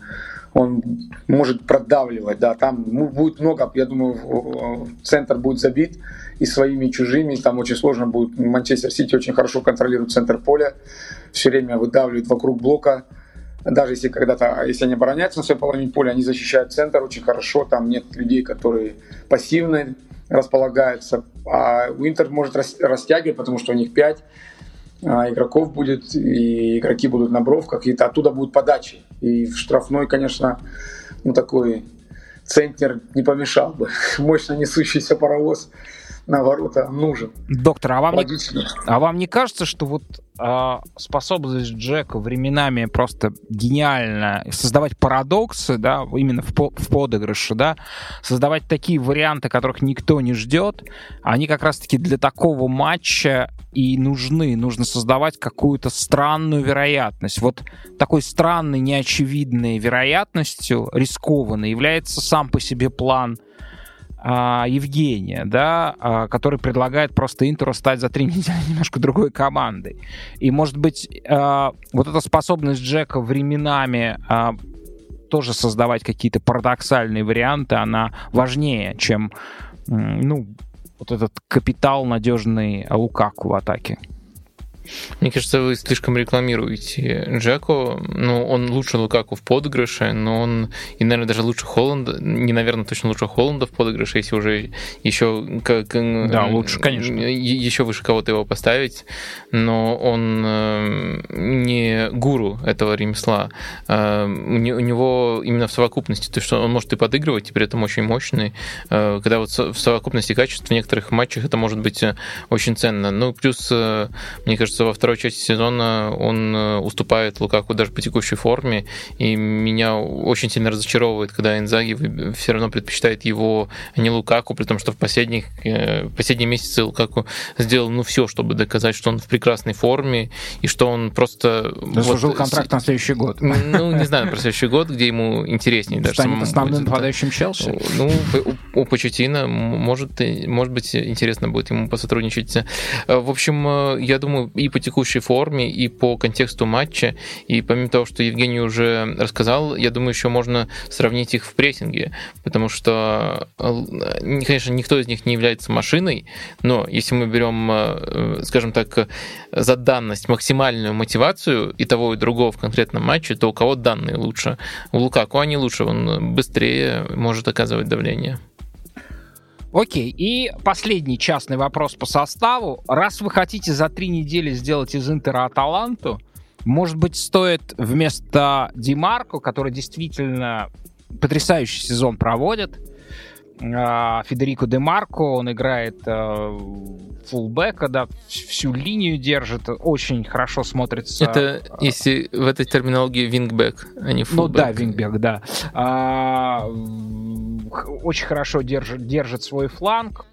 он может продавливать, да, там будет много, я думаю, центр будет забит и своими, и чужими, там очень сложно будет, Манчестер Сити очень хорошо контролирует центр поля, все время выдавливает вокруг блока, даже если когда-то, если они обороняются на своей половине поля, они защищают центр очень хорошо, там нет людей, которые пассивно располагаются, а Уинтер может растягивать, потому что у них 5 а, игроков будет, и игроки будут на бровках, и оттуда будут подачи. И в штрафной, конечно, ну такой центнер не помешал бы. Мощно несущийся паровоз на ворота нужен. Доктор, а вам, не, а вам не кажется, что вот э, способность Джека временами просто гениально создавать парадоксы, да, именно в, в подыгрыше, да, создавать такие варианты, которых никто не ждет, они как раз-таки для такого матча и нужны. Нужно создавать какую-то странную вероятность. Вот такой странной, неочевидной вероятностью, рискованной, является сам по себе план а, Евгения, да, а, который предлагает просто Интеру стать за три недели немножко другой командой. И, может быть, а, вот эта способность Джека временами а, тоже создавать какие-то парадоксальные варианты, она важнее, чем, ну, вот этот капитал надежный Лукаку в атаке. Мне кажется, вы слишком рекламируете Джеку. Ну, он лучше Лукаку в подыгрыше, но он и, наверное, даже лучше Холланда. Не, наверное, точно лучше Холланда в подыгрыше, если уже еще... Как, да, лучше, конечно. Еще выше кого-то его поставить. Но он э, не гуру этого ремесла. Э, у него именно в совокупности, то, что он может и подыгрывать, и при этом очень мощный. Э, когда вот в совокупности качеств в некоторых матчах это может быть очень ценно. Ну, плюс, мне кажется, кажется, во второй части сезона он э, уступает Лукаку даже по текущей форме, и меня очень сильно разочаровывает, когда Инзаги все равно предпочитает его, а не Лукаку, при том, что в последних, э, последние месяцы Лукаку сделал ну все, чтобы доказать, что он в прекрасной форме, и что он просто... Заслужил вот, контракт на следующий год. Ну, не знаю, про следующий год, где ему интереснее даже Станет основным нападающим Челси? Ну, у, у Почетина может, может быть, интересно будет ему посотрудничать. Э, в общем, я думаю, и по текущей форме, и по контексту матча. И помимо того, что Евгений уже рассказал, я думаю, еще можно сравнить их в прессинге, потому что, э, конечно, никто из них не является машиной, но если мы берем, э, скажем так, за данность максимальную мотивацию и того, и другого в конкретном матче, то у кого данные лучше? У Лукаку они лучше, он быстрее может оказывать давление. Окей, и последний частный вопрос по составу. Раз вы хотите за три недели сделать из Интера Аталанту, может быть, стоит вместо Димарко, который действительно потрясающий сезон проводит, Федерико Де Марко, он играет э, фулбека, да, всю линию держит, очень хорошо смотрится. Это если в этой терминологии вингбэк, а не фулбэк. Ну да, вингбэк, да. А, очень хорошо держит, держит свой фланг,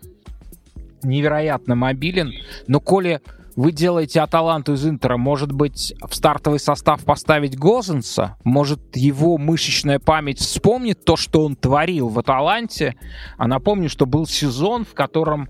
невероятно мобилен, но коли вы делаете Аталанту из Интера, может быть, в стартовый состав поставить Гозенса? Может, его мышечная память вспомнит то, что он творил в Аталанте? А напомню, что был сезон, в котором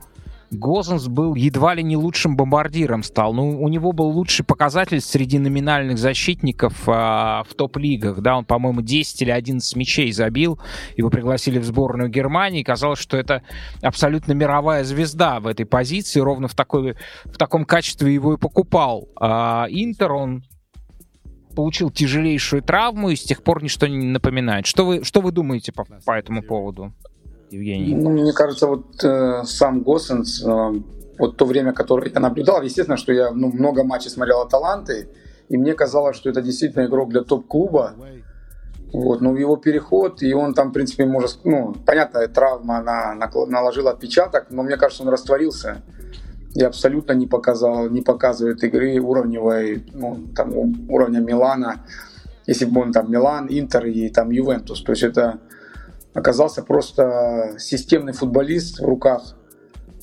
Гозенс был едва ли не лучшим бомбардиром стал. Ну, у него был лучший показатель среди номинальных защитников а, в топ-лигах. Да, он, по-моему, 10 или 11 мячей забил. Его пригласили в сборную Германии. Казалось, что это абсолютно мировая звезда в этой позиции. Ровно в, такой, в таком качестве его и покупал. А Интер, он получил тяжелейшую травму и с тех пор ничто не напоминает. Что вы, что вы думаете по, по этому поводу? Евгений? Ну, мне кажется, вот э, сам Госсенс, э, вот то время, которое я наблюдал, естественно, что я ну, много матчей смотрел от Таланты, и мне казалось, что это действительно игрок для топ-клуба. Вот, но его переход, и он там, в принципе, может, ну, понятно, травма она наложила отпечаток, но мне кажется, он растворился и абсолютно не показал, не показывает игры уровневой, ну, там, уровня Милана, если бы он там Милан, Интер и там Ювентус. То есть это оказался просто системный футболист в руках.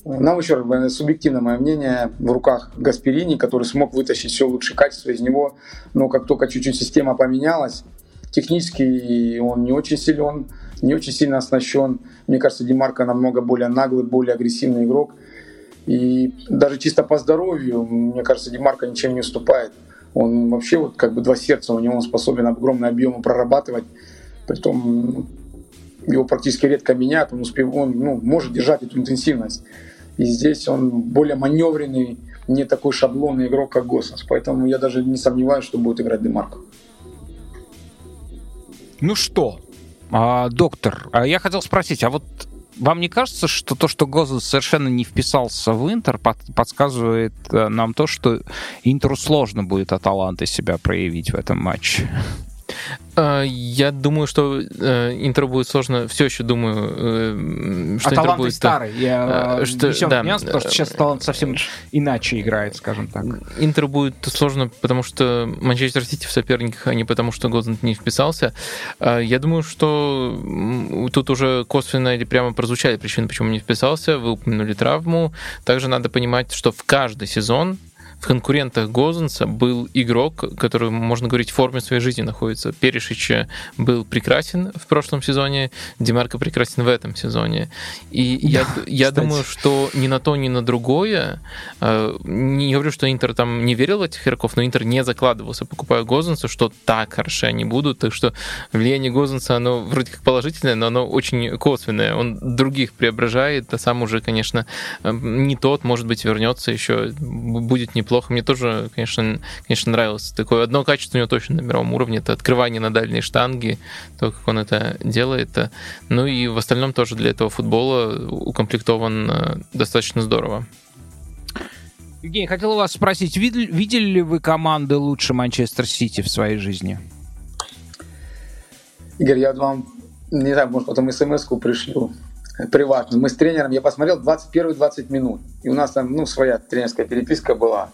Нам еще раз, субъективно мое мнение, в руках Гасперини, который смог вытащить все лучшее качество из него. Но как только чуть-чуть система поменялась, технически он не очень силен, не очень сильно оснащен. Мне кажется, Димарко намного более наглый, более агрессивный игрок. И даже чисто по здоровью, мне кажется, Димарко ничем не уступает. Он вообще вот как бы два сердца у него, он способен огромный объем прорабатывать. Притом его практически редко меняют, он, успев, он ну, может держать эту интенсивность. И здесь он более маневренный, не такой шаблонный игрок, как Госенс. Поэтому я даже не сомневаюсь, что будет играть Демарко. Ну что, а, доктор, а я хотел спросить, а вот вам не кажется, что то, что Гозенс совершенно не вписался в Интер, под, подсказывает э, нам то, что Интеру сложно будет Аталанты себя проявить в этом матче? А, я думаю, что э, интро будет сложно. Все еще думаю, э, что а интро будет старый. Я э, что, да, нюанс, потому что сейчас талант совсем иначе играет, скажем так. Интро будет сложно, потому что Манчестер Сити в соперниках, а не потому что Гозент не вписался. Я думаю, что тут уже косвенно или прямо прозвучали причины, почему не вписался. Вы упомянули травму. Также надо понимать, что в каждый сезон в конкурентах Гозенса был игрок, который, можно говорить, в форме своей жизни находится. Перешич был прекрасен в прошлом сезоне, Демарко прекрасен в этом сезоне. И да, я, я думаю, что ни на то, ни на другое, э, не говорю, что Интер там не верил в этих игроков, но Интер не закладывался, покупая Гозенса, что так хороши они будут, так что влияние Гозенса, оно вроде как положительное, но оно очень косвенное. Он других преображает, а сам уже, конечно, э, не тот, может быть, вернется еще, будет неплохо неплохо. Мне тоже, конечно, конечно, нравилось. Такое одно качество у него точно на мировом уровне. Это открывание на дальние штанги, то, как он это делает. Ну и в остальном тоже для этого футбола укомплектован э, достаточно здорово. Евгений, хотел вас спросить, видели, видели ли вы команды лучше Манчестер Сити в своей жизни? Игорь, я вам, не знаю, может, потом смс-ку пришлю приватно. Мы с тренером, я посмотрел 21-20 минут. И у нас там, ну, своя тренерская переписка была.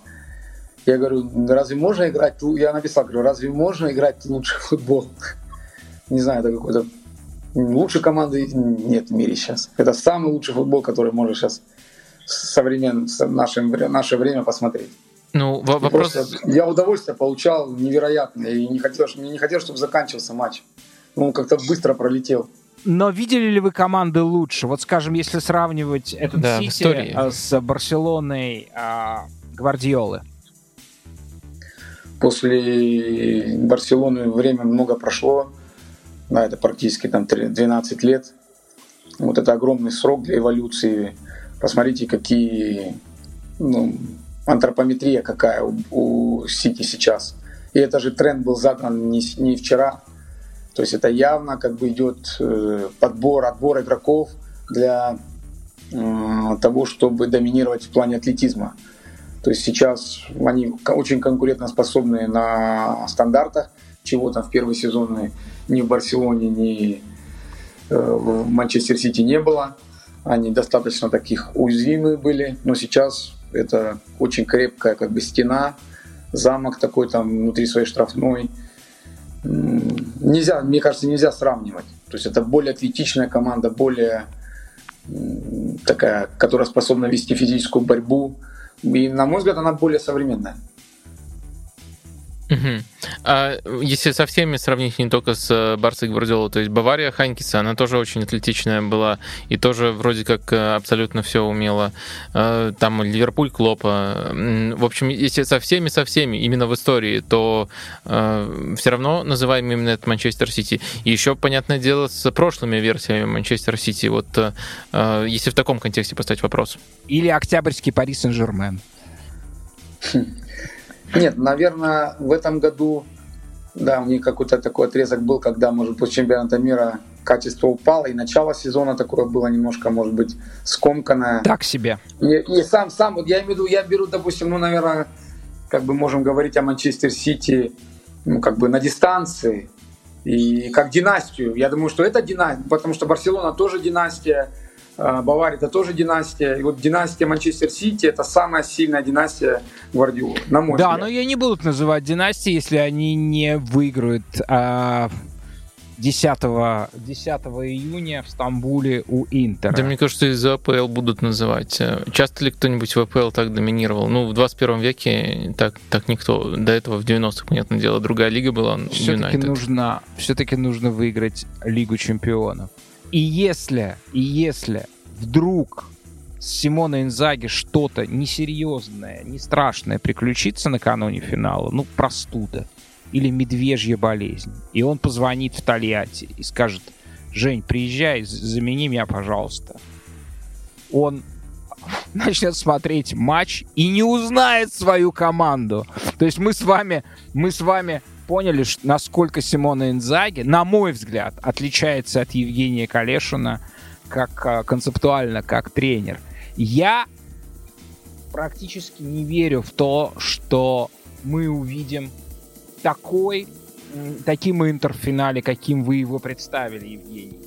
Я говорю, разве можно играть? Я написал, говорю, разве можно играть лучший футбол? Не знаю, это какой-то лучшей команды нет в мире сейчас. Это самый лучший футбол, который можно сейчас современ, в наше, наше время посмотреть. Ну, вопрос... Просто я удовольствие получал невероятное. И не хотел, мне не хотел, чтобы заканчивался матч. Ну, он как-то быстро пролетел. Но видели ли вы команды лучше? Вот, скажем, если сравнивать этот да, Сити с Барселоной а, Гвардиолы после Барселоны время много прошло, да, это практически там 12 лет. Вот это огромный срок для эволюции. Посмотрите, какие ну, антропометрия какая у, у Сити сейчас. И это же тренд был задан не, не вчера. То есть это явно как бы идет э, подбор, отбор игроков для э, того, чтобы доминировать в плане атлетизма. То есть сейчас они очень конкурентоспособны на стандартах, чего там в первые сезоны ни в Барселоне, ни э, в Манчестер Сити не было. Они достаточно таких уязвимые были, но сейчас это очень крепкая как бы стена, замок такой там внутри своей штрафной. Нельзя, мне кажется, нельзя сравнивать. То есть это более атлетичная команда, более такая, которая способна вести физическую борьбу, И, на мой взгляд, она более современная. Угу. А если со всеми сравнить не только с э, Барсой Гвардиолой, то есть Бавария Ханькиса, она тоже очень атлетичная была и тоже вроде как э, абсолютно все умела. Э, там Ливерпуль Клопа. В общем, если со всеми, со всеми, именно в истории, то все равно называем именно это Манчестер Сити. И еще, понятное дело, с прошлыми версиями Манчестер Сити. Вот если в таком контексте поставить вопрос. Или Октябрьский Пари Сен-Жермен. Нет, наверное, в этом году, да, у них какой-то такой отрезок был, когда, может, после чемпионата мира качество упало, и начало сезона такое было немножко, может быть, скомканное. Так себе. И, и сам, сам, вот я имею в виду, я беру, допустим, ну, наверное, как бы можем говорить о Манчестер Сити, ну, как бы на дистанции, и как династию. Я думаю, что это династия, потому что Барселона тоже династия, Бавария это тоже династия. И вот династия Манчестер Сити это самая сильная династия Гвардиолы, на мой да, взгляд. но ее не будут называть династией, если они не выиграют а, 10, 10 июня в Стамбуле у Интера. Да, мне кажется, из-за АПЛ будут называть. Часто ли кто-нибудь в АПЛ так доминировал? Ну, в 21 веке так, так никто. До этого в 90-х, понятное дело, другая лига была. Все-таки нужно, все-таки нужно выиграть Лигу чемпионов. И если, и если вдруг с Симона Инзаги что-то несерьезное, не страшное приключится накануне финала, ну, простуда или медвежья болезнь, и он позвонит в Тольятти и скажет, Жень, приезжай, замени меня, пожалуйста. Он начнет смотреть матч и не узнает свою команду. То есть мы с вами, мы с вами поняли, насколько Симона Инзаги, на мой взгляд, отличается от Евгения Калешина как а, концептуально, как тренер. Я практически не верю в то, что мы увидим такой, таким интер в финале, каким вы его представили, Евгений.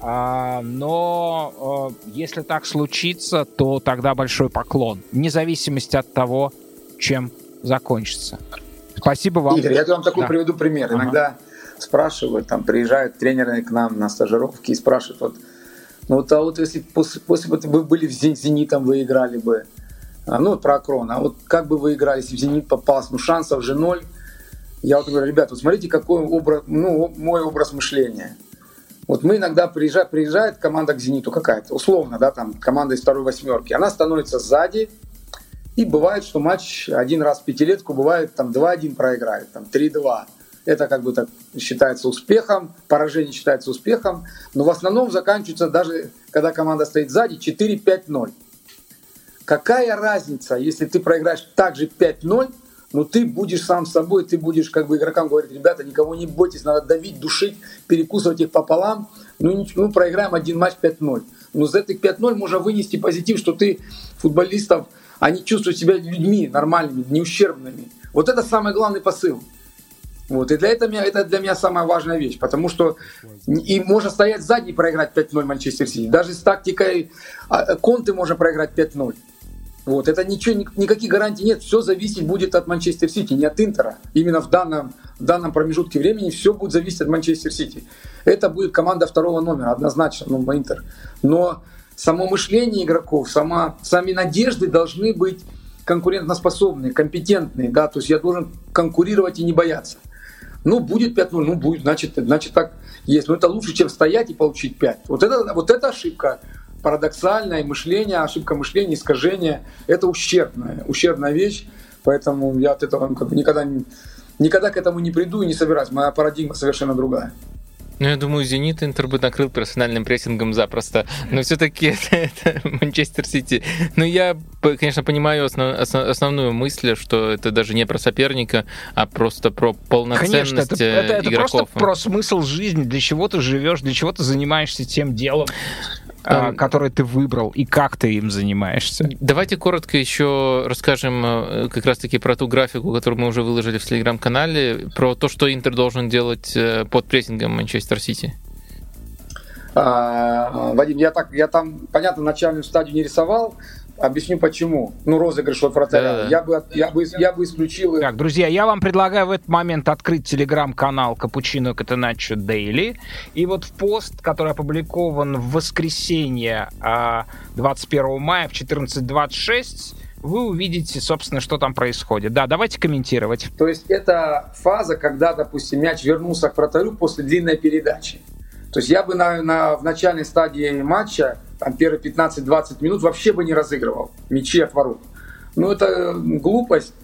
А, но а, если так случится, то тогда большой поклон, вне зависимости от того, чем закончится. Спасибо вам. Игорь, я вам такой да. приведу пример. Ага. Иногда спрашивают, там приезжают тренеры к нам на стажировки и спрашивают, вот, ну вот, а вот если после, после бы вы были в Зенитом, вы играли бы, а, ну про Акрон, а вот как бы вы играли, если в Зенит попалось, ну шансов же ноль. Я вот говорю, ребята, вот смотрите, какой образ, ну, мой образ мышления. Вот мы иногда приезжает, приезжает команда к «Зениту» какая-то, условно, да, там команда из второй восьмерки. Она становится сзади, и бывает, что матч один раз в пятилетку, бывает там 2-1 проиграет, там 3-2. Это как бы так считается успехом, поражение считается успехом, но в основном заканчивается даже, когда команда стоит сзади, 4-5-0. Какая разница, если ты проиграешь также 5-0, но ты будешь сам собой, ты будешь как бы игрокам говорить, ребята, никого не бойтесь, надо давить, душить, перекусывать их пополам, ну, ну проиграем один матч 5-0. Но за этих 5-0 можно вынести позитив, что ты футболистов они чувствуют себя людьми нормальными, неущербными. Вот это самый главный посыл. Вот. И для этого это для меня самая важная вещь, потому что и можно стоять сзади и проиграть 5-0 Манчестер Сити. Даже с тактикой а, Конты можно проиграть 5-0. Вот. Это ничего, никаких гарантий нет. Все зависеть будет от Манчестер Сити, не от Интера. Именно в данном, в данном промежутке времени все будет зависеть от Манчестер Сити. Это будет команда второго номера, однозначно, ну, Интер. Но само мышление игроков, сама, сами надежды должны быть конкурентоспособные, компетентные, да, то есть я должен конкурировать и не бояться. Ну, будет 5-0, ну, будет, значит, значит так есть. Но это лучше, чем стоять и получить 5. Вот это, вот это ошибка парадоксальное мышление, ошибка мышления, искажение. Это ущербная, ущербная вещь. Поэтому я от этого как бы никогда, никогда к этому не приду и не собираюсь. Моя парадигма совершенно другая. Ну, я думаю, Зенит Интер бы накрыл персональным прессингом запросто. Но все-таки это, это Манчестер Сити. Но я, конечно, понимаю основ, основную мысль, что это даже не про соперника, а просто про полноценность конечно, это, это, это игроков. просто про смысл жизни, для чего ты живешь, для чего ты занимаешься тем делом, а, который ты выбрал и как ты им занимаешься. Давайте коротко еще расскажем э, как раз-таки про ту графику, которую мы уже выложили в телеграм-канале, про то, что Интер должен делать э, под прессингом Манчестер Сити. А, Вадим, я так, я там, понятно, начальную стадию не рисовал, Объясню почему. Ну, розыгрыш от вратаря. Да, да. Я, бы, я, бы, я бы исключил... Так, друзья, я вам предлагаю в этот момент открыть телеграм-канал Капучино Катеначо Дейли. И вот в пост, который опубликован в воскресенье 21 а, мая в 14.26, вы увидите, собственно, что там происходит. Да, давайте комментировать. То есть это фаза, когда, допустим, мяч вернулся к вратарю после длинной передачи. То есть я бы на, на, в начальной стадии матча, там первые 15-20 минут, вообще бы не разыгрывал мячи от ворот. Ну, это глупость.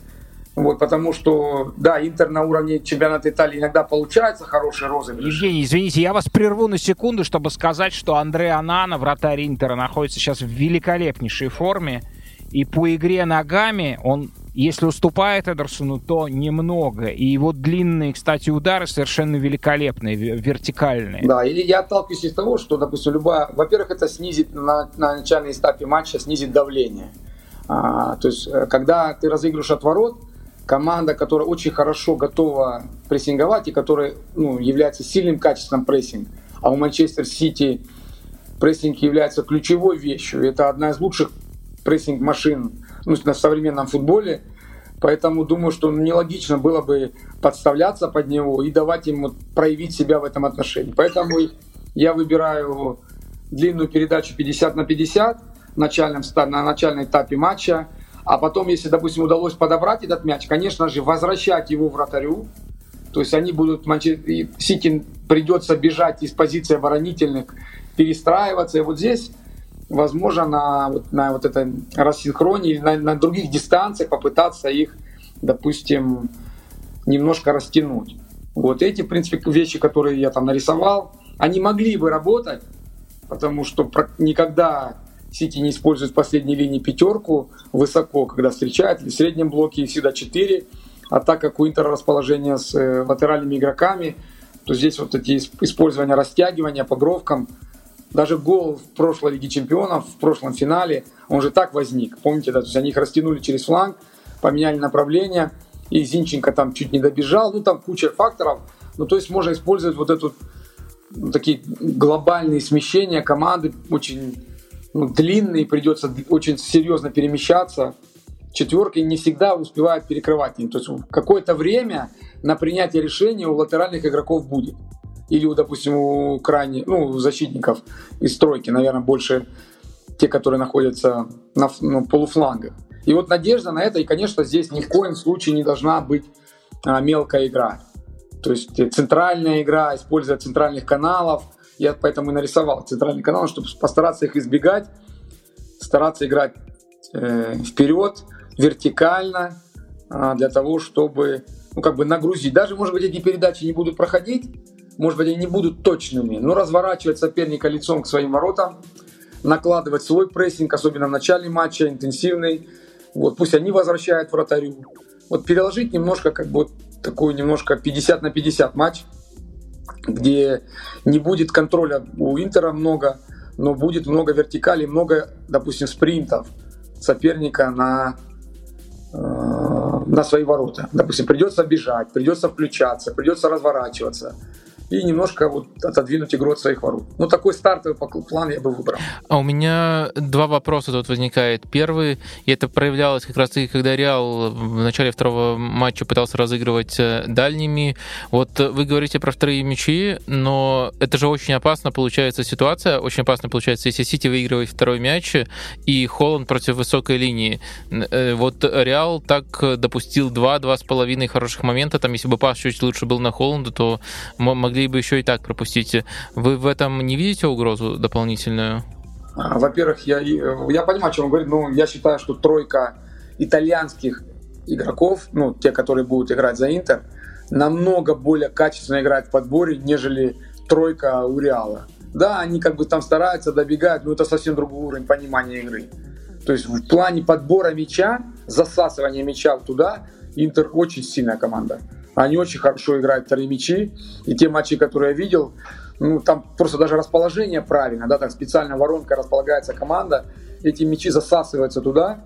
Вот, потому что, да, Интер на уровне чемпионата Италии иногда получается хороший розыгрыш. Евгений, извините, я вас прерву на секунду, чтобы сказать, что Андре Анана, вратарь Интера, находится сейчас в великолепнейшей форме. И по игре ногами он, если уступает Эдерсону, то немного. И его длинные, кстати, удары совершенно великолепные, вертикальные. Да, и я отталкиваюсь из того, что, допустим, любая... Во-первых, это снизит на, на начальной этапе матча, снизит давление. А, то есть, э, когда ты разыгрываешь от ворот, команда, которая очень хорошо готова прессинговать и которая ну, является сильным качеством прессинг, а у Манчестер Сити прессинг является ключевой вещью. Это одна из лучших прессинг-машин ну, на современном футболе. Поэтому думаю, что нелогично было бы подставляться под него и давать ему проявить себя в этом отношении. Поэтому я выбираю длинную передачу 50 на 50 начальном, на начальном этапе матча. А потом, если, допустим, удалось подобрать этот мяч, конечно же, возвращать его вратарю. То есть они будут, Сити придется бежать из позиции оборонительных, перестраиваться. И вот здесь, возможно, на, на вот этом рассинхроне или на, на других дистанциях попытаться их, допустим, немножко растянуть. Вот эти, в принципе, вещи, которые я там нарисовал, они могли бы работать, потому что никогда Сити не использует в последней линии пятерку высоко, когда встречает, в среднем блоке всегда 4. А так как у Интера расположение с э, латеральными игроками, то здесь вот эти использования растягивания по бровкам, даже гол в прошлой Лиге Чемпионов, в прошлом финале, он же так возник. Помните, да, то есть они их растянули через фланг, поменяли направление, и Зинченко там чуть не добежал, ну там куча факторов. Ну то есть можно использовать вот эту ну, такие глобальные смещения команды очень ну, длинный, придется очень серьезно перемещаться. Четверки не всегда успевают перекрывать. То есть какое-то время на принятие решения у латеральных игроков будет. Или, допустим, у крайне, ну, защитников из стройки, наверное, больше те, которые находятся на ну, полуфлангах. И вот надежда на это, и, конечно, здесь ни в коем случае не должна быть а, мелкая игра. То есть центральная игра, используя центральных каналов – я поэтому и нарисовал центральный канал, чтобы постараться их избегать, стараться играть э, вперед, вертикально, э, для того, чтобы ну, как бы нагрузить. Даже, может быть, эти передачи не будут проходить, может быть, они не будут точными, но разворачивать соперника лицом к своим воротам, накладывать свой прессинг, особенно в начале матча, интенсивный. Вот, пусть они возвращают вратарю. Вот переложить немножко, как бы, вот такой немножко 50 на 50 матч – где не будет контроля у Интера много, но будет много вертикали, много, допустим, спринтов соперника на, э, на свои ворота. Допустим, придется бежать, придется включаться, придется разворачиваться и немножко вот отодвинуть игру от своих ворот. Ну, такой стартовый план я бы выбрал. А у меня два вопроса тут возникает. Первый, и это проявлялось как раз таки, когда Реал в начале второго матча пытался разыгрывать э, дальними. Вот вы говорите про вторые мячи, но это же очень опасно получается ситуация, очень опасно получается, если Сити выигрывает второй мяч и Холланд против высокой линии. Э, вот Реал так допустил два-два с половиной хороших момента, там если бы пас чуть лучше был на Холланда, то могли могли бы еще и так пропустить. Вы в этом не видите угрозу дополнительную? А, во-первых, я, я понимаю, о чем он говорит, но я считаю, что тройка итальянских игроков, ну, те, которые будут играть за Интер, намного более качественно играют в подборе, нежели тройка у Реала. Да, они как бы там стараются, добегают, но это совсем другой уровень понимания игры. То есть в плане подбора мяча, засасывания мяча туда, Интер очень сильная команда. Они очень хорошо играют вторые мячи. И те матчи, которые я видел, ну, там просто даже расположение правильно, да, так специально воронка располагается команда, эти мячи засасываются туда.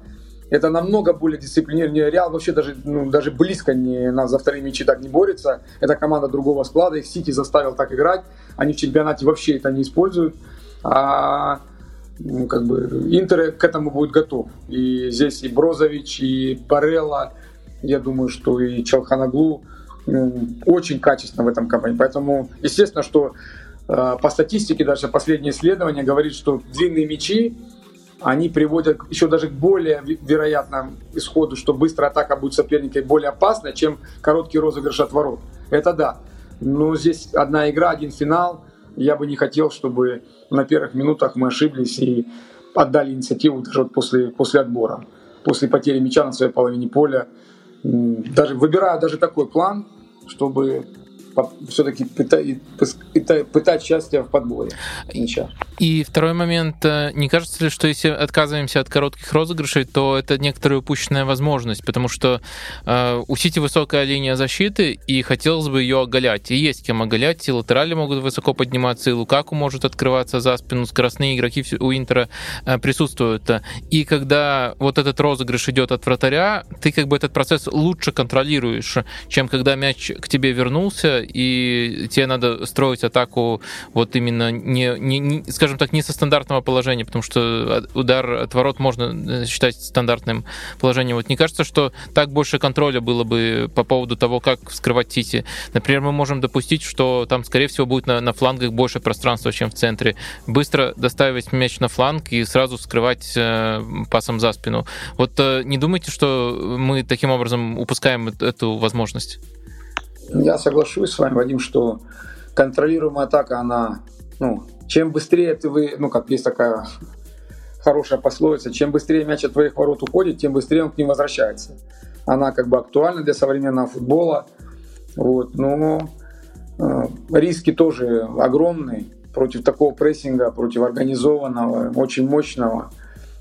Это намного более дисциплинированнее. Реал вообще даже, ну, даже близко не, на, за вторые мячи так не борется. Это команда другого склада. Их Сити заставил так играть. Они в чемпионате вообще это не используют. А ну, как бы Интер к этому будет готов. И здесь и Брозович, и Барелла, я думаю, что и Челханаглу, очень качественно в этом компании. Поэтому, естественно, что э, по статистике даже последнее исследование говорит, что длинные мячи они приводят еще даже к более вероятному исходу, что быстрая атака будет соперника более опасной, чем короткий розыгрыш от ворот. Это да. Но здесь одна игра, один финал. Я бы не хотел, чтобы на первых минутах мы ошиблись и отдали инициативу даже вот после, после отбора, после потери мяча на своей половине поля. Даже выбираю даже такой план, чтобы все-таки пытать, пытать счастье в подборе мяча. И второй момент. Э, не кажется ли, что если отказываемся от коротких розыгрышей, то это некоторая упущенная возможность, потому что э, у Сити высокая линия защиты, и хотелось бы ее оголять. И есть кем оголять, и латерали могут высоко подниматься, и Лукаку может открываться за спину, скоростные игроки у Интера э, присутствуют. И когда вот этот розыгрыш идет от вратаря, ты как бы этот процесс лучше контролируешь, чем когда мяч к тебе вернулся, и тебе надо строить атаку вот именно не, не, не скажем так, не со стандартного положения, потому что удар от ворот можно э, считать стандартным положением. Вот не кажется, что так больше контроля было бы по поводу того, как вскрывать Сити? Например, мы можем допустить, что там, скорее всего, будет на, на флангах больше пространства, чем в центре. Быстро доставить мяч на фланг и сразу вскрывать э, пасом за спину. Вот э, не думайте, что мы таким образом упускаем эту возможность? Я соглашусь с вами, Вадим, что контролируемая атака, она, ну, чем быстрее ты вы, ну, как есть такая хорошая пословица, чем быстрее мяч от твоих ворот уходит, тем быстрее он к ним возвращается. Она как бы актуальна для современного футбола, вот, но э, риски тоже огромные против такого прессинга, против организованного, очень мощного,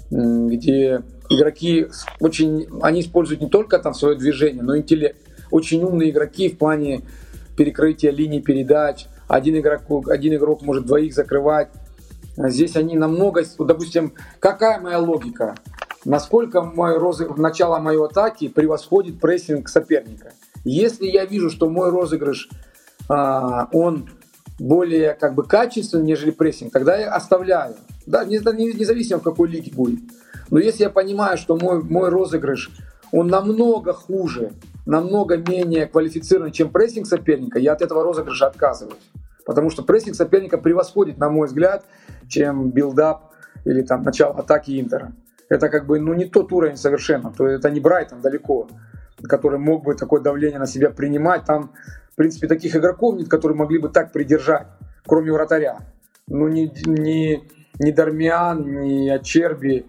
где игроки очень, они используют не только там свое движение, но и интеллект очень умные игроки в плане перекрытия линий передач. Один игрок, один игрок может двоих закрывать. Здесь они намного... Допустим, какая моя логика? Насколько мой розыгрыш, начало моей атаки превосходит прессинг соперника? Если я вижу, что мой розыгрыш, а, он более как бы качественный, нежели прессинг, тогда я оставляю. Да, независимо в какой лиге будет. Но если я понимаю, что мой, мой розыгрыш, он намного хуже, намного менее квалифицирован, чем прессинг соперника, я от этого розыгрыша отказываюсь. Потому что прессинг соперника превосходит, на мой взгляд, чем build-up или там начало атаки Интера. Это как бы ну, не тот уровень совершенно. То это не Брайтон далеко, который мог бы такое давление на себя принимать. Там, в принципе, таких игроков нет, которые могли бы так придержать, кроме вратаря. Ну, ни, ни, ни Дармиан, ни Ачерби,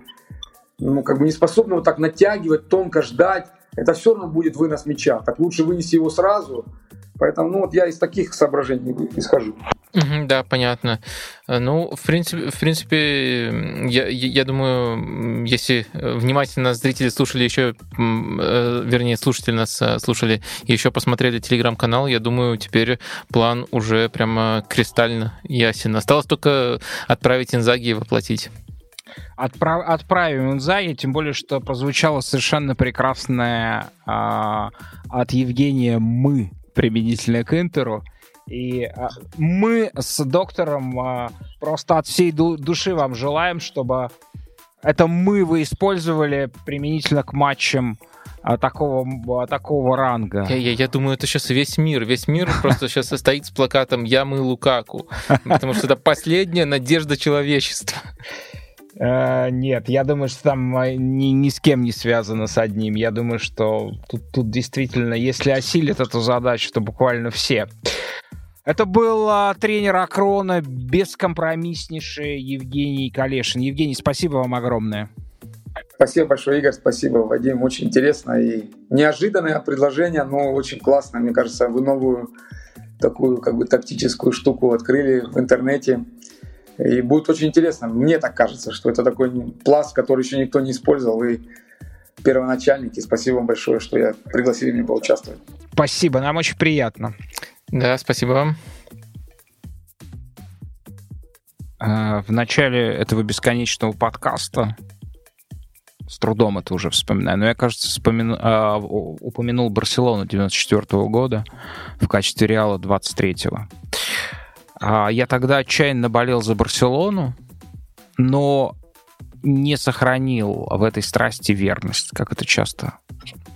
ну, как бы не способны вот так натягивать, тонко ждать это все равно будет вынос мяча. Так лучше вынести его сразу. Поэтому ну, вот я из таких соображений исхожу. Да, понятно. Ну, в принципе, в принципе я, я думаю, если внимательно зрители слушали еще, э, вернее, слушатели нас э, слушали еще посмотрели телеграм-канал, я думаю, теперь план уже прямо кристально ясен. Осталось только отправить Инзаги и воплотить. Отправ, отправим Инзаги, тем более, что прозвучало совершенно прекрасное а, от Евгения «мы» применительно к Интеру. И а, мы с доктором а, просто от всей ду- души вам желаем, чтобы это мы вы использовали применительно к матчам а, такого, а, такого ранга. Я, я, я думаю, это сейчас весь мир. Весь мир просто сейчас стоит с плакатом «Я мы Лукаку», потому что это последняя надежда человечества. Э, нет, я думаю, что там а, ни, ни с кем не связано с одним. Я думаю, что тут, тут действительно, если осилит эту задачу, то буквально все. Это был а, тренер Акрона, бескомпромисснейший Евгений Калешин. Евгений, спасибо вам огромное. Спасибо большое, Игорь, спасибо, Вадим. Очень интересно и неожиданное предложение, но очень классно. Мне кажется, вы новую такую как бы тактическую штуку открыли в интернете. И будет очень интересно. Мне так кажется, что это такой пласт, который еще никто не использовал. И первоначальники, спасибо вам большое, что я пригласили меня поучаствовать. Спасибо, нам очень приятно. Да, спасибо вам. А, в начале этого бесконечного подкаста с трудом это уже вспоминаю, но я, кажется, вспомин... а, упомянул Барселону 94 -го года в качестве Реала 23-го. А, я тогда отчаянно болел за Барселону, но не сохранил в этой страсти верность, как это часто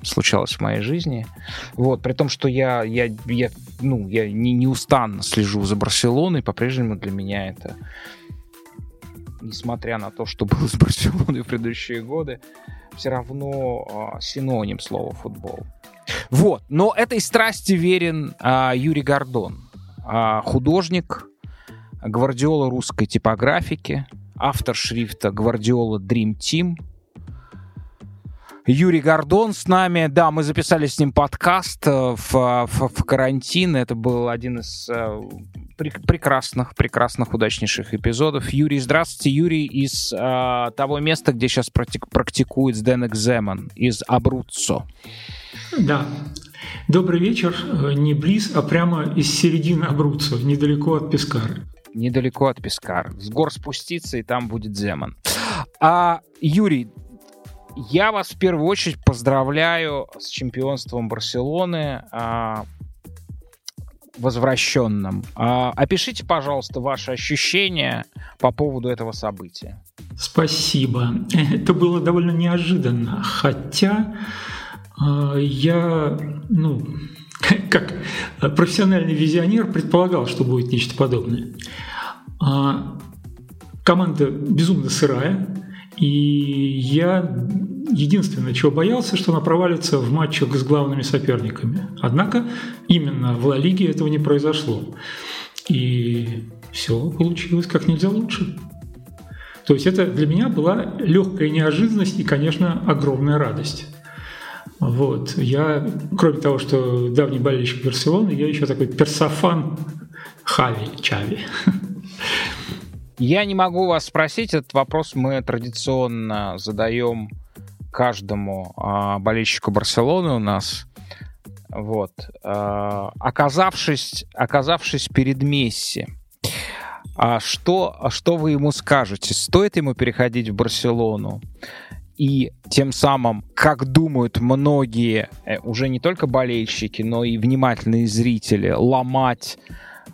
случалось в моей жизни. Вот, при том, что я, я, я, ну, я не, неустанно слежу за Барселоной, по-прежнему для меня это несмотря на то, что было с Барселоной в предыдущие годы, все равно синоним слова футбол. Вот, но этой страсти верен Юрий Гордон, художник, гвардиола русской типографики, автор шрифта Гвардиола Dream Team. Юрий Гордон с нами. Да, мы записали с ним подкаст э, в, в, в карантин. Это был один из э, прекрасных, прекрасных, удачнейших эпизодов. Юрий, здравствуйте. Юрий из э, того места, где сейчас практик, практикует Сден Экземен, из Абруццо. Да. Добрый вечер. Э, не близ, а прямо из середины Абруццо, недалеко от Пескары недалеко от Пескар. С гор спуститься, и там будет Земан. А, Юрий, я вас в первую очередь поздравляю с чемпионством Барселоны а, возвращенным. А, опишите, пожалуйста, ваши ощущения по поводу этого события. Спасибо. Это было довольно неожиданно, хотя я, ну, как профессиональный визионер предполагал, что будет нечто подобное. А, команда безумно сырая, и я единственное, чего боялся, что она провалится в матчах с главными соперниками. Однако именно в Ла Лиге этого не произошло. И все получилось как нельзя лучше. То есть это для меня была легкая неожиданность и, конечно, огромная радость. Вот. Я, кроме того, что давний болельщик Барселоны, я еще такой персофан Хави Чави. Я не могу вас спросить, этот вопрос мы традиционно задаем каждому а, болельщику Барселоны у нас. Вот. А, оказавшись, оказавшись перед Месси, а что, что вы ему скажете? Стоит ему переходить в Барселону? И тем самым, как думают многие, э, уже не только болельщики, но и внимательные зрители, ломать,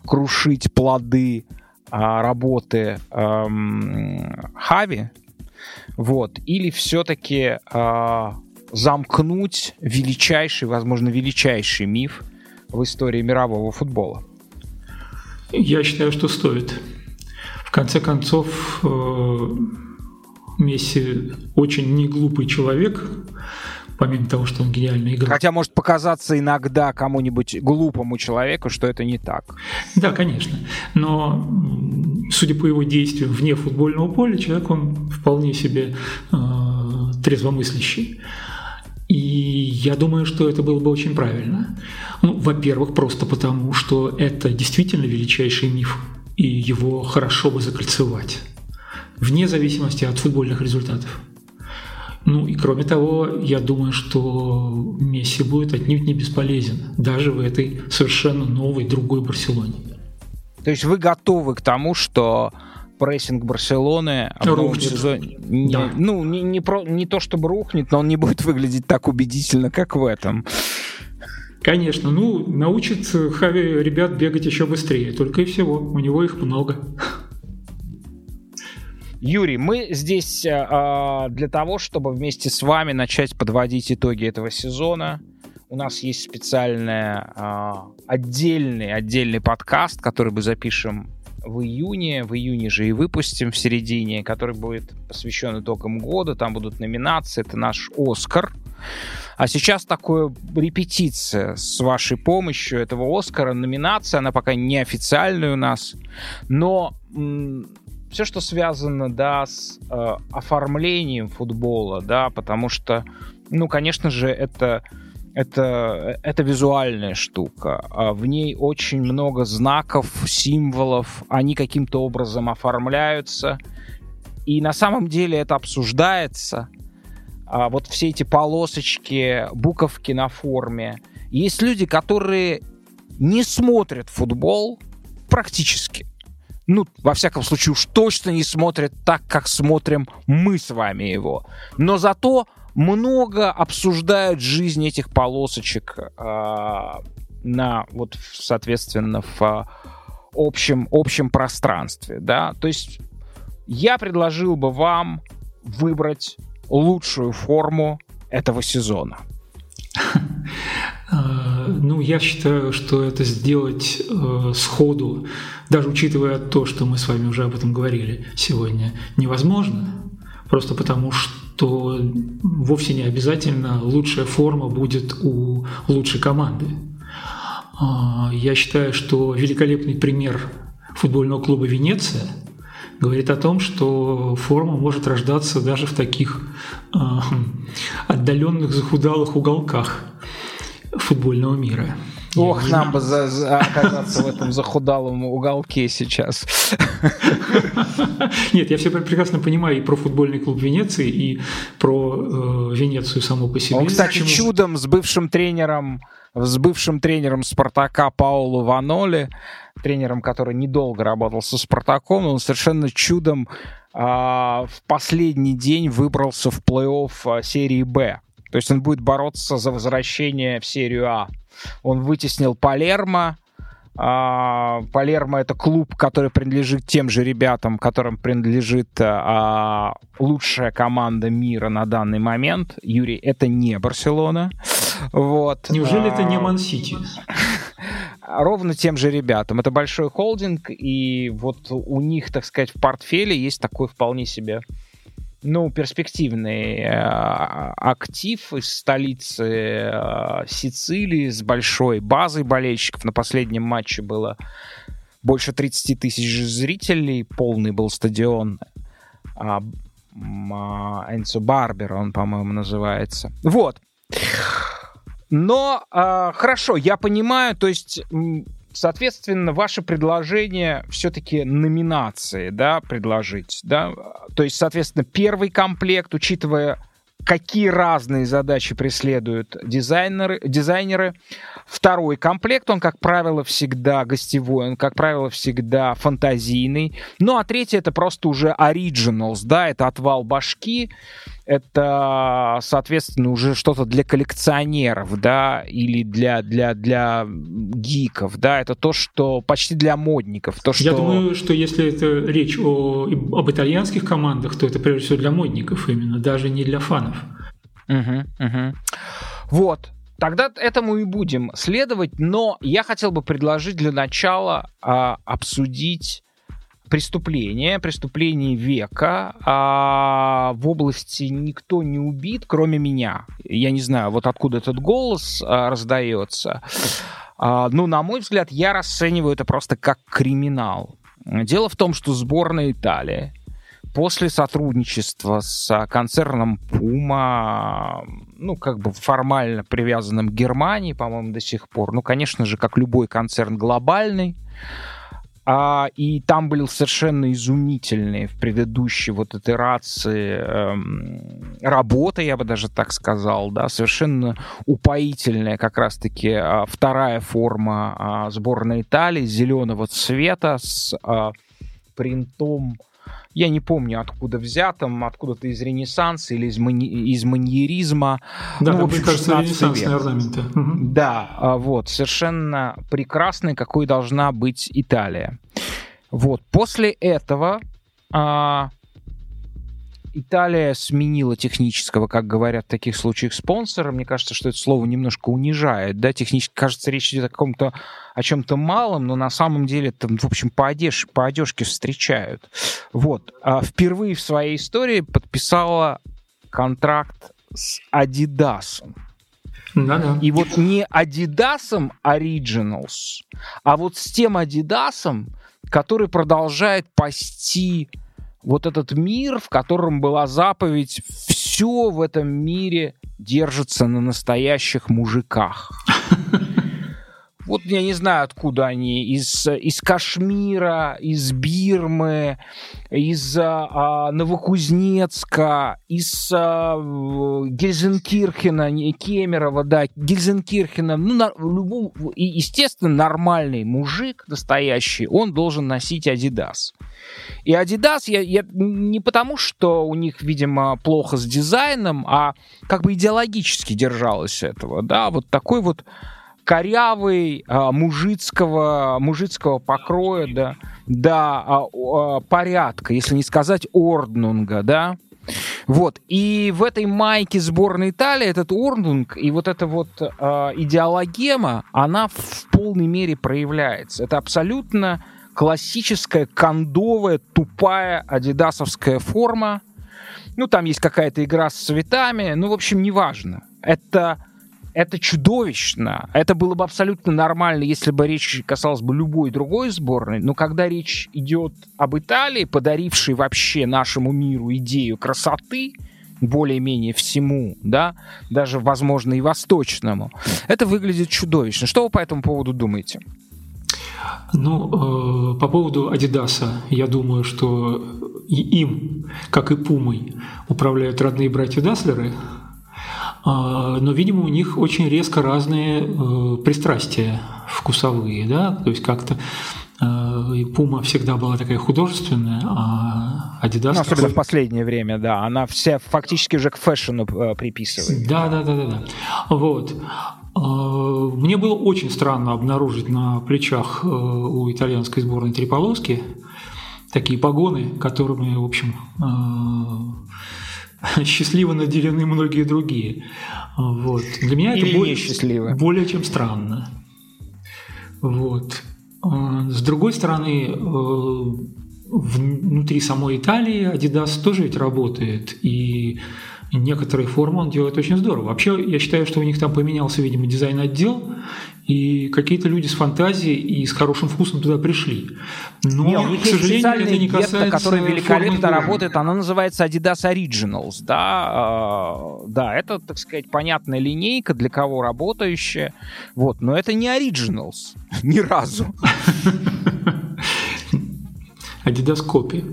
крушить плоды а, работы эм, Хави, вот, или все-таки э, замкнуть величайший, возможно, величайший миф в истории мирового футбола? Я считаю, что стоит. В конце концов, э, Месси очень неглупый человек, помимо того, что он гениальный игрок. Хотя может показаться иногда кому-нибудь глупому человеку, что это не так. Да, конечно. Но судя по его действиям вне футбольного поля, человек он вполне себе э, трезвомыслящий. И я думаю, что это было бы очень правильно. Ну, во-первых, просто потому, что это действительно величайший миф, и его хорошо бы закольцевать, вне зависимости от футбольных результатов. Ну и кроме того, я думаю, что Месси будет отнюдь не бесполезен, даже в этой совершенно новой другой Барселоне. То есть вы готовы к тому, что прессинг Барселоны в новом сезоне. Не, да. Ну, не, не, про, не то чтобы рухнет, но он не будет выглядеть так убедительно, как в этом. Конечно, ну, научит Хави ребят бегать еще быстрее, только и всего. У него их много. Юрий, мы здесь э, для того, чтобы вместе с вами начать подводить итоги этого сезона. У нас есть специальный э, отдельный, отдельный подкаст, который мы запишем в июне. В июне же и выпустим в середине, который будет посвящен итогам года. Там будут номинации. Это наш Оскар. А сейчас такое репетиция с вашей помощью этого Оскара. Номинация, она пока не официальная у нас. Но все, что связано, да, с э, оформлением футбола, да, потому что, ну, конечно же, это это, это визуальная штука. А в ней очень много знаков, символов, они каким-то образом оформляются. И на самом деле это обсуждается. А вот все эти полосочки, буковки на форме. Есть люди, которые не смотрят футбол практически ну, во всяком случае, уж точно не смотрят так, как смотрим мы с вами его. Но зато много обсуждают жизнь этих полосочек э, на, вот, соответственно, в э, общем, общем пространстве, да. То есть я предложил бы вам выбрать лучшую форму этого сезона. Э, ну, я считаю, что это сделать э, сходу, даже учитывая то, что мы с вами уже об этом говорили сегодня, невозможно. Просто потому, что вовсе не обязательно лучшая форма будет у лучшей команды. Э, я считаю, что великолепный пример футбольного клуба «Венеция» говорит о том, что форма может рождаться даже в таких э, отдаленных захудалых уголках футбольного мира. Ох, нам бы за, за, оказаться в этом захудалом уголке сейчас. Нет, я все прекрасно понимаю и про футбольный клуб Венеции, и про э, Венецию саму по себе. Он, кстати, чудом с бывшим тренером, с бывшим тренером Спартака Паулу Ваноли, тренером, который недолго работал со Спартаком, он совершенно чудом э, в последний день выбрался в плей-офф а, серии Б. То есть он будет бороться за возвращение в серию А. Он вытеснил Палермо. А, Палермо это клуб, который принадлежит тем же ребятам, которым принадлежит а, лучшая команда мира на данный момент. Юрий, это не Барселона. Вот. Неужели это не Ман-Сити? ровно тем же ребятам. Это большой холдинг, и вот у них, так сказать, в портфеле есть такой вполне себе ну, перспективный э, актив из столицы э, Сицилии с большой базой болельщиков. На последнем матче было больше 30 тысяч зрителей, полный был стадион. А, а, Энцо Барбер, он, по-моему, называется. Вот. Но э, хорошо, я понимаю, то есть, соответственно, ваше предложение все-таки номинации, да, предложить, да, то есть, соответственно, первый комплект, учитывая какие разные задачи преследуют дизайнеры, дизайнеры. Второй комплект, он, как правило, всегда гостевой, он, как правило, всегда фантазийный. Ну, а третий — это просто уже originals, да, это отвал башки, это, соответственно, уже что-то для коллекционеров, да, или для, для, для гиков, да, это то, что почти для модников. То, что... Я думаю, что если это речь о, об итальянских командах, то это прежде всего для модников именно, даже не для фанов. Угу, угу. Вот, Тогда этому и будем следовать, но я хотел бы предложить для начала а, обсудить преступление, преступление века. А в области никто не убит, кроме меня. Я не знаю, вот откуда этот голос а, раздается. А, ну, на мой взгляд, я расцениваю это просто как криминал. Дело в том, что сборная Италии после сотрудничества с концерном Puma, ну, как бы формально привязанным к Германии, по-моему, до сих пор, ну, конечно же, как любой концерн глобальный, а, и там были совершенно изумительные в предыдущей вот итерации эм, работы, я бы даже так сказал, да, совершенно упоительная как раз-таки а, вторая форма а, сборной Италии зеленого цвета с а, принтом я не помню, откуда взятым, откуда-то из Ренессанса или из, мани... из маньеризма. Да, ну, мне кажется, ренессансные орнаменты. Да, а, вот, совершенно прекрасной, какой должна быть Италия. Вот, после этого а, Италия сменила технического, как говорят в таких случаях, спонсора. Мне кажется, что это слово немножко унижает. Да? Технически, кажется, речь идет о каком-то о чем-то малом, но на самом деле там, в общем, по, одеж, по одежке встречают. Вот. А впервые в своей истории подписала контракт с Adidas. Да-да. И вот не Adidas Originals, а вот с тем Adidas, который продолжает пасти вот этот мир, в котором была заповедь, все в этом мире держится на настоящих мужиках. Вот я не знаю, откуда они, из, из Кашмира, из Бирмы, из а, Новокузнецка, из а, Гельзенкирхена, не, Кемерово, да, Гельзенкирхена. Ну, на, любом, и, естественно, нормальный мужик настоящий, он должен носить Адидас. И Adidas я, я не потому, что у них, видимо, плохо с дизайном, а как бы идеологически держалось этого, да, вот такой вот корявый, а, мужицкого, мужицкого покроя, да, да, а, а, порядка, если не сказать орднунга, да, Вот. И в этой майке сборной Италии этот Орнунг и вот эта вот э, идеологема, она в полной мере проявляется. Это абсолютно классическая кондовая, тупая адидасовская форма. Ну, там есть какая-то игра с цветами. Ну, в общем, неважно. Это это чудовищно. Это было бы абсолютно нормально, если бы речь касалась бы любой другой сборной. Но когда речь идет об Италии, подарившей вообще нашему миру идею красоты, более-менее всему, да, даже, возможно, и восточному, это выглядит чудовищно. Что вы по этому поводу думаете? Ну, э, по поводу Адидаса, я думаю, что и им, как и Пумой, управляют родные братья Даслеры, но, видимо, у них очень резко разные э, пристрастия вкусовые, да, то есть как-то э, и Пума всегда была такая художественная, а Adidas... Ну, особенно такой... в последнее время, да. Она вся фактически уже к фэшну э, приписывает. Да, да, да, да, да. Вот. А, мне было очень странно обнаружить на плечах у итальянской сборной три полоски такие погоны, которыми, в общем, счастливо наделены многие другие. Вот. Для меня Или это более, счастливы. более чем странно. Вот. А, с другой стороны, э, внутри самой Италии Adidas тоже ведь работает, и некоторые формы он делает очень здорово. Вообще, я считаю, что у них там поменялся, видимо, дизайн-отдел, и какие-то люди с фантазией и с хорошим вкусом туда пришли. Но, Нет, у них к сожалению, это не касается гетто, которая великолепно работает, она называется Adidas Originals, да, э, да, это, так сказать, понятная линейка, для кого работающая, вот, но это не Originals, ни разу. Adidas копия.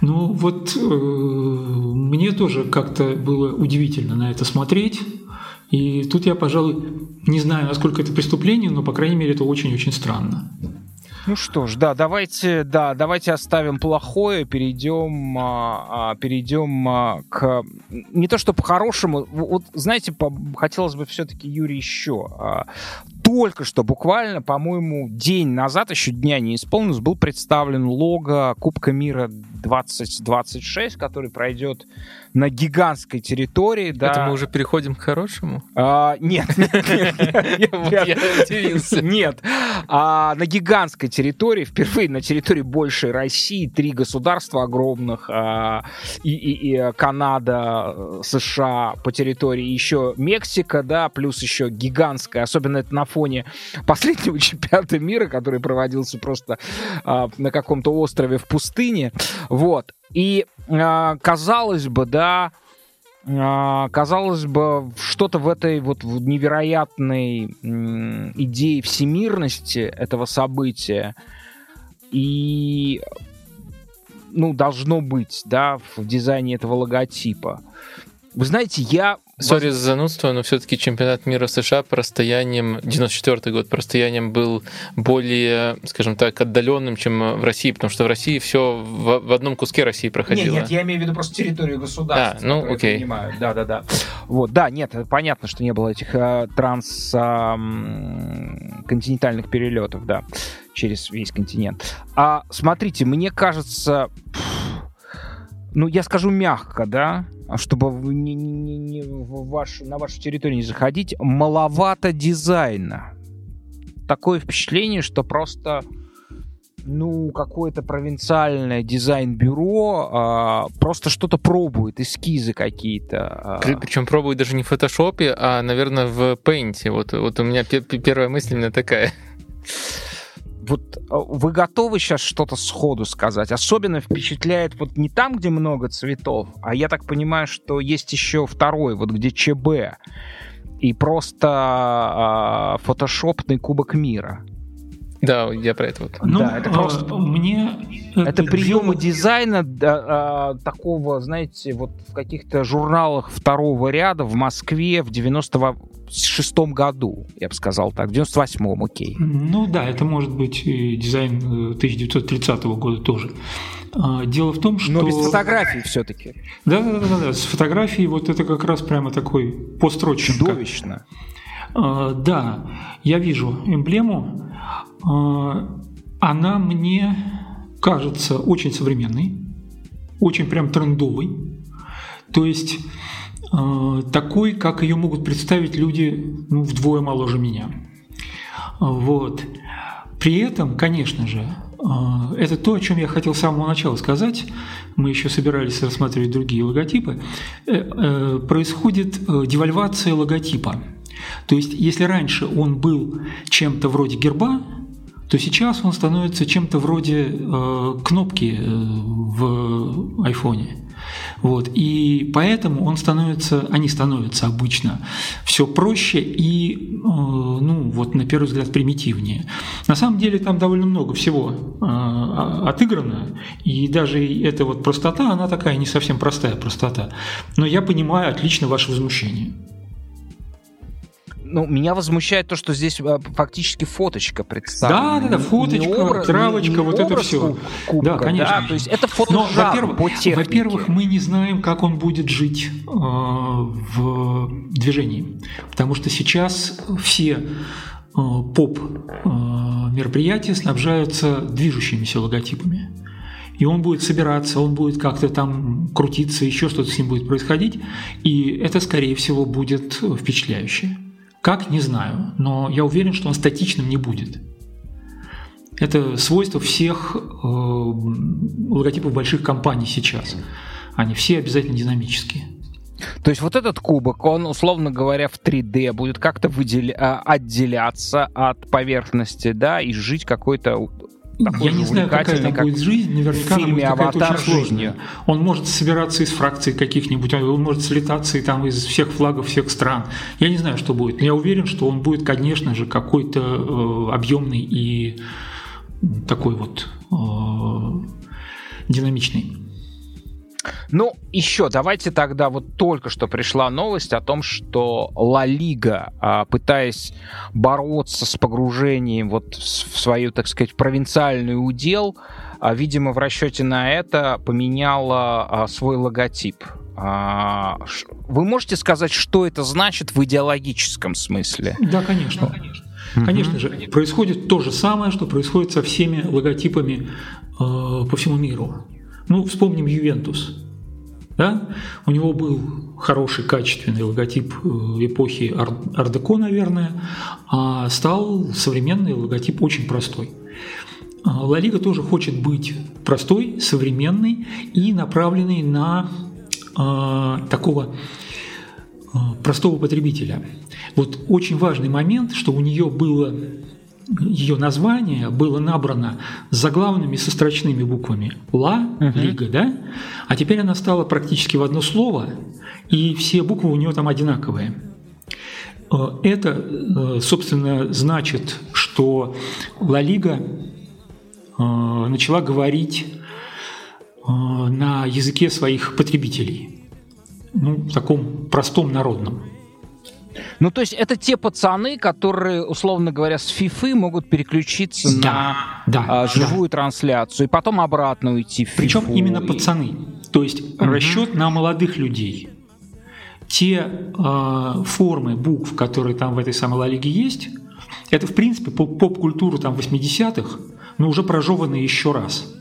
Ну вот э, мне тоже как-то было удивительно на это смотреть. И тут я, пожалуй, не знаю, насколько это преступление, но, по крайней мере, это очень-очень странно. Ну что ж, да, давайте, да, давайте оставим плохое, перейдем, а, а, перейдем а, к не то чтобы хорошему, вот знаете, по, хотелось бы все-таки Юрий еще а, только что буквально, по-моему, день назад, еще дня не исполнилось, был представлен лого Кубка мира 2026, который пройдет на гигантской территории. Да. Это мы уже переходим к хорошему? А, нет, нет, нет. Я удивился. Нет. А, на гигантской территории, впервые на территории большей России, три государства огромных, а, и, Канада, США по территории, еще Мексика, да, плюс еще гигантская, особенно это на фоне последнего чемпионата мира, который проводился просто а, на каком-то острове в пустыне. Вот. И а, казалось бы, да, а, казалось бы, что-то в этой вот невероятной идее всемирности этого события и ну, должно быть, да, в дизайне этого логотипа. Вы знаете, я Сори за занудство, но все-таки чемпионат мира США по расстояниям, 94 год, по расстояниям был более, скажем так, отдаленным, чем в России, потому что в России все в, в одном куске России проходило. Нет, нет, я имею в виду просто территорию государства. А, ну, окей. Понимаю. Да, да, да. Вот, да, нет, понятно, что не было этих э, трансконтинентальных э, перелетов, да, через весь континент. А смотрите, мне кажется, ну, я скажу мягко, да, чтобы не, не, не в ваш, на вашу территорию не заходить, маловато дизайна. Такое впечатление, что просто ну, какое-то провинциальное дизайн-бюро а, просто что-то пробует, эскизы какие-то. А. Причем пробует даже не в фотошопе, а, наверное, в Paint. Вот, вот у меня первая мысль именно такая. Вот а, вы готовы сейчас что-то сходу сказать? Особенно впечатляет вот не там, где много цветов, а я так понимаю, что есть еще второй, вот где ЧБ. И просто а, фотошопный кубок мира. Да, я про это вот. Ну, да, это просто... Мне... Это приемы дизайна да, а, такого, знаете, вот в каких-то журналах второго ряда в Москве в 96-м году, я бы сказал так, в 98-м, окей. Ну да, это может быть и дизайн 1930 э, года тоже. А, дело в том, что... Но без фотографий все-таки. Да, да, да, да, с фотографией вот это как раз прямо такой построчно. Чудовищно. А, да, я вижу эмблему. А, она мне кажется очень современной, очень прям трендовой. То есть такой, как ее могут представить люди ну, вдвое моложе меня. Вот. При этом, конечно же, э, это то, о чем я хотел с самого начала сказать. Мы еще собирались рассматривать другие логотипы. Э, э, происходит девальвация логотипа. То есть, если раньше он был чем-то вроде герба, то сейчас он становится чем-то вроде э, кнопки э, в айфоне. Вот. И поэтому он становится, они становятся обычно все проще и, э, ну, вот на первый взгляд, примитивнее. На самом деле там довольно много всего э, отыграно, и даже эта вот простота, она такая не совсем простая простота. Но я понимаю отлично ваше возмущение ну, меня возмущает то, что здесь а, фактически фоточка представлена. Да, да, да, фоточка, образ, травочка, не, не вот это все. Кубка, да, конечно. Да, то есть это фотожар во-первых, по технике. Во-первых, мы не знаем, как он будет жить э, в движении, потому что сейчас все э, поп э, мероприятия снабжаются движущимися логотипами. И он будет собираться, он будет как-то там крутиться, еще что-то с ним будет происходить. И это, скорее всего, будет впечатляюще. Как, не знаю, но я уверен, что он статичным не будет. Это свойство всех э, логотипов больших компаний сейчас. Они все обязательно динамические. То есть вот этот кубок, он, условно говоря, в 3D будет как-то выделя... А, отделяться от поверхности, да, и жить какой-то я не знаю, какая там будет жизнь, наверняка она будет какая-то очень сложная. Он может собираться из фракций каких-нибудь, он может слетаться и там из всех флагов всех стран. Я не знаю, что будет, но я уверен, что он будет, конечно же, какой-то э, объемный и такой вот э, динамичный. Ну, еще давайте тогда вот только что пришла новость о том, что Ла Лига, а, пытаясь бороться с погружением вот в свою, так сказать, провинциальный удел, а, видимо, в расчете на это поменяла а, свой логотип. Вы можете сказать, что это значит в идеологическом смысле? Да, конечно. конечно. Конечно же, происходит то же самое, что происходит со всеми логотипами э, по всему миру. Ну, вспомним Ювентус. Да? У него был хороший, качественный логотип э, эпохи Ардеко, наверное, а стал современный логотип очень простой. А, Ла Лига тоже хочет быть простой, современной и направленной на э, такого э, простого потребителя. Вот очень важный момент, что у нее было ее название было набрано заглавными со строчными буквами «Ла», uh-huh. «Лига», да? А теперь она стала практически в одно слово, и все буквы у нее там одинаковые. Э, это, э, собственно, значит, что Ла Лига э, начала говорить на языке своих потребителей, ну, в таком простом народном. Ну, то есть это те пацаны, которые, условно говоря, с фифы могут переключиться да, на да, а, живую да. трансляцию и потом обратно уйти в Причем фифу. именно пацаны. То есть угу. расчет на молодых людей. Те э, формы букв, которые там в этой самой Ла Лиге есть, это, в принципе, поп-культуру там 80-х, но уже прожеванная еще раз.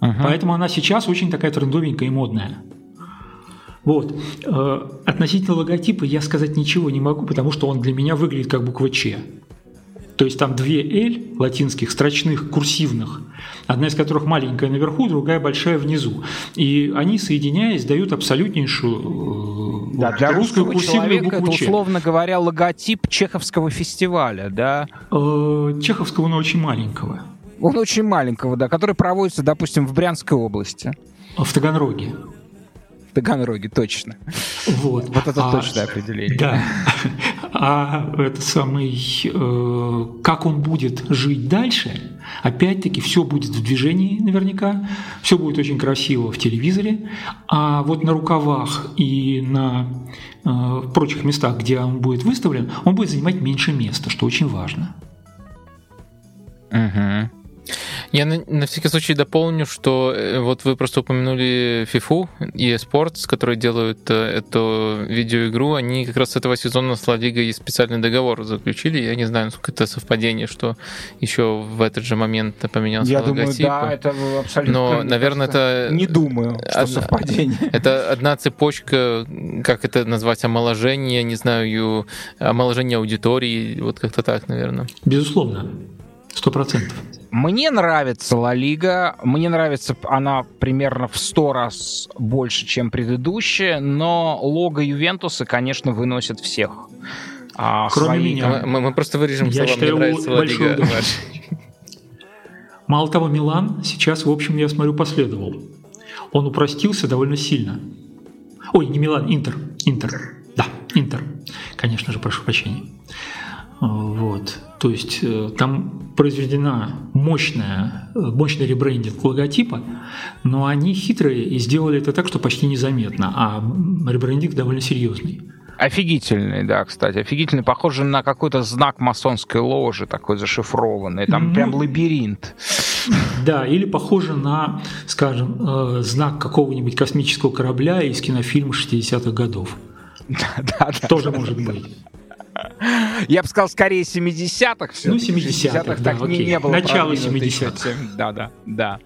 Угу. Поэтому она сейчас очень такая трендовенькая и модная. Вот. Э, относительно логотипа я сказать ничего не могу, потому что он для меня выглядит как буква Ч. То есть там две L латинских, строчных, курсивных, одна из которых маленькая наверху, другая большая внизу. И они, соединяясь, дают абсолютнейшую э, да, для русскую курсивную букву это, Ч. условно говоря, логотип чеховского фестиваля, да? Э, чеховского, но очень маленького. Он очень маленького, да, который проводится, допустим, в Брянской области. В Таганроге. Таганроге, точно. Вот. Вот это а, точное определение. Да. А это самый, э, как он будет жить дальше, опять-таки все будет в движении наверняка, все будет очень красиво в телевизоре, а вот на рукавах и на э, прочих местах, где он будет выставлен, он будет занимать меньше места, что очень важно. Угу. Я на, на всякий случай дополню, что э, вот вы просто упомянули FIFA и Sports, которые делают э, эту видеоигру, они как раз с этого сезона с Ла Лигой специальный договор заключили. Я не знаю, насколько это совпадение, что еще в этот же момент поменялся Я логотип. думаю, да, это абсолютно... Но, наверное, это... Не думаю, что Одна- совпадение. Это одна цепочка, как это назвать, омоложение, не знаю, омоложение аудитории, вот как-то так, наверное. Безусловно, сто процентов. Мне нравится Ла Лига, мне нравится она примерно в сто раз больше, чем предыдущая, но лого Ювентуса, конечно, выносит всех. А, Кроме свои- меня. Мы, мы просто вырежем Я слова, мне считаю, нравится Ла большой Лига. Мало того, Милан сейчас, в общем, я смотрю, последовал. Он упростился довольно сильно. Ой, не Милан, Интер. Интер. Да, Интер. Конечно же, прошу прощения. Вот. То есть э, там произведена мощная, э, мощный ребрендинг логотипа, но они хитрые и сделали это так, что почти незаметно, а ребрендинг довольно серьезный. Офигительный, да, кстати. Офигительный, похоже на какой-то знак масонской ложи, такой зашифрованный. Там Ну, прям лабиринт. Да, или похоже на, скажем, э, знак какого-нибудь космического корабля из кинофильма 60-х годов. Да, да, да. Тоже может быть. Я бы сказал, скорее 70-х. Ну, всё-таки. 70-х, да, так окей. не было. Начало продвинуто 70-х. еще тем. Да, да, да.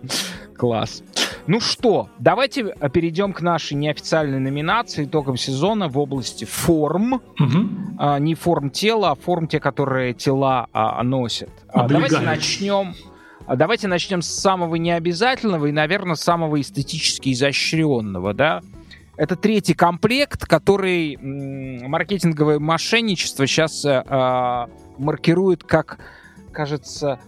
Класс. Ну что, давайте э, перейдем к нашей неофициальной номинации итогам сезона в области форм. Мгм. А, не форм тела, а форм те, которые тела а, носят. А, давайте начнем. а, Давайте начнем с самого необязательного и, наверное, самого эстетически изощренного, да. Это третий комплект, который маркетинговое мошенничество сейчас маркирует как, кажется,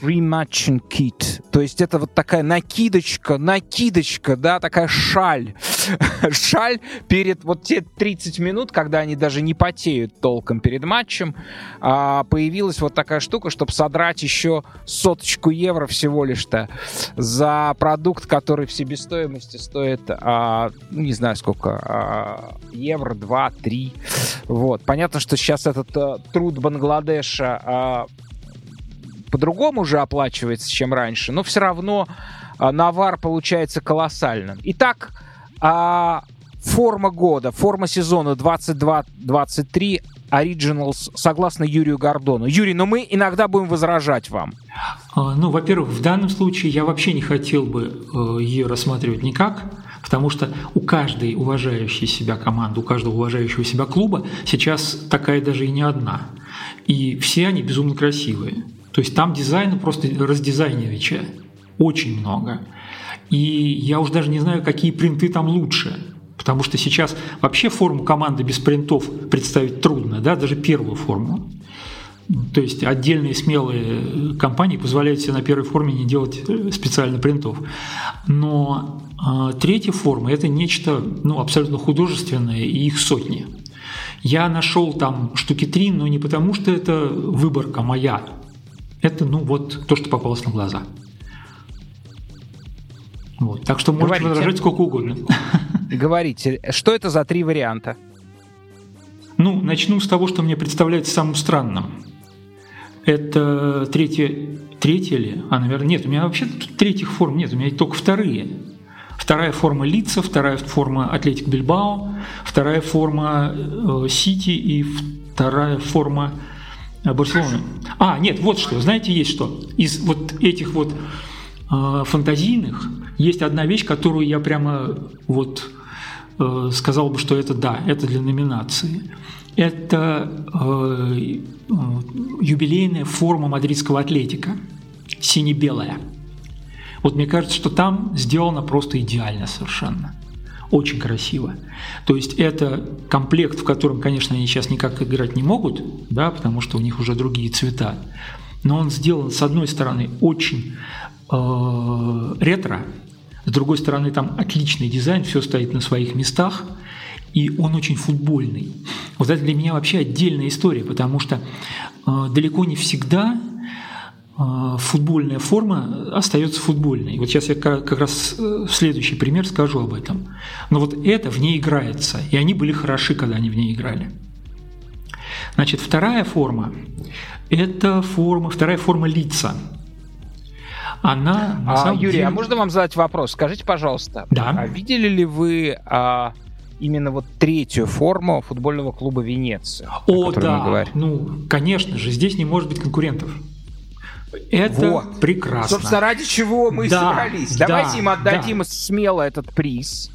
pre-matching kit. То есть это вот такая накидочка, накидочка, да, такая шаль. шаль перед вот те 30 минут, когда они даже не потеют толком перед матчем, а, появилась вот такая штука, чтобы содрать еще соточку евро всего лишь-то за продукт, который в себестоимости стоит, а, ну, не знаю сколько, а, евро, 2, 3. Вот. Понятно, что сейчас этот а, труд Бангладеша а, по-другому уже оплачивается, чем раньше, но все равно а, навар получается колоссальным. Итак, а, форма года, форма сезона 22-23 Originals, согласно Юрию Гордону. Юрий, но мы иногда будем возражать вам. А, Ну, во-первых, в данном случае я вообще не хотел бы э, ее рассматривать никак, потому что у каждой уважающей себя команды, у каждого уважающего себя клуба сейчас такая даже и не одна. И все они безумно красивые. То есть там дизайна просто раздизайнерича очень много. И я уж даже не знаю, какие принты там лучше. Потому что сейчас вообще форму команды без принтов представить трудно, да, даже первую форму. То есть отдельные смелые компании позволяют себе на первой форме не делать э, специально принтов. Но э, третья форма – это нечто ну, абсолютно художественное, и их сотни. Я нашел там штуки три, но не потому, что это выборка моя. Это, ну, вот то, что попалось на глаза. Вот. Так что можете Говорите. возражать сколько угодно. Говорите, что это за три варианта? Ну, начну с того, что мне представляется самым странным. Это третье, третье ли? А, наверное, нет, у меня вообще третьих форм нет, у меня только вторые. Вторая форма лица, вторая форма Атлетик Бильбао, вторая форма э, Сити и вторая форма Барселоны. А, нет, вот что, знаете, есть что. Из вот этих вот э, фантазийных есть одна вещь, которую я прямо вот э, сказал бы, что это да, это для номинации. Это э, э, юбилейная форма мадридского атлетика, сине-белая. Вот мне кажется, что там сделано просто идеально совершенно. Очень красиво. То есть это комплект, в котором, конечно, они сейчас никак играть не могут, да, потому что у них уже другие цвета. Но он сделан, с одной стороны, очень э, ретро, с другой стороны, там отличный дизайн, все стоит на своих местах, и он очень футбольный. Вот это для меня вообще отдельная история, потому что э, далеко не всегда футбольная форма остается футбольной. Вот сейчас я как, раз э, следующий пример скажу об этом. Но вот это в ней играется, и они были хороши, когда они в ней играли. Значит, вторая форма – это форма, вторая форма лица. она на А, Юрий, деле... а можно вам задать вопрос? Скажите, пожалуйста, Да. а видели ли вы а, именно вот третью форму футбольного клуба Венеция? О, мы да, ну, конечно же, здесь не может быть конкурентов. Это Вот. прекрасно. Собственно, ради чего мы Да, собрались. да, Давайте им отдадим да. смело этот приз.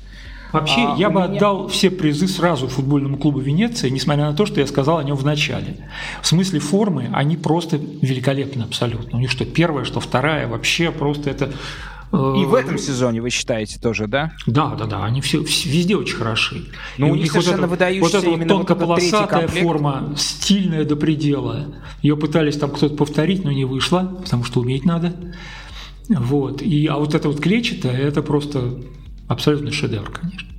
Вообще, А, я бы меня- отдал все призы сразу футбольному клубу Венеция, несмотря на то, что я сказал о нем в начале. В смысле формы они просто великолепны абсолютно. У них что первая, что вторая, вообще просто это... э, И в этом сезоне вы считаете тоже, да? Да, да, да, они все, вс- везде очень хороши. Ну, И у них совершенно вот выдающийся эта вот именно вот тонкополосатая форма, стильная до предела. Ее пытались там кто-то повторить, но не вышло, потому что уметь надо. Вот. И, а вот это вот клетчатая, это просто абсолютный шедевр, конечно.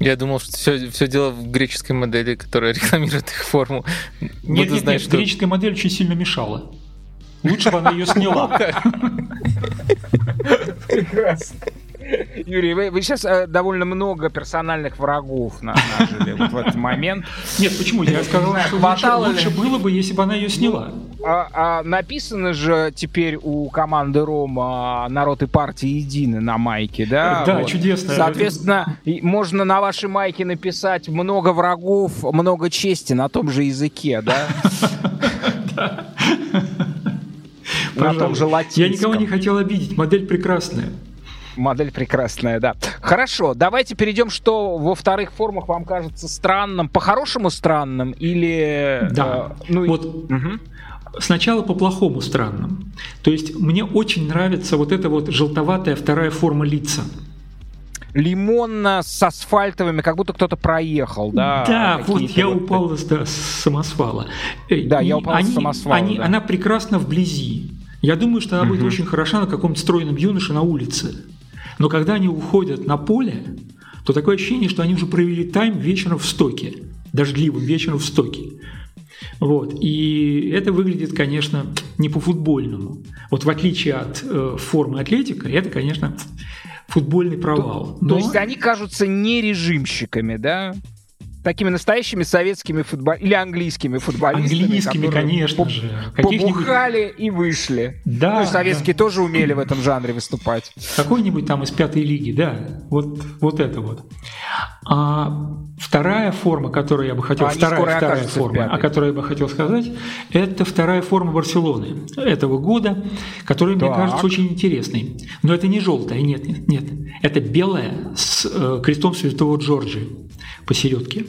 Я думал, что все, все дело в греческой модели, которая рекламирует их форму. Нет, Буду нет, знать, нет, что- греческая модель очень сильно мешала. Лучше бы она ее сняла. Прекрасно. Юрий, вы, сейчас довольно много персональных врагов на- нажили вот в этот момент. Нет, почему? Я сказал, что лучше, лучше было бы, если бы она ее сняла. А, а написано же теперь у команды Рома народ и партия едины на майке, да? Да, чудесно. Соответственно, можно на вашей майке написать много врагов, много чести на том же языке, да? На том же латинском. Я никого не хотел обидеть, модель прекрасная. Модель прекрасная, да. Хорошо, давайте перейдем, что во вторых формах вам кажется странным, по-хорошему странным или... Да. э, ну, Вот Мгм. Сначала по-плохому странным. То есть мне очень нравится вот эта вот желтоватая вторая форма лица. лимонно с асфальтовыми, как будто кто-то проехал, да? Да, вот я упал с, да, с самосвала. Э, Да, и я упал с они- самосвала, они- да. Она прекрасна вблизи. Я думаю, что она будет Мгм. очень хороша на каком-то стройном юноше на улице. Но когда они уходят на поле, то такое ощущение, что они уже провели тайм вечером в стоке. Дождливым вечером в стоке. Вот. И это выглядит, конечно, не по-футбольному. Вот в отличие от э, формы атлетика, это, конечно, футбольный провал. То Но- есть они кажутся не режимщиками, да? Такими настоящими советскими футболистами или английскими футболистами. Английскими, конечно по- же. Побухали и вышли. Да, Ну и советские тоже умели в этом жанре выступать. Какой-нибудь там из пятой лиги, да, вот, вот это вот. А вторая форма, которую я бы хотел, А вторая, вторая форма, о которой я бы хотел сказать, это вторая форма Барселоны этого года, которая, мне Так. кажется, очень интересной. Но это не желтая, нет, нет, нет. Это белая с э, крестом Святого Джорджи посередке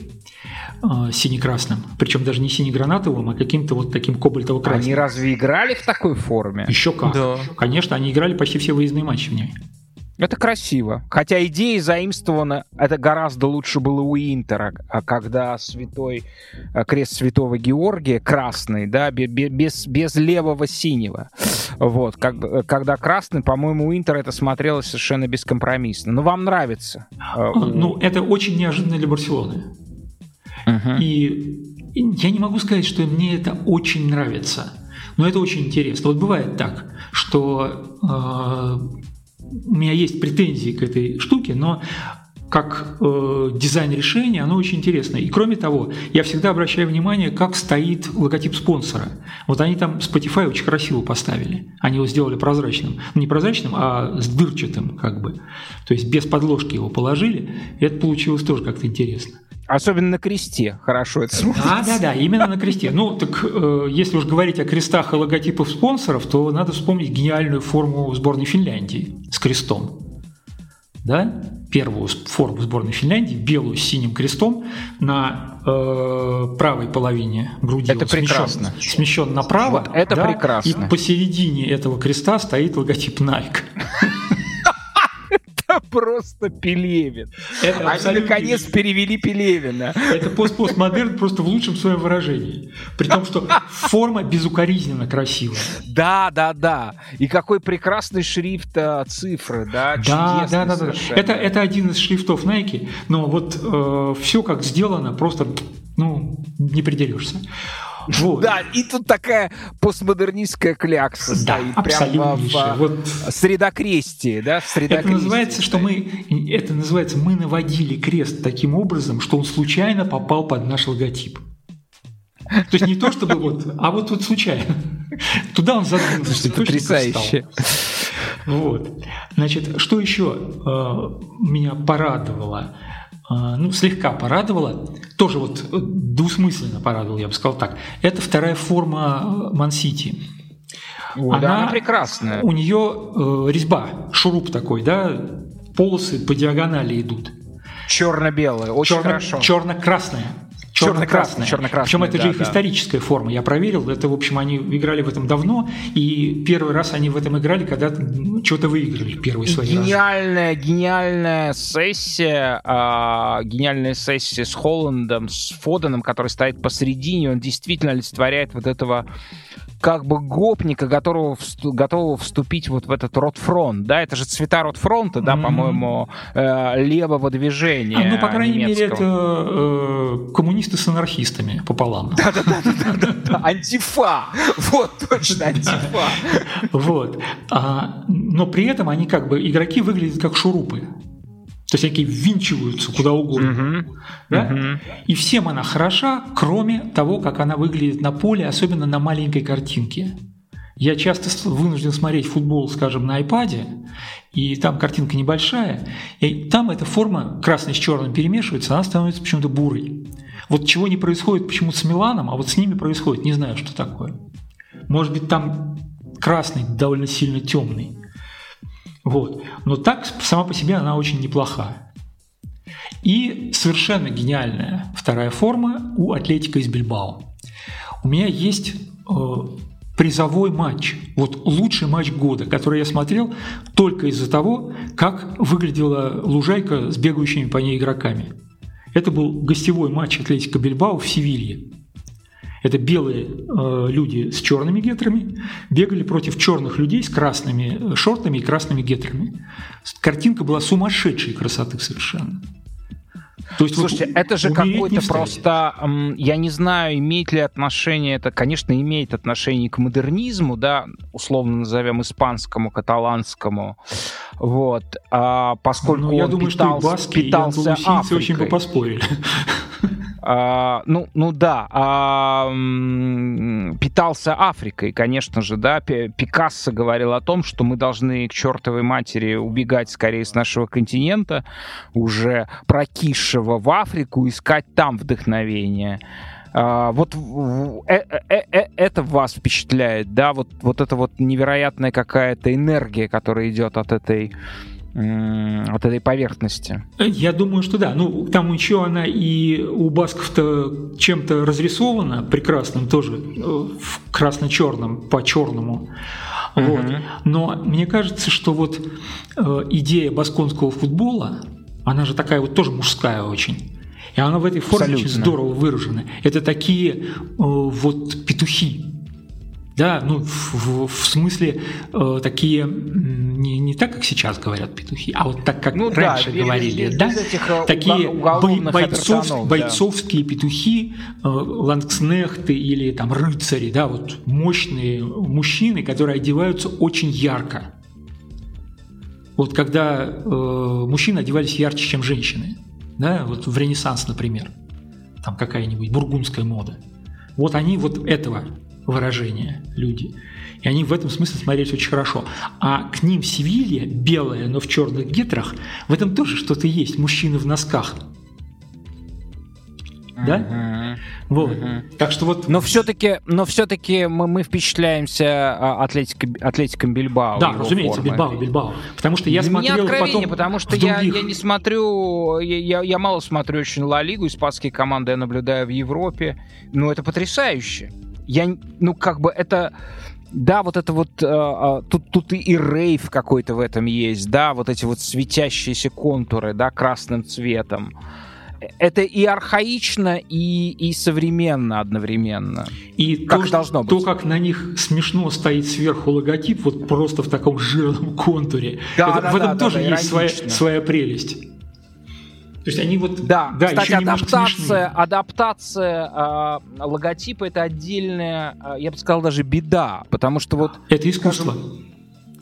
э, сине-красным. Причем даже не сине-гранатовым, а каким-то вот таким кобальтово-красным. Они разве играли в такой форме? Еще как. Да. Конечно, они играли почти все выездные матчи в ней. Это красиво. Хотя идеи заимствованы, это гораздо лучше было у Интера, а когда святой э, крест святого Георгия красный, да, бе- бе- без, без левого синего. Вот, как, э, когда красный, по-моему, у Интера это смотрелось совершенно бескомпромиссно. Но вам нравится? э, А, Ну, это очень неожиданно для Барселоны. Мгм. И я не могу сказать, что мне это очень нравится, но это очень интересно. Вот бывает так, что э, у меня есть претензии к этой штуке, но как э, дизайн решения, оно очень интересно. И кроме того, я всегда обращаю внимание, как стоит логотип спонсора. Вот они там Spotify очень красиво поставили. Они его сделали прозрачным. Ну, не прозрачным, а с дырчатым, как бы. То есть без подложки его положили. И это получилось тоже как-то интересно. Особенно на кресте хорошо это смотрится. Да, да, да, именно на кресте. Ну, так э, если уж говорить о крестах и логотипах спонсоров, то надо вспомнить гениальную форму сборной Финляндии крестом. Да? Первую форму сборной Финляндии, белую с синим крестом на э, правой половине груди. Это он смещен- прекрасно. Смещен направо. Вот это да, прекрасно. И посередине этого креста стоит логотип Nike. Просто Пелевин. Это Они абсолютно- наконец перевели Пелевина. Это пост-постмодерн просто в лучшем своем выражении. При том, что форма безукоризненно красивая. Да, да, да. И какой прекрасный шрифт а, цифры, да? Да, да, да, да. Это, это один из шрифтов Nike, но вот все как сделано, просто ну, не придерешься. Вот. Да, и тут такая постмодернистская клякса Да, стоит. Прям в, Вот средокрестии, да? В это средокрестии называется, что мы, это называется, мы наводили крест таким образом, что он случайно попал под наш логотип. То есть не то, чтобы вот, а вот вот случайно. Туда он задвинулся. Слушайте, потрясающе. Вот. Значит, что еще э, меня порадовало? Э, ну, слегка порадовало, тоже вот двусмысленно порадовал, я бы сказал так. Это вторая форма Ман-Сити. Ой, да, она прекрасная. У нее э, резьба, шуруп такой, да, полосы по диагонали идут. Черно-белая, очень Черно, хорошо. Черно-красная. Черно-красная. Черно-красная. Причем это да, же их да. историческая форма. Я проверил. Это, в общем, они играли в этом давно. И первый раз они в этом играли, когда ну, что-то выиграли первый И свой раз. гениальная, гениальная сессия, а, гениальная сессия с Холландом, с Фоденом, который стоит посередине, он действительно олицетворяет вот этого как бы гопника, которого, всту- готового вступить вот в этот ротфронт, да, это же цвета ротфронта, да, Мгм. по-моему, э, левого движения А, ну, по крайней мере, это немецкого. э, коммунисты с анархистами пополам. Да, антифа, вот точно антифа. Вот. А, но при этом они как бы, игроки выглядят как шурупы. То есть они ввинчиваются куда угодно. Мгм. да? Мгм. И всем она хороша, кроме того, как она выглядит на поле, особенно на маленькой картинке. Я часто вынужден смотреть футбол, скажем, на iPad, и там картинка небольшая, и там эта форма красный с черным перемешивается, она становится почему-то бурой. Вот чего не происходит почему-то с Миланом, а вот с ними происходит, не знаю, что такое. Может быть, там красный довольно сильно темный. Вот. Но так сама по себе она очень неплохая. И совершенно гениальная вторая форма у Атлетика из Бильбао. У меня есть э, призовой матч, вот лучший матч года, который я смотрел только из-за того, как выглядела лужайка с бегающими по ней игроками. Это был гостевой матч Атлетика Бильбао в Севилье. Это белые э, люди с черными гетрами бегали против черных людей с красными э, шортами и красными гетрами. Картинка была сумасшедшей красоты совершенно. То есть вот Слушайте, это же какой-то просто, я не знаю, имеет ли отношение, это, конечно, имеет отношение к модернизму, да, условно назовем испанскому, каталанскому, вот, а, поскольку Ну, я он думаю, питался, что и баски, и питался андалусийцы очень бы поспорили. А, ну, ну да, а, питался Африкой, конечно же, да. Пи- Пикассо говорил о том, что мы должны к чертовой матери убегать скорее с нашего континента, уже прокисшего в Африку, искать там вдохновение. А, вот э- э- э- это вас впечатляет, да, вот, вот эта вот невероятная какая-то энергия, которая идет от этой, от этой поверхности. Я думаю, что да. Ну, там еще она и у басков-то чем-то разрисована прекрасным тоже, э, в красно-черном, по-черному. Вот. Мгм. Но мне кажется, что вот э, идея басконского футбола, она же такая вот тоже мужская очень. И она в этой форме очень Абсолютно. здорово выражена. Это такие э, вот петухи. Да, ну в, в- в смысле э, такие не, не так, как сейчас говорят петухи, а вот так, как Ну да, раньше без- говорили, без- да, без этих, э, такие бойцов- да. бойцовские петухи, э, лангснехты или там рыцари, да, вот мощные мужчины, которые одеваются очень ярко. Вот когда э, мужчины одевались ярче, чем женщины, да, вот в Ренессанс, например, там какая-нибудь бургундская мода. Вот они вот этого выражения люди. И они в этом смысле смотрелись очень хорошо. А к ним Севилья, белая, но в черных гетрах, в этом тоже что-то есть. Мужчины в носках. Да? Мгм. Вот. Мгм. Так что вот Но все-таки, но все-таки мы, мы впечатляемся а, Атлетико, Атлетиком Бильбао. Да, разумеется, формой. Бильбао, Бильбао. Потому что я Для смотрел потом потому что я, я не смотрю, я, я, я мало смотрю очень Ла Лигу, испанские команды я наблюдаю в Европе, но это потрясающе. Я, ну, как бы это... Да, вот это вот... э, э, тут, тут и, рейв какой-то в этом есть, да, вот эти вот светящиеся контуры, да, красным цветом. Э, Это и архаично, и, и современно одновременно. И Как то, должно то, быть. как на них смешно стоит сверху логотип, вот просто в таком жирном контуре. Да, Это- да, в этом да, тоже да, есть своя, своя прелесть. То есть они вот, Да, кстати, еще немножко адаптация, адаптация а, логотипа это отдельная, а, я бы сказал, даже беда, потому что вот Это искусство.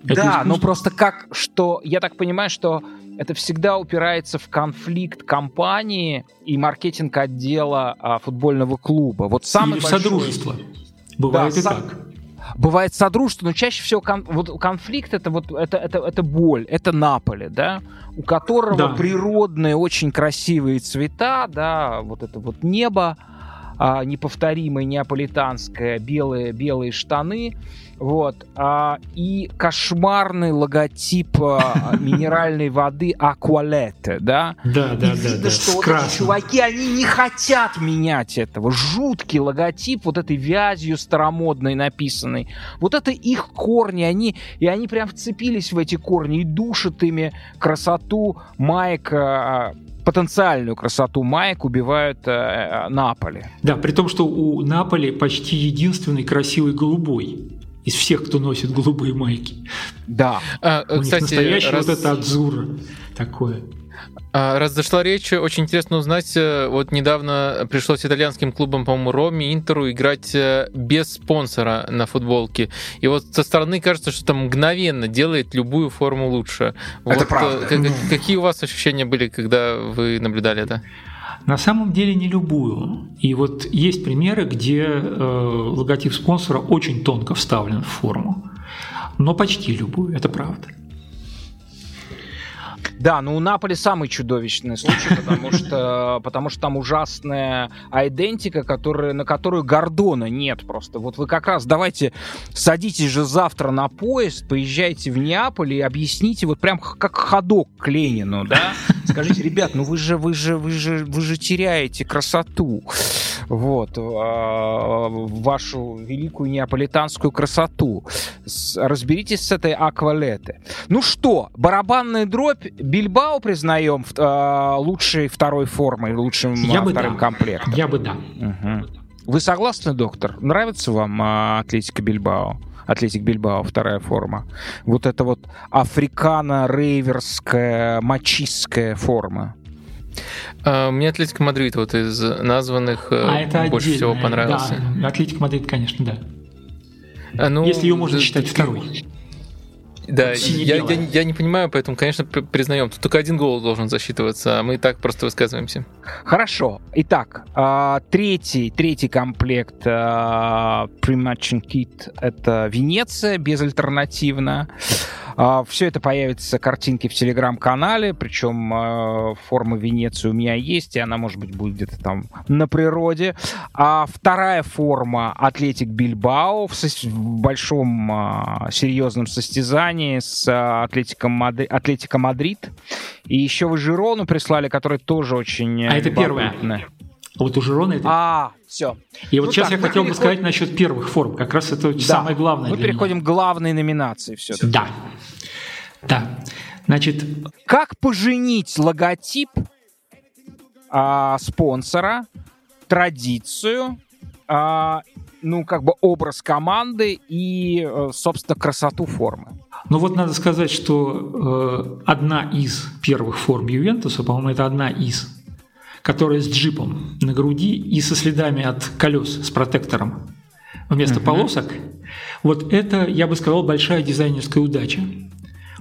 Это да, искусство. ну просто как, что я так понимаю, что это всегда упирается в конфликт компании и маркетинг отдела а, футбольного клуба. Вот Или в большой- содружество. Бывает Да, и сам- так. Бывает содружество, но чаще всего кон, вот конфликт это вот это, это, это боль, это Наполе, да, у которого да. природные очень красивые цвета, да, вот это вот небо, а, неповторимое неаполитанское, белые, белые штаны, вот. А, и кошмарный логотип а, минеральной воды Аквалете, да? Да, да, да. Да, что вот эти чуваки, они не хотят менять этого. Жуткий логотип вот этой вязью старомодной написанной. Вот это их корни, они, и они прям вцепились в эти корни и душат ими красоту Майка потенциальную красоту маек убивают э, э, Наполи. Да, при том, что у Наполи почти единственный красивый голубой из всех, кто носит голубые майки. Да. А, У кстати, них настоящий раз... вот это Адзура такое. А, раз зашла речь, очень интересно узнать, э, вот недавно пришлось итальянским клубам, по-моему, Роме, Интеру играть э, без спонсора на футболке. И вот со стороны кажется, что там мгновенно делает любую форму лучше. Это вот, правда. Как, какие у вас ощущения были, когда вы наблюдали это? На самом деле не любую. И вот есть примеры, где э, логотип спонсора очень тонко вставлен в форму. Но почти любую, это правда. Да, но у Наполи самый чудовищный случай, потому что, потому что там ужасная айдентика, которая, на которую Гордона нет просто. Вот вы как раз давайте садитесь же завтра на поезд, поезжайте в Неаполь и объясните вот прям как ходок к Ленину, да? Скажите, ребят, ну вы же, вы же, вы же, вы же теряете красоту. Вот. А, вашу великую неаполитанскую красоту. Разберитесь с этой аквалеты. Ну что, барабанная дробь Бильбао признаем э, лучшей второй формой, лучшим Я бы вторым да. комплектом. Я бы да. Угу. Вы согласны, доктор? Нравится вам э, Атлетика Бильбао? Атлетик Бильбао, вторая форма. Вот это вот африкано-рейверская, мачистская форма. А, мне Атлетик Мадрид вот из названных э, а это больше всего понравился. Да, Атлетик Мадрид, конечно, да. А, ну, Если ее можно считать второй. Да, я, я, я не понимаю, поэтому, конечно, признаем. Тут только один гол должен засчитываться, а мы и так просто высказываемся. Хорошо. Итак, а, третий, третий комплект Pre-Matching Kit — это Венеция, безальтернативно. А, Все это появится картинки в телеграм-канале, причем а, форма Венеции у меня есть, и она, может быть, будет где-то там на природе. А вторая форма Атлетик Бильбао в, в большом а, серьезном состязании с Атлетиком, Мадри... Атлетико Мадрид. И еще вы Жирону прислали, который тоже очень А это первая. Вот у Жирона это... А, все. И вот ну сейчас так, я хотел бы сказать насчет первых форм. Как раз это да. самое главное. Мы переходим меня. к главной номинации все -таки. Да. Да. Значит... Как поженить логотип а, спонсора, традицию, а, ну, как бы образ команды и, э, собственно, красоту формы? Ну вот надо сказать, что э, одна из первых форм Ювентуса, по-моему, это одна из, которая с джипом на груди и со следами от колес с протектором вместо uh-huh. полосок. Вот это, я бы сказал, большая дизайнерская удача.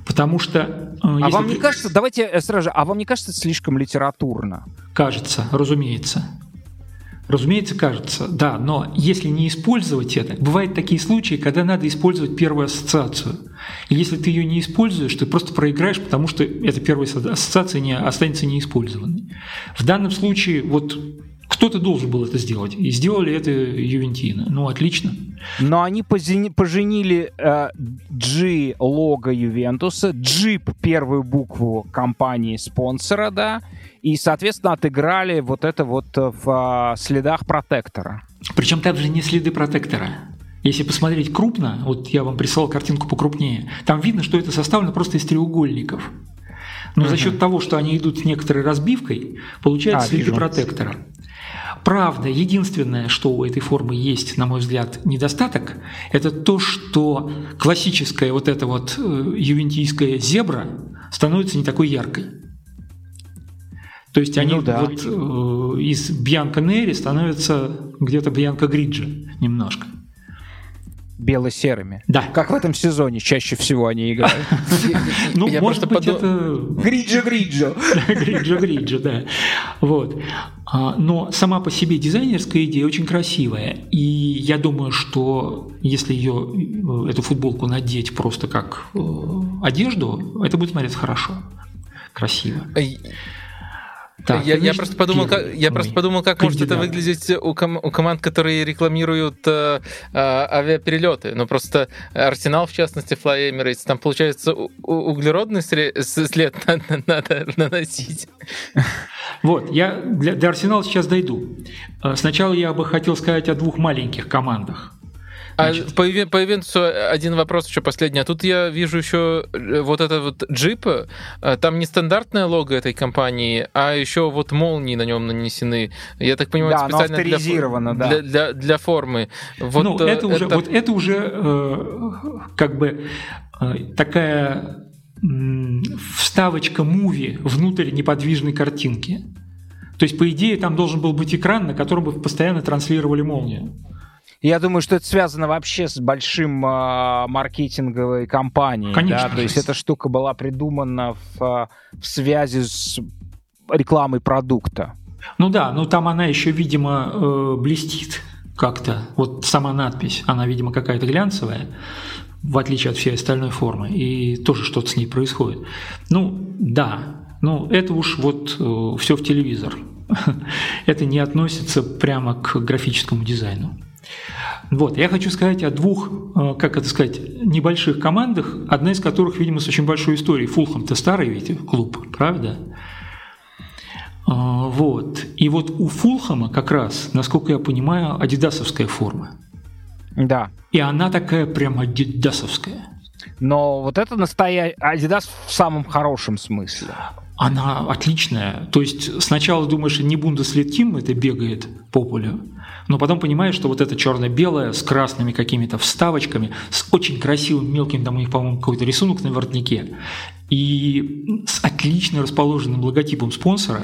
Потому что... Э, а вам ты... не кажется, давайте э, сразу же, а вам не кажется это слишком литературно? Кажется, разумеется. Разумеется, кажется, да, но если не использовать это, бывают такие случаи, когда надо использовать первую ассоциацию. И если ты ее не используешь, ты просто проиграешь, потому что эта первая ассоциация не, останется неиспользованной. В данном случае вот кто-то должен был это сделать. И сделали это Ювентина. Ну, отлично. Но они поженили э, G лого Ювентуса, Джип первую букву компании-спонсора, да, и, соответственно, отыграли вот это вот в э, следах протектора. Причем также не следы протектора. Если посмотреть крупно, вот я вам прислал картинку покрупнее, там видно, что это составлено просто из треугольников. Но uh-huh. за счет того, что они идут с некоторой разбивкой, получается а, следы вижу. протектора. Правда, единственное, что у этой формы есть, на мой взгляд, недостаток, это то, что классическая вот эта вот э, ювентийская зебра становится не такой яркой. То есть они ну, да. вот э, из Бьянка Нери становятся где-то Бьянка Гриджа немножко бело-серыми. Да. Как в этом сезоне чаще всего они играют. Ну, может быть, это... Гриджо-гриджо. Гриджо-гриджо, да. Вот. А, но сама по себе дизайнерская идея очень красивая. И я думаю, что если ее, э, эту футболку надеть просто как э, одежду, это будет смотреться хорошо, красиво. Так, я, я просто подумал, как, я просто подумал, как может это выглядеть у, ком, у команд, которые рекламируют э, э, авиаперелеты. Ну просто Арсенал, в частности, Fly Emirates, там получается у, углеродный след надо, надо наносить. Вот, я для, до Арсенала сейчас дойду. Э, сначала я бы хотел сказать о двух маленьких командах. А по, по ивенту один вопрос еще последний. А тут я вижу еще э, вот это вот джип. Э, там не стандартное лого этой компании, а еще вот молнии на нем нанесены. Я так понимаю, да, специально для, да. для, для, для формы. Вот ну, это, это уже, вот это уже э, как бы э, такая вставочка муви внутрь неподвижной картинки. То есть, по идее, там должен был быть экран, на котором бы постоянно транслировали молнию. Я думаю, что это связано вообще с большим э, маркетинговой кампанией. Конечно. Да? То есть эта штука была придумана в, а, в связи с рекламой продукта. Ну да, но там она еще, видимо, э, блестит как-то. Вот сама надпись, она, видимо, какая-то глянцевая, в отличие от всей остальной формы, и тоже что-то с ней происходит. Ну, да, ну это уж вот э, все в телевизор. это не относится прямо к графическому дизайну. Вот, я хочу сказать о двух, э, как это сказать, небольших командах, одна из которых, видимо, с очень большой историей. Фулхам-то старый ведь клуб, правда? А, вот. И вот у Фулхама как раз, насколько я понимаю, адидасовская форма. Да. И она такая прям адидасовская. Но вот это настоящий Адидас в самом хорошем смысле. Она отличная. То есть сначала думаешь, не Бундеслит Тим это бегает по полю, но потом понимаешь, что вот это черно-белое с красными какими-то вставочками, с очень красивым мелким, там у них, по-моему, какой-то рисунок на воротнике, и с отлично расположенным логотипом спонсора,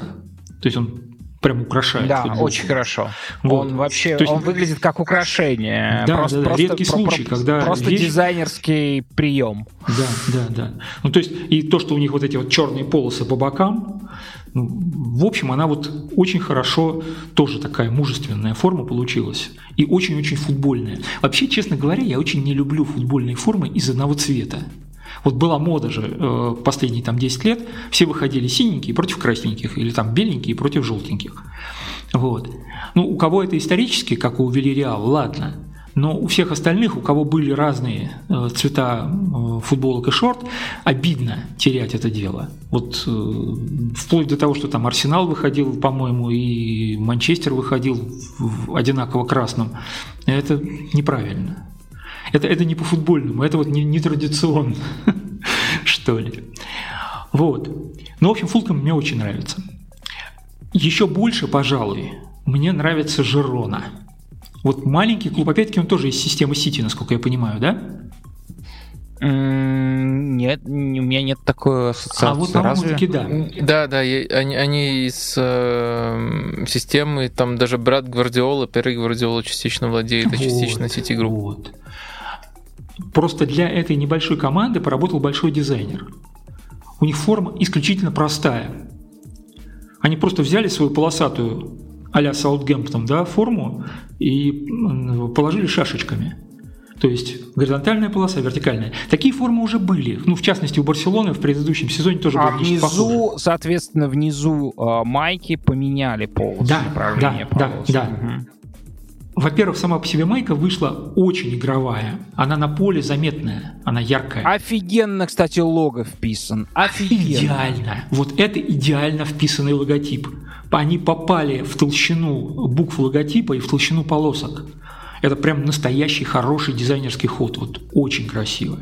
то есть он прям украшает. Да, футболку. очень хорошо. Вот. Он вообще, То есть, он выглядит как украшение. Да, просто, да, да. Просто, редкий про, случай, про, когда просто вещь... дизайнерский прием. Да, да, да. Ну то есть и то, что у них вот эти вот черные полосы по бокам, в общем, она вот очень хорошо, тоже такая мужественная форма получилась. И очень-очень футбольная. Вообще, честно говоря, я очень не люблю футбольные формы из одного цвета. Вот была мода же э, последние там 10 лет, все выходили синенькие против красненьких, или там беленькие против желтеньких. Вот. Ну, у кого это исторически, как у Велириал, ладно. Но у всех остальных, у кого были разные э, цвета э, футболок и шорт, обидно терять это дело. Вот э, вплоть до того, что там Арсенал выходил, по-моему, и Манчестер выходил в одинаково красном. Это неправильно. Это, это не по-футбольному, это вот не, не традиционно, что ли. Вот. Ну, в общем, Фулхэм мне очень нравится. Еще больше, пожалуй, мне нравится Жерона. Вот маленький клуб, опять-таки, он тоже из системы Сити, насколько я понимаю, да? Нет, у меня нет такой ассоциации. А вот, по-моему, таки да. Да, да, они, они из э, системы, там даже брат Гвардиола, Пере Гвардиола частично владеет, а частично Сити Групп. Вот. Просто для этой небольшой команды поработал большой дизайнер. У них форма исключительно простая. Они просто взяли свою полосатую а-ля Саутгемптон да, форму и положили шашечками. То есть горизонтальная полоса, вертикальная. Такие формы уже были. Ну, в частности, у Барселоны в предыдущем сезоне тоже а были внизу, похожи. соответственно, внизу э, майки поменяли полосу да, да, полосы. Да, да. Угу. Во-первых, сама по себе майка вышла очень игровая. Она на поле заметная, она яркая. Офигенно, кстати, лого вписан. Офигенно. Идеально. Вот это идеально вписанный логотип. Они попали в толщину букв логотипа и в толщину полосок. Это прям настоящий хороший дизайнерский ход. Вот очень красиво.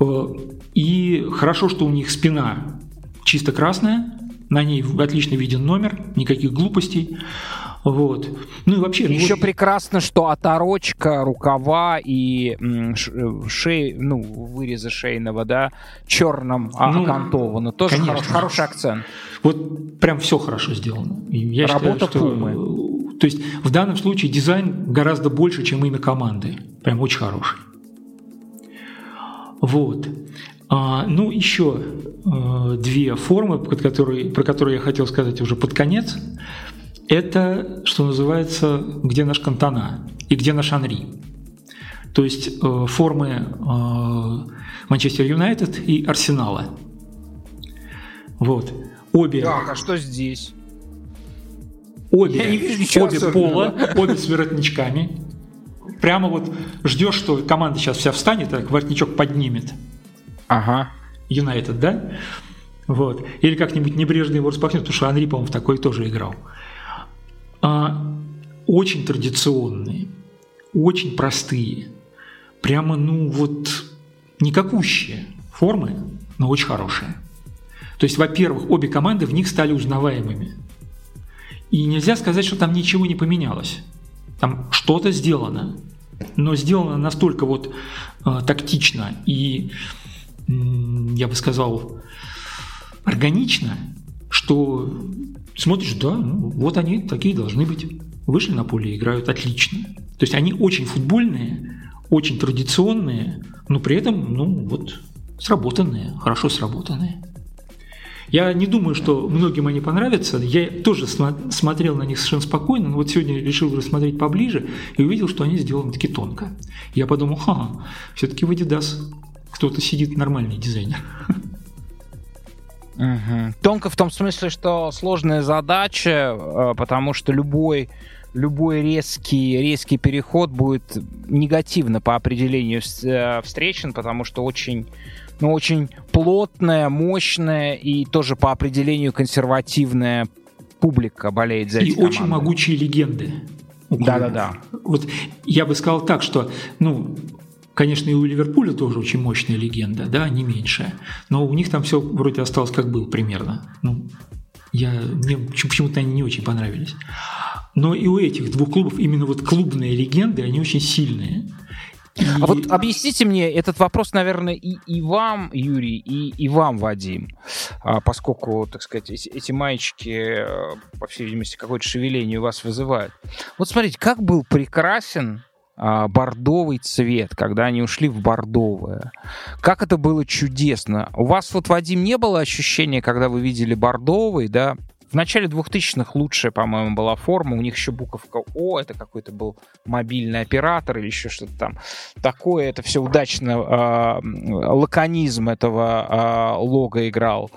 Э, и хорошо, что у них спина чисто красная, на ней отлично виден номер, никаких глупостей. Вот. Ну и вообще... Еще вот... прекрасно, что оторочка, рукава и шеи, ну, вырезы шейного, да, черным а, ну, окантовано. Тоже конечно. Хороший, хороший акцент. Вот прям все хорошо сделано. Я Работа считаю, что... Пумы. То есть в данном случае дизайн гораздо больше, чем имя команды. Прям очень хороший. Вот. А, ну, еще э, две формы, которые, про которые я хотел сказать уже под конец. Это, что называется, где наш Кантона и где наш Анри. То есть э, формы э, Манчестер Юнайтед и Арсенала. Вот. Обе. Так, а что здесь? Обе, Я не вижу ничего обе особенного. пола, обе с воротничками. Прямо вот ждешь, что команда сейчас вся встанет, так воротничок поднимет. Ага. Юнайтед, да? Вот. Или как-нибудь небрежно его распахнет, потому что Анри, по-моему, в такой тоже играл. А, очень традиционные, очень простые, прямо, ну вот, никакущие формы, но очень хорошие. То есть, во-первых, обе команды в них стали узнаваемыми. И нельзя сказать, что там ничего не поменялось. Там что-то сделано, но сделано настолько вот э, тактично и, я бы сказал, органично, что смотришь, да, ну, вот они такие должны быть. Вышли на поле и играют отлично. То есть они очень футбольные, очень традиционные, но при этом, ну, вот, сработанные, хорошо сработанные. Я не думаю, что многим они понравятся. Я тоже смотрел на них совершенно спокойно, но вот сегодня решил рассмотреть поближе и увидел, что они сделаны таки тонко. Я подумал, ха, все-таки в Adidas кто-то сидит нормальный дизайнер. Мгм. Тонко в том смысле, что сложная задача, э, потому что любой любой резкий, резкий переход будет негативно по определению э, встречен, потому что очень, ну, очень плотная, мощная и тоже по определению консервативная публика болеет за И эти очень команды. могучие легенды. Да-да-да. Вот я бы сказал так, что, ну, конечно, и у Ливерпуля тоже очень мощная легенда, да, не меньшая. Но у них там все вроде осталось как было примерно. Ну, я, мне почему- почему-то они не очень понравились. Но и у этих двух клубов именно вот клубные легенды, они очень сильные. И- А вот объясните мне этот вопрос, наверное, и, и вам, Юрий, и, и вам, Вадим, А, поскольку, так сказать, эти, эти маечки, э, по всей видимости, какое-то шевеление у вас вызывают. Вот смотрите, как был прекрасен бордовый цвет, когда они ушли в бордовое. Как это было чудесно. У вас вот, Вадим, не было ощущения, когда вы видели бордовый, да? В начале 2000-х лучшая, по-моему, была форма. У них еще буковка О, это какой-то был мобильный оператор или еще что-то там такое. Это все удачно, э, лаконизм этого э, лога играл.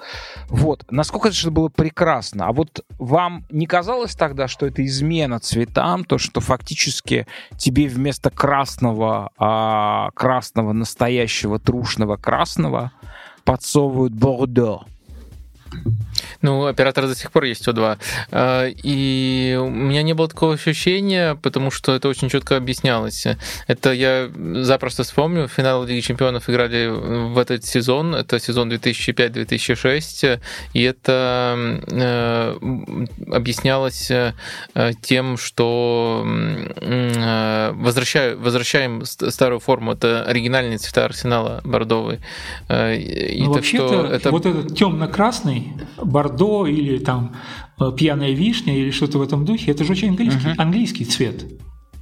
Вот. Насколько это было прекрасно. А вот вам не казалось тогда, что это измена цветам, то, что фактически тебе вместо красного, а, красного настоящего трушного красного подсовывают бордо? Ну, оператор до сих пор есть О2. А, И у меня не было такого ощущения, потому что это очень четко объяснялось. Это я запросто вспомню. Финал Лиги Чемпионов играли в этот сезон. Это сезон 2005-2006. И это э, объяснялось э, тем, что э, возвращаю, возвращаем ст- старую форму. Это оригинальные цвета арсенала бордовый. И Ну, так что вообще-то, это вот этот темно-красный, бордо или там э, пьяная вишня или что-то в этом духе, это же очень английский, английский цвет.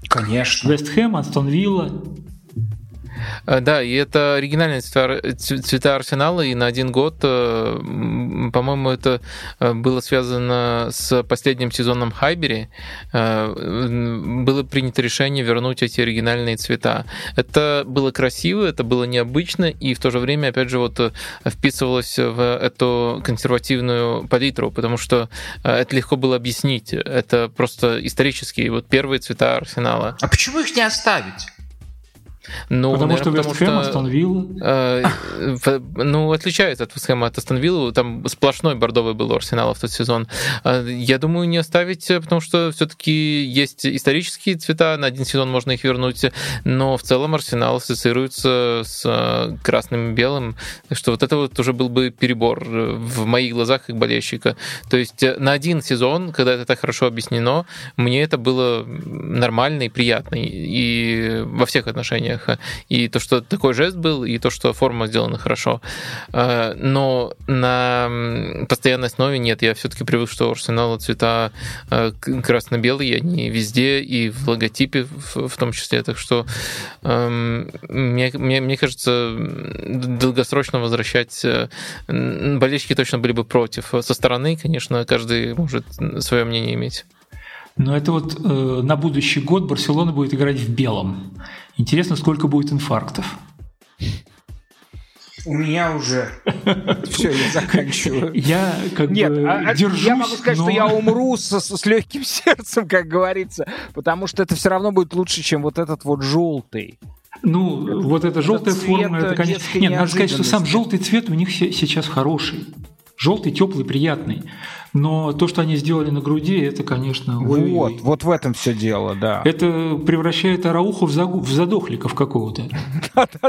Конечно. Вест Хэм, Астон Вилла. Э, Да, и это оригинальные цвета, цвета Арсенала, и на один год, э, по-моему, это э, было связано с последним сезоном Хайбери. Было принято решение вернуть эти оригинальные цвета. Это было красиво, это было необычно, и в то же время, опять же, вот вписывалось в эту консервативную палитру, потому что это легко было объяснить. Это просто исторические вот первые цвета Арсенала. А почему их не оставить? Ну, потому что наверное, Вест Хэм, Астон Вилла. Э, Ну, отличается от Вестхэма от Астон Виллы. Там сплошной бордовый был у Арсенала в тот сезон. Э, Я думаю, не оставить, э, потому что все-таки есть исторические цвета, на один сезон можно их вернуть, но в целом Арсенал ассоциируется с красным и белым, что вот это вот уже был бы перебор в моих глазах как болельщика. То есть на один сезон, когда это так хорошо объяснено, мне это было нормально и приятно, и во всех отношениях. И то, что такой жест был, и то, что форма сделана хорошо. Э, Но на постоянной основе нет. Я все-таки привык, что у Арсенала цвета к- красно-белые, они везде, и в логотипе в том числе. Так что мне, мне, мне кажется, долгосрочно возвращать э, болельщики точно были бы против. Со стороны, конечно, каждый может свое мнение иметь. Но это вот э, на будущий год Барселона будет играть в белом. Интересно, сколько будет инфарктов. У меня уже. Все, я заканчиваю. Я как Нет, бы а, а, держусь, я могу сказать, но... что я умру с, с, с легким сердцем, как говорится, потому что это все равно будет лучше, чем вот этот вот желтый. Ну, Это- вот эта желтая цвет, форма, э, это, конечно... детской Нет, надо сказать, что сам желтый цвет у них се- сейчас хороший. Желтый, теплый, приятный. Но то, что они сделали на груди, это, конечно... ой-ой-ой. Вот, вот в этом все дело, да. Это превращает Арауху в, загу- в задохликов какого-то.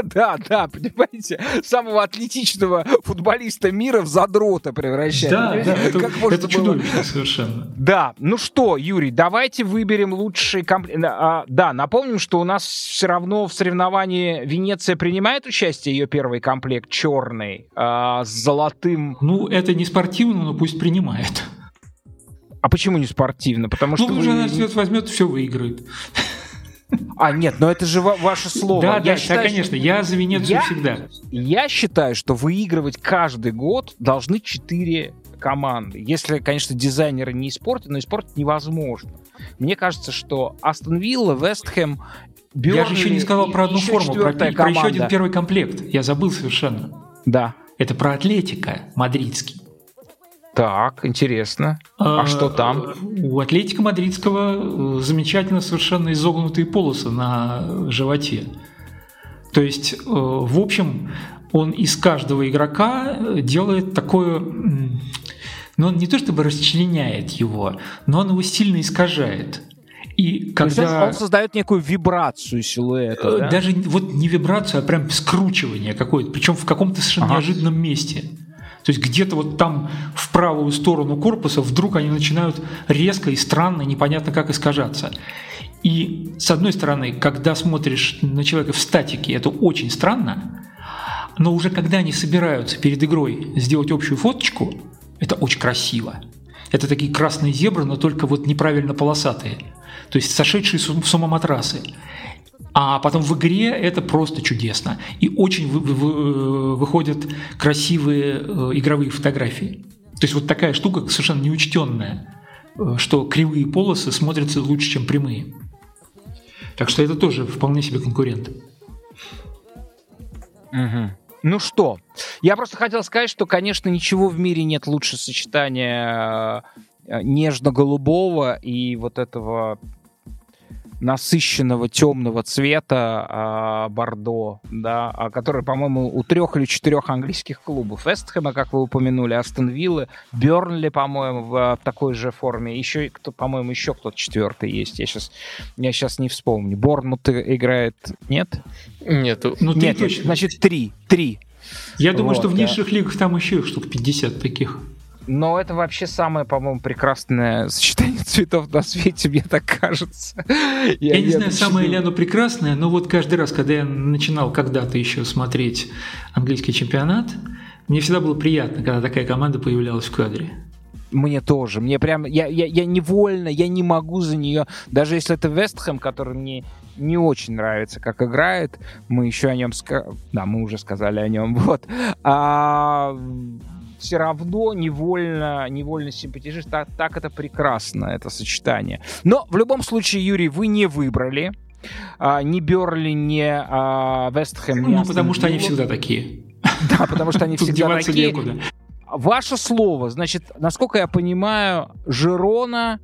Да, да, понимаете, самого атлетичного футболиста мира в задрота превращает. Да, да, это, как можно это было- чудовищно совершенно. Да, ну что, Юрий, давайте выберем лучший комплект. да, напомним, что у нас все равно в соревновании Венеция принимает участие, ее первый комплект черный, а, с золотым. Ну, это не спортивно, но пусть принимает. А почему не спортивно? Потому что Ну, потому что вы- она возьмет, все выиграет. А, нет, но это же ва- ваше слово. Да, Я да, считаю, да, конечно. Я за Венецию Я- всегда. Я считаю, что выигрывать каждый год должны четыре команды. Если, конечно, дизайнеры не испортят, но испортить невозможно. Мне кажется, что Астон Вилла, Вестхэм, Я же еще не сказал про одну форму, про, про еще один первый комплект. Я забыл совершенно. Да. Это про Атлетика мадридский. Так, интересно. А Э, что там? У Атлетика Мадридского э, замечательно совершенно изогнутые полосы на животе. То есть, э, в общем, он из каждого игрока э, делает такое... м, Ну, он не то чтобы расчленяет его, но он его сильно искажает. И когда... он, создает некую вибрацию силуэта. Да? Даже вот не вибрацию, а прям скручивание какое-то, причем в каком-то совершенно Ага. неожиданном месте. То есть где-то вот там в правую сторону корпуса вдруг они начинают резко и странно, непонятно как искажаться. И с одной стороны, когда смотришь на человека в статике, это очень странно, но уже когда они собираются перед игрой сделать общую фоточку, это очень красиво. Это такие красные зебры, но только вот неправильно полосатые. То есть сошедшие с ум- с ума матрасы. А потом в игре это просто чудесно. И очень вы- вы- вы- выходят красивые э, игровые фотографии. То есть вот такая штука совершенно неучтенная, э, что кривые полосы смотрятся лучше, чем прямые. Так что это тоже вполне себе конкурент. Мгм. Ну что, я просто хотел сказать, что, конечно, ничего в мире нет лучше сочетания э, нежно-голубого и вот этого насыщенного темного цвета а, бордо, да, а, который, по-моему, у трех или четырех английских клубов. Вестхэма, как вы упомянули, Астон Виллы, Бернли, по-моему, в, а, в такой же форме. Еще, кто, по-моему, еще кто-то четвертый есть. Я сейчас, я сейчас не вспомню. Борнмут играет, нет? Нету. Ну, Нет, значит, три. Три. Я думаю, вот, что в да. низших лигах там еще штук 50 таких. Но это вообще самое, по-моему, прекрасное сочетание цветов на свете, мне так кажется. Я, не знаю, начну- самое ли оно прекрасное, но вот каждый раз, когда я начинал когда-то еще смотреть английский чемпионат, мне всегда было приятно, когда такая команда появлялась в кадре. Мне тоже. Мне прям... Я, я, я невольно, я не могу за нее... Даже если это Вестхэм, который мне не очень нравится, как играет, мы еще о нем... ска- Да, мы уже сказали о нем. Вот. А, все равно невольно, невольно симпатизируешь. Так, так это прекрасно, это сочетание. Но в любом случае, Юрий, вы не выбрали а, ни Берли, ни а, Вестхэм, Ну, потому что они всегда такие. Да, потому что они всегда такие. некуда. Ваше слово, значит, насколько я понимаю, Жирона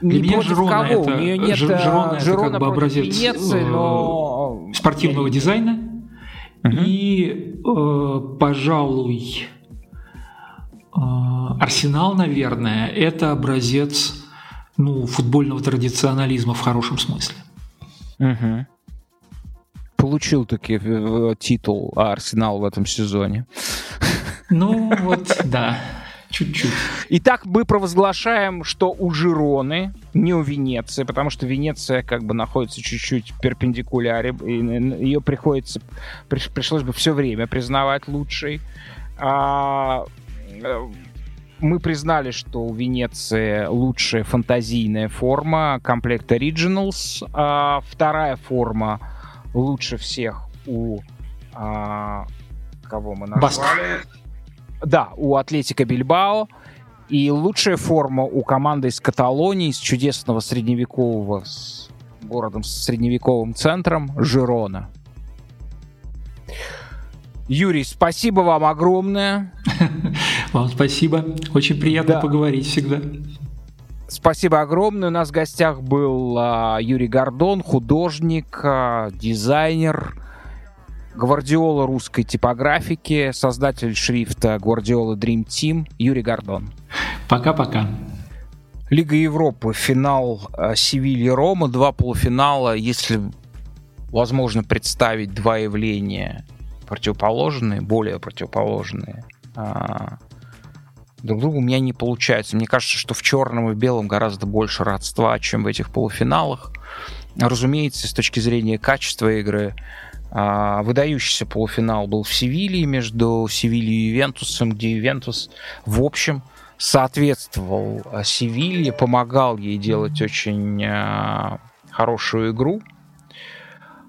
Для не против Жирона кого? это- У нее нет э, Жирона это Жирона как бы образец, Венеции, э, но... Спортивного дизайна. Мгм. И, э, пожалуй, э, Арсенал, наверное, это образец ну, футбольного традиционализма в хорошем смысле. Мгм. Получил таки э, титул Арсенал в этом сезоне. Ну, вот, да, чуть-чуть. Итак, мы провозглашаем, что у Жироны, не у Венеции, потому что Венеция как бы находится чуть-чуть в перпендикуляре, и ее приходится, приш- пришлось бы все время признавать лучшей. А, э, мы признали, что у Венеции лучшая фантазийная форма, комплект Originals. А вторая форма лучше всех у... а, кого мы назвали? Баск. Да, у Атлетика Бильбао. И лучшая форма у команды из Каталонии, из чудесного средневекового с городом с средневековым центром Жирона. Юрий, спасибо вам огромное. Вам спасибо. Очень приятно да. поговорить всегда. Спасибо огромное. У нас в гостях был а, Юрий Гордон, художник, а, дизайнер, гвардиола русской типографики, создатель шрифта Гвардиола Dream Team Юрий Гордон. Пока-пока. Лига Европы, финал а, Севильи Рома, два полуфинала. Если возможно представить два явления противоположные, более противоположные, а, друг другу у меня не получается. Мне кажется, что в черном и белом гораздо больше родства, чем в этих полуфиналах. Разумеется, с точки зрения качества игры, выдающийся полуфинал был в Севилье между Севильей и Ювентусом, где Ювентус, в общем, соответствовал Севилье, помогал ей делать очень а, хорошую игру.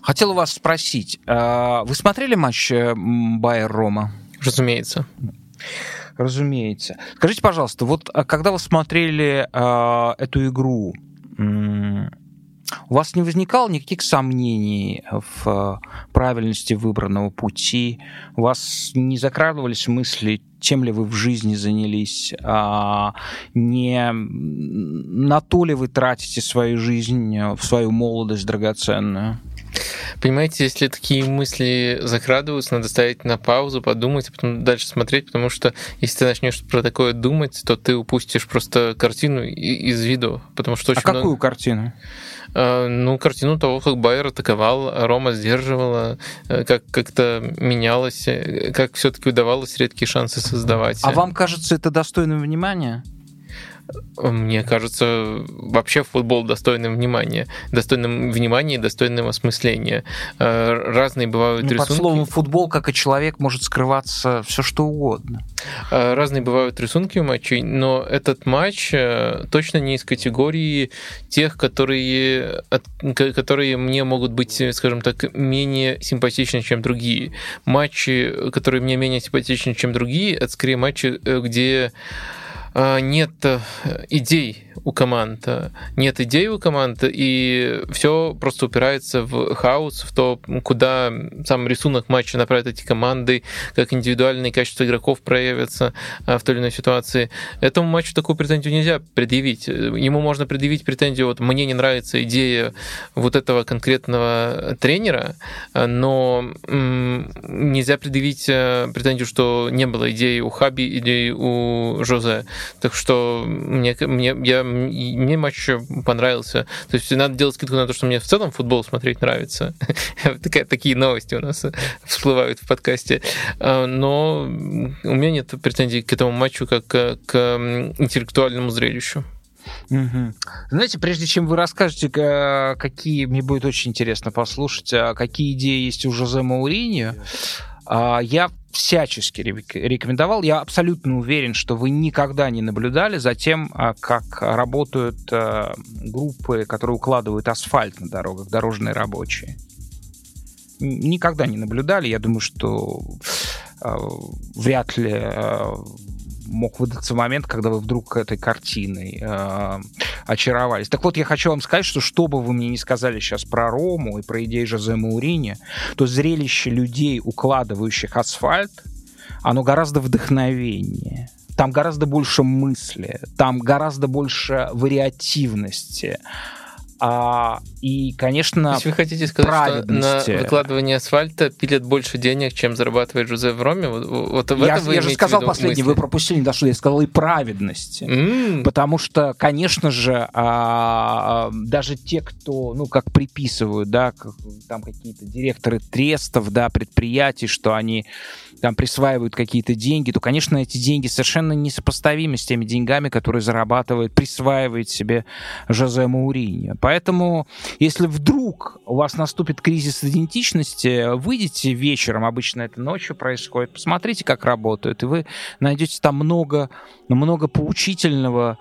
Хотел у вас спросить, а, вы смотрели матч э, Байер-Рома? Разумеется. Разумеется. Скажите, пожалуйста, вот а, когда вы смотрели э, эту игру, у вас не возникало никаких сомнений в правильности выбранного пути? У вас не закрадывались мысли, чем ли вы в жизни занялись? А не на то ли вы тратите свою жизнь, э, в свою молодость драгоценную? Понимаете, если такие мысли закрадываются, надо ставить на паузу, подумать, а потом дальше смотреть, потому что если ты начнешь про такое думать, то ты упустишь просто картину из виду, потому что очень А много... какую картину? А, ну, картину того, как Байер атаковал, Рома сдерживала, э, как как-то менялось, э, как все-таки удавалось редкие шансы создавать. А вам кажется это достойным внимания? Мне кажется, вообще футбол достойным внимания, достойным внимания и достойным осмысления. Э, разные бывают ну, рисунки. Под словом футбол, как и человек, может скрываться все что угодно. Э, разные бывают рисунки у матчей, но этот матч э, точно не из категории тех, которые, которые мне могут быть, скажем так, менее симпатичны, чем другие. Матчи, которые мне менее симпатичны, чем другие, это скорее матчи, где нет э, идей у команд, нет идей у команд, и все просто упирается в хаос, в то, куда сам рисунок матча направит эти команды, как индивидуальные качества игроков проявятся а, в той или иной ситуации. Этому матчу такую претензию нельзя предъявить. Ему можно предъявить претензию, вот мне не нравится идея вот этого конкретного тренера, но нельзя предъявить э, претензию, что не было идеи у Хаби, идеи у Жозе. Так что мне, мне, я, мне матч понравился. То есть надо делать скидку на то, что мне в целом футбол смотреть нравится. Такие новости у нас всплывают в подкасте. А, но у меня нет претензий к этому матчу как к интеллектуальному зрелищу. Угу. Знаете, прежде чем вы расскажете, какие, мне будет очень интересно послушать, а какие идеи есть у Жозе Мауриньо, я всячески рекомендовал. Я абсолютно уверен, что вы никогда не наблюдали за тем, а, как работают а, группы, которые укладывают асфальт на дорогах, дорожные рабочие. Никогда не наблюдали. Я думаю, что вряд ли мог выдаться момент, когда вы вдруг этой картиной э, очаровались. Так вот, я хочу вам сказать, что что бы вы мне не сказали сейчас про Рому и про идеи Жозе Маурини, то зрелище людей, укладывающих асфальт, оно гораздо вдохновеннее. Там гораздо больше мысли, там гораздо больше вариативности. А, и, конечно, То есть вы хотите сказать, что на выкладывание асфальта пилят больше денег, чем зарабатывает Жузе в Роме? Вот в я, этом вы я же сказал последний, вы пропустили, да, что я сказал и праведности. Mm. Потому что, конечно же, а, а, даже те, кто, ну, как приписывают, да, как, там какие-то директоры трестов, да, предприятий, что они там присваивают какие-то деньги, то, конечно, эти деньги совершенно несопоставимы с теми деньгами, которые зарабатывает, присваивает себе Жозе Мауриньо. Поэтому, если вдруг у вас наступит кризис идентичности, выйдите вечером, обычно это ночью происходит, посмотрите, как работают, и вы найдете там много, много поучительного,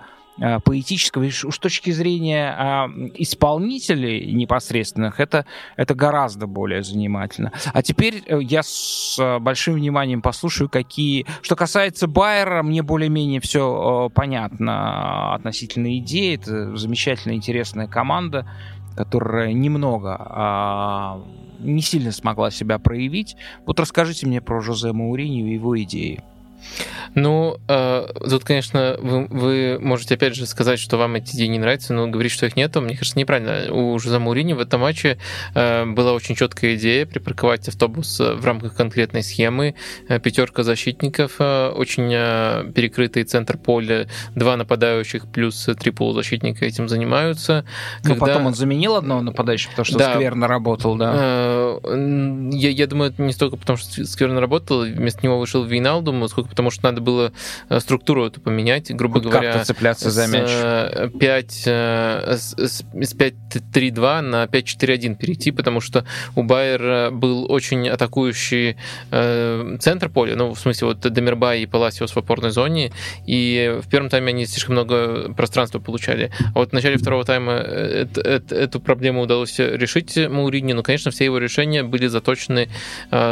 поэтического. Уж с точки зрения э, исполнителей непосредственных это, это гораздо более занимательно. А теперь э, я с большим вниманием послушаю, какие... Что касается Байера, мне более-менее все э, понятно относительно идеи. Это замечательная, интересная команда, которая немного... Э, не сильно смогла себя проявить. Вот расскажите мне про Жозе Мауринью и его идеи. Ну, э, тут, конечно, вы, вы можете опять же сказать, что вам эти идеи не нравятся, но говорить, что их нету, мне кажется, неправильно. У Жозе Маурини в этом матче э, была очень четкая идея припарковать автобус в рамках конкретной схемы. Э, пятерка защитников, э, очень э, перекрытый центр поля, два нападающих плюс три полузащитника этим занимаются. Ну, Когда... потом он заменил одного нападающего, потому что да. скверно работал, да? Э, я, я думаю, это не столько потому, что скверно работал, вместо него вышел Вейналдум, сколько потому что надо было э, структуру эту поменять, грубо Хоть говоря. цепляться за мяч. С 5, э, с 5-3-2 на 5-4-1 перейти, потому что у Байера был очень атакующий э, центр поля, ну, в смысле, вот Демирбай и Паласиос в опорной зоне, и в первом тайме они слишком много пространства получали. А вот в начале второго тайма это, это, эту проблему удалось решить Маурини, но, конечно, все его решения были заточены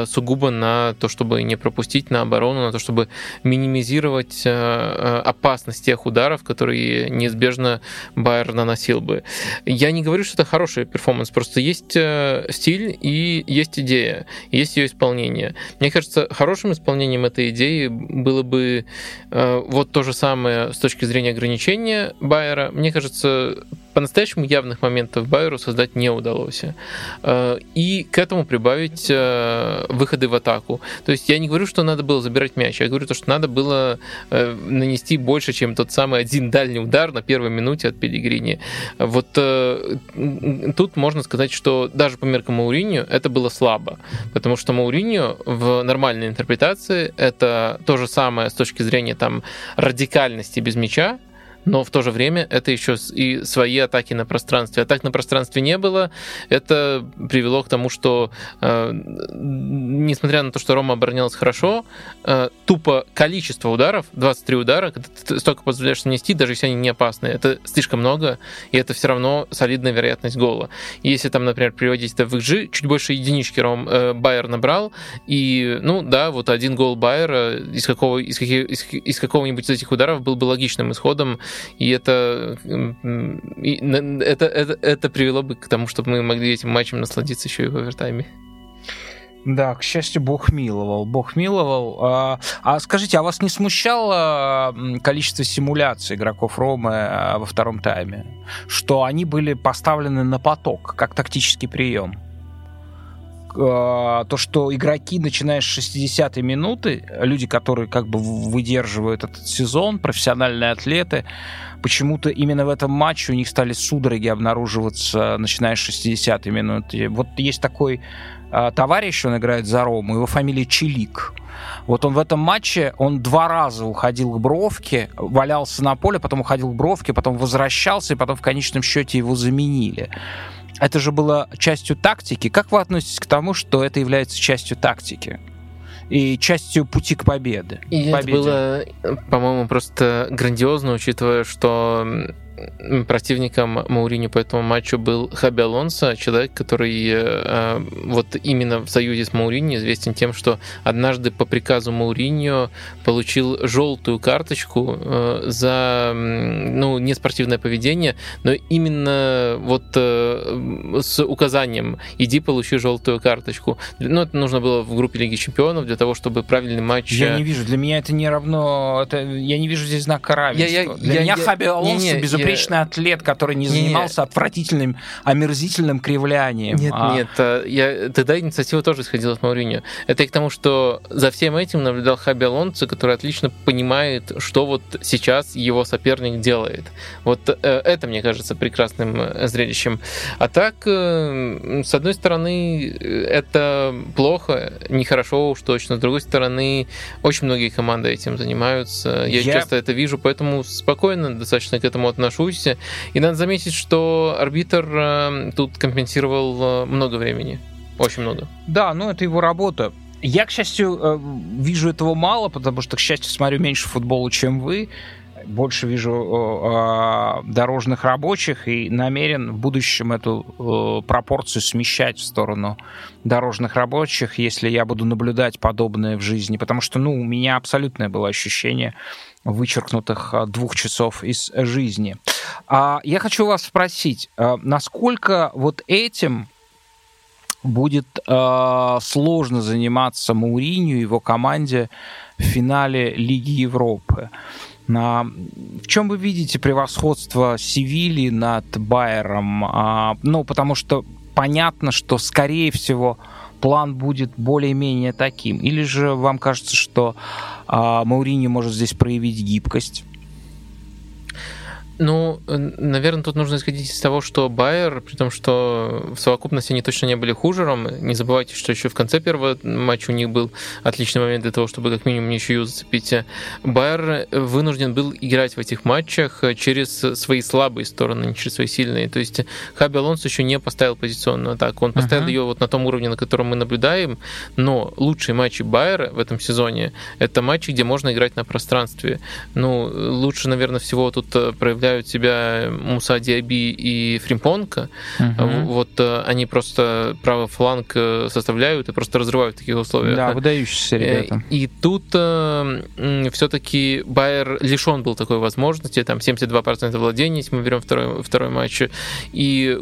сугубо на то, чтобы не пропустить, на оборону, на то, чтобы минимизировать э, э, опасность тех ударов, которые неизбежно Байер наносил бы. Я не говорю, что это хороший перформанс, просто есть э, стиль и есть идея, есть ее исполнение. Мне кажется, хорошим исполнением этой идеи было бы вот то же самое с точки зрения ограничения Байера. Мне кажется, по-настоящему явных моментов Байеру создать не удалось. Э, и к этому прибавить э, выходы в атаку. То есть я не говорю, что надо было забирать мяч, я говорю то, что надо было э, нанести больше, чем тот самый один дальний удар на первой минуте от Пелигрини. Вот тут можно сказать, что даже по меркам Мауриньо это было слабо, потому что Мауриньо в нормальной интерпретации это то же самое с точки зрения там радикальности без мяча, но в то же время это еще и свои атаки на пространстве. Атак на пространстве не было. Это привело к тому, что, э, несмотря на то, что Рома оборонялась хорошо, э, тупо количество ударов, 23 удара, когда ты столько позволяешь нанести, даже если они не опасные, это слишком много, и это все равно солидная вероятность гола. Если там, например, приводить это в XG, чуть больше единички Ром, э, Байер набрал, и, ну да, вот один гол Байера из, какого, из, каких, из, из какого-нибудь из этих ударов был бы логичным исходом и это, это, это, это привело бы к тому, чтобы мы могли этим матчем насладиться еще и в овертайме. Да, к счастью, Бог миловал. Бог миловал. А, а скажите, а вас не смущало количество симуляций игроков Ромы а, во втором тайме? Что они были поставлены на поток, как тактический прием? А, то, что игроки, начиная с 60-й минуты, люди, которые как бы выдерживают этот сезон, профессиональные атлеты, почему-то именно в этом матче у них стали судороги обнаруживаться, начиная с 60-й минуты. Вот есть такой э, товарищ, он играет за Рому, его фамилия Чилик. Вот он в этом матче, он два раза уходил к бровке, валялся на поле, потом уходил к бровке, потом возвращался, и потом в конечном счете его заменили. Это же было частью тактики. Как вы относитесь к тому, что это является частью тактики? и частью пути к победе. И победе. это было, по-моему, просто грандиозно, учитывая, что противником Мауриню по этому матчу был Хаби Алонсо, человек, который э, вот именно в союзе с Мауриньо известен тем, что однажды по приказу Мауриньо получил желтую карточку э, за ну, неспортивное поведение, но именно вот э, с указанием «иди получи желтую карточку». Ну, это нужно было в группе Лиги Чемпионов для того, чтобы правильный матч... Я не вижу, для меня это не равно... Это, я не вижу здесь знака равенства. Я, я, для я, меня я, Хаби Алонсо не, не, без безупречный атлет, который не занимался нет. отвратительным, омерзительным кривлянием. Нет, а... нет, э, я, тогда инициатива тоже исходила от Мауриньо. Это и к тому, что за всем этим наблюдал Хаби Алонсо, который отлично понимает, что вот сейчас его соперник делает. Вот э, это, мне кажется, прекрасным э, зрелищем. А так, с одной стороны, это плохо, нехорошо уж точно. С другой стороны, очень многие команды этим занимаются. Я, я... часто это вижу, поэтому спокойно достаточно к этому отношусь отношусь. И надо заметить, что арбитр э, тут компенсировал э, много времени. Очень много. Да, ну это его работа. Я, к счастью, э, вижу этого мало, потому что, к счастью, смотрю меньше футбола, чем вы. больше вижу дорожных рабочих и намерен в будущем эту пропорцию смещать в сторону дорожных рабочих, если я буду наблюдать подобное в жизни, потому что, ну, у меня абсолютное было ощущение вычеркнутых э, двух часов из жизни. А я хочу вас спросить, э, насколько вот этим будет э, сложно заниматься Мауриню и его команде в финале Лиги Европы. В чем вы видите превосходство Севильи над Байером? А, ну, потому что понятно, что, скорее всего, план будет более-менее таким. Или же вам кажется, что а, Маурини может здесь проявить гибкость? Ну, наверное, тут нужно исходить из того, что Байер, при том, что в совокупности они точно не были хужером. Не забывайте, что еще в конце первого матча у них был отличный момент для того, чтобы как минимум ничью зацепить. Байер вынужден был играть в этих матчах через свои слабые стороны, не через свои сильные. То есть Хаби Алонсо еще не поставил позиционную атаку. Он поставил uh-huh. ее вот на том уровне, на котором мы наблюдаем, но лучшие матчи Байера в этом сезоне — это матчи, где можно играть на пространстве. Ну, лучше, наверное, всего тут проявлять проявляют себя Муса Диаби и Фримпонка. Угу. Вот э, они просто правый фланг э, составляют и просто разрывают в таких условиях. Да, выдающиеся ребята. И тут все-таки Байер лишен был такой возможности, там 72% владения, если мы берем второй, второй матч. И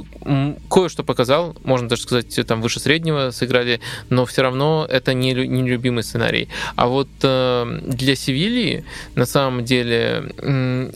кое-что показал, можно даже сказать, там выше среднего сыграли, но все равно это не нелюбимый сценарий. А вот для Севильи на самом деле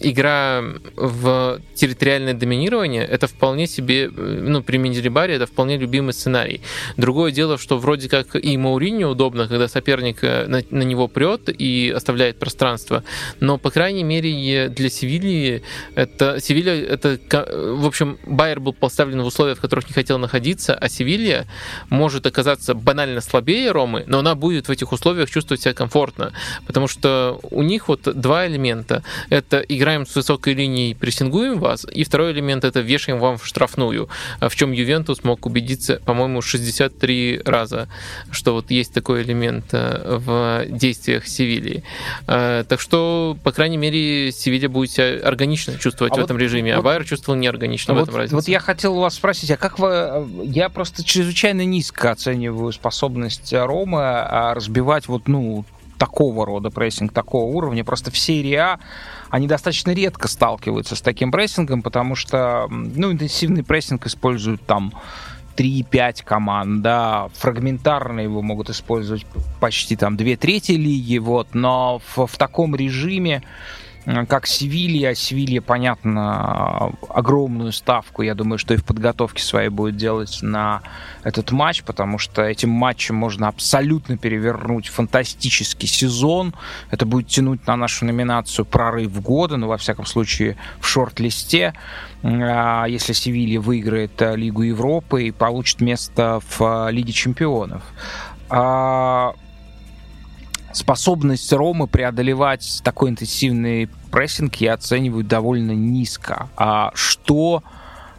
игра в территориальное доминирование, это вполне себе, ну, при Менделибаре это вполне любимый сценарий. Другое дело, что вроде как и Мауриню удобно, когда соперник э, на, на него прет и оставляет пространство, но, по крайней мере, для Севильи это, Севилья, это, в общем, Байер был поставлен в условия, в которых не хотел находиться, а Севилья может оказаться банально слабее Ромы, но она будет в этих условиях чувствовать себя комфортно, потому что у них вот два элемента. Это играем с высокой линией и прессингуем вас. И второй элемент это вешаем вам в штрафную, в чем Ювентус мог убедиться, по-моему, 63 раза, что вот есть такой элемент э, в действиях Севильи. Э, так что, по крайней мере, Севилья будет себя органично чувствовать а в вот, этом режиме, а Байер чувствовал неорганично вот, в этом разнице. Вот я хотел у вас спросить, а как вы... Я просто чрезвычайно низко оцениваю способность Ромы а, разбивать вот, ну, такого рода прессинг, такого уровня. Просто в серии А они достаточно редко сталкиваются с таким прессингом, потому что ну, интенсивный прессинг используют там 3-5 команд, да, фрагментарно его могут использовать почти там 2 трети лиги, вот, но в, в таком режиме как Севилья. Севилья, понятно, огромную ставку, я думаю, что и в подготовке своей будет делать на этот матч, потому что этим матчем можно абсолютно перевернуть фантастический сезон. Это будет тянуть на нашу номинацию «Прорыв года», ну, во всяком случае, в шорт-листе. А, если Севилья выиграет э, Лигу Европы и получит место в э, Лиге чемпионов. Способность Ромы преодолевать такой интенсивный прессинг я оцениваю довольно низко. А что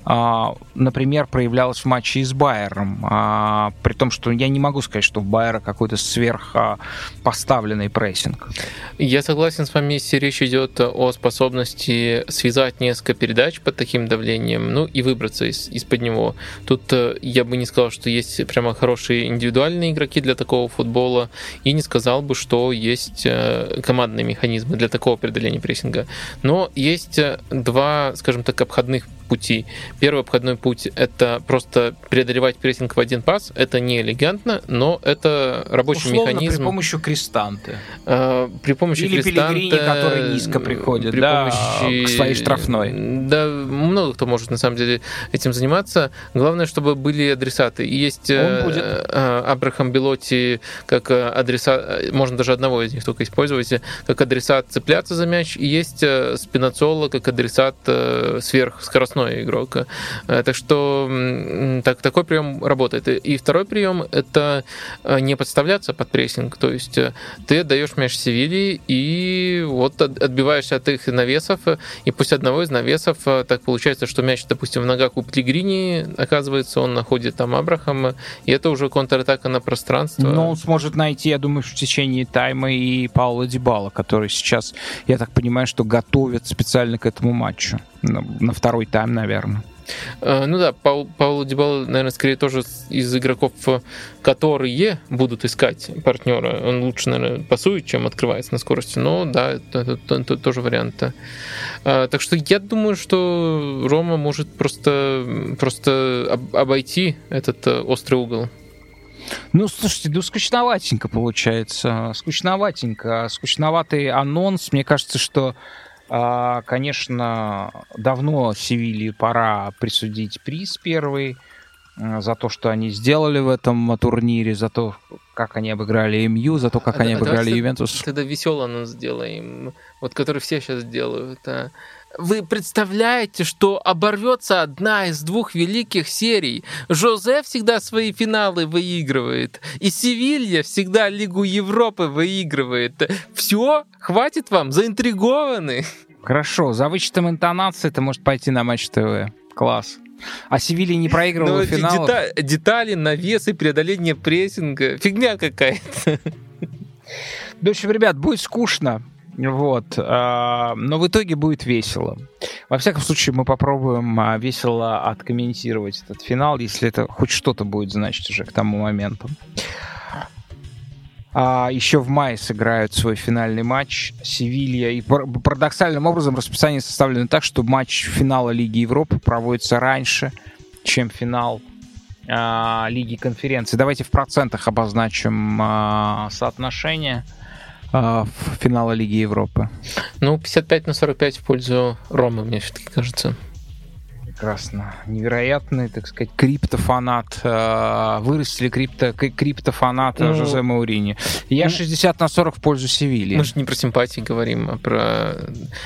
например, проявлялось в матче с Байером. А, при том, что я не могу сказать, что в Байера какой-то сверхпоставленный прессинг. Я согласен с вами, если речь идет о способности связать несколько передач под таким давлением, ну и выбраться из, из-под него. Тут э, я бы не сказал, что есть прямо хорошие индивидуальные игроки для такого футбола, и не сказал бы, что есть э, командные механизмы для такого преодоления прессинга. Но есть э, два, скажем так, обходных пути. Первый обходной путь — это просто преодолевать прессинг в один пас. Это не элегантно, но это рабочий Условно, механизм. при помощи крестанты. Э, при помощи Или крестанта... Пелигрини, который низко приходит при да, помощи... к своей штрафной. Да, много кто может на самом деле этим заниматься. Главное, чтобы были адресаты. И есть Он будет. Э, Абрахам Белоти как адресат, можно даже одного из них только использовать, как адресат цепляться за мяч, и есть Спинацола как адресат сверхскоростного запасной игрок. Э, так что так, такой прием работает. И второй прием — это не подставляться под прессинг. То есть ты отдаешь мяч Севильи и вот отбиваешься от их навесов, и после одного из навесов так получается, что мяч, допустим, в ногах у Пелигрини оказывается, он находит там Абрахама, и это уже контратака на пространство. Но он сможет найти, я думаю, в течение тайма и Паула Дибала, который сейчас, я так понимаю, что готовят специально к этому матчу. На, на второй тайм, наверное. Uh, ну да, Паул, Пауло Дибал, наверное, скорее тоже из игроков, которые будут искать партнера. Он лучше, наверное, пасует, чем открывается на скорости. Но да, это, это, это тоже вариант. Uh, так что я думаю, что Рома может просто, просто обойти этот э, острый угол. Ну, слушайте, ну скучноватенько получается. Скучноватенько. Скучноватый анонс. Мне кажется, что а, конечно, давно Севилье пора присудить приз первый а, за то, что они сделали в этом турнире, за то, как они обыграли МЮ, за то, как а, они а обыграли Ювентус. Тогда веселый анонс сделаем, вот который все сейчас делают. А вы представляете, что оборвется одна из двух великих серий? Жозе всегда свои финалы выигрывает, и Севилья всегда Лигу Европы выигрывает. Все, хватит вам, заинтригованы. Хорошо, за вычетом интонации ты можешь пойти на Матч ТВ. Класс. А Севилья не проигрывала финал. Детали, детали, навесы, преодоление прессинга. Фигня какая-то. В общем, ребят, будет скучно. Вот. А, но в итоге будет весело. Во всяком случае, мы попробуем а, весело откомментировать этот финал, если это хоть что-то будет значить уже к тому моменту. А, еще в мае сыграют свой финальный матч Севилья. И парадоксальным образом расписание составлено так, что матч финала Лиги Европы проводится раньше, чем финал а, Лиги конференции. Давайте в процентах обозначим а, соотношение а, финала Лиги Европы? Ну, 55 на 45 в пользу Ромы, мне все-таки кажется прекрасно. Невероятный, так сказать, криптофанат. Э, вырастили крипто, криптофанат ну, Жозе Маурини. Я ну, 60 на 40 в пользу Севильи. Мы же не про симпатии говорим, а про...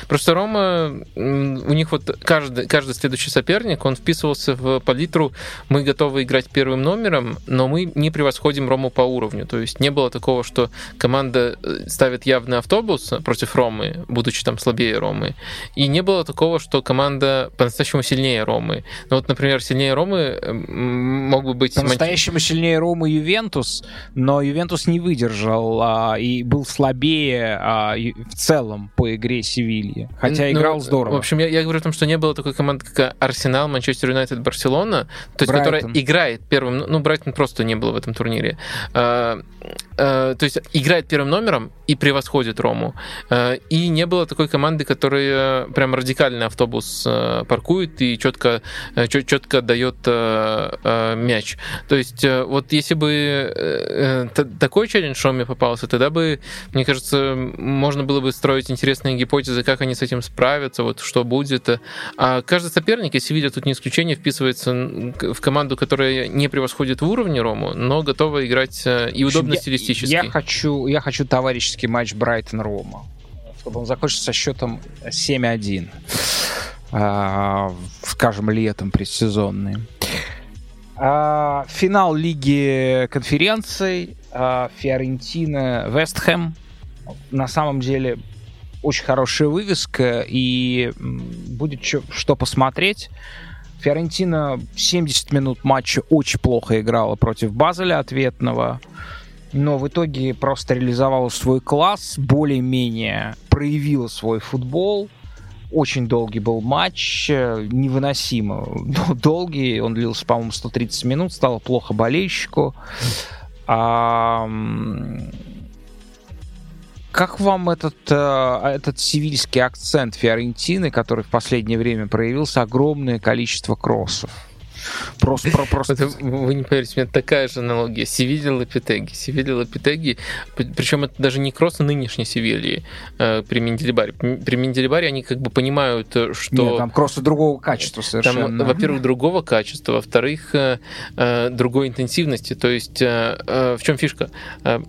Просто Рома, у них вот каждый, каждый следующий соперник, он вписывался в палитру «мы готовы играть первым номером, но мы не превосходим Рому по уровню». То есть не было такого, что команда э, ставит явный автобус против Ромы, будучи там слабее Ромы. И не было такого, что команда по-настоящему сильнее Ромы. Ну вот, например, сильнее Ромы мог бы быть... По-настоящему сильнее Ромы Ювентус, но Ювентус не выдержал а, и был слабее а, в целом по игре Севильи. Хотя ну, играл здорово. В общем, я, я говорю о том, что не было такой команды, как Арсенал, Манчестер Юнайтед, Барселона, то есть, Брайтон. которая играет первым... Ну, Брайтон просто не было в этом турнире. А, а, то есть играет первым номером и превосходит Рому. А, и не было такой команды, которая прям радикальный автобус а, паркует и четко, э, четко дает э, э, мяч. То есть вот если бы такой челлендж Шоми попался, тогда бы, мне кажется, можно было бы строить интересные гипотезы, как они с этим справятся, вот что будет. А каждый соперник, если видят тут не исключение, вписывается в команду, которая не превосходит в уровне Рому, но готова играть и удобно я, стилистически. Я хочу, я хочу товарищеский матч Брайтон-Рома, чтобы он закончился со счетом 7-1. А, скажем, летом предсезонный. А, финал Лиги конференций а, Фиорентина Вестхэм. На самом деле очень хорошая вывеска и будет что посмотреть. Фиорентина 70 минут матча очень плохо играла против Базеля ответного, но в итоге просто реализовала свой класс, более-менее проявила свой футбол – очень долгий был матч, э, невыносимо долгий. Он длился, по-моему, 130 минут, стало плохо болельщику. А, как вам этот, э, этот сивильский акцент Фиорентины, который в последнее время проявился, огромное количество кроссов? Просто, про- просто... Это, вы не поверите, у меня такая же аналогия. Севилья Лапитеги. Севилья Лапитеги, причем это даже не кросс нынешней Севильи э, при Менделибаре. При Менделибаре они как бы понимают, э, что... Нет, там кроссы другого качества совершенно. Там, во-первых, другого качества, во-вторых, э, э, другой интенсивности. То есть э, э, в чем фишка?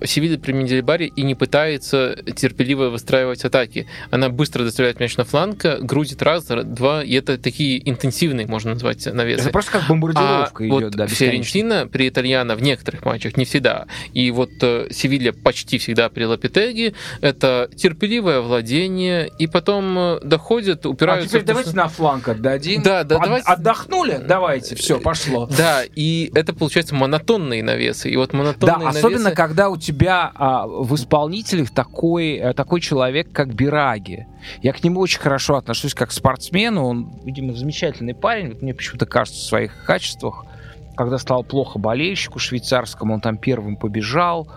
Севилья при Менделибаре и не пытается терпеливо выстраивать атаки. Она быстро доставляет мяч на фланг, грузит раз, два, и это такие интенсивные, можно назвать, навесы. Это просто как бомбардировка а идет, вот да. Фиорентина при Итальяно в некоторых матчах, не всегда. И вот э, Севилья почти всегда при Лапитеге. Это терпеливое владение, и потом э, доходят, А упираются... теперь в то, давайте на фланг отдадим. Да, да, От- давайте- Отдохнули? Давайте, все, пошло. Да, и это получается монотонные навесы. И вот Да, монотонные особенно навесы- когда у тебя а, в исполнителях такой, э, такой человек, как Бираги. Я к нему очень хорошо отношусь как к спортсмену. Он, видимо, замечательный парень. Вот мне почему-то кажется в своих качествах. Когда стало плохо болельщику швейцарскому, он там первым побежал.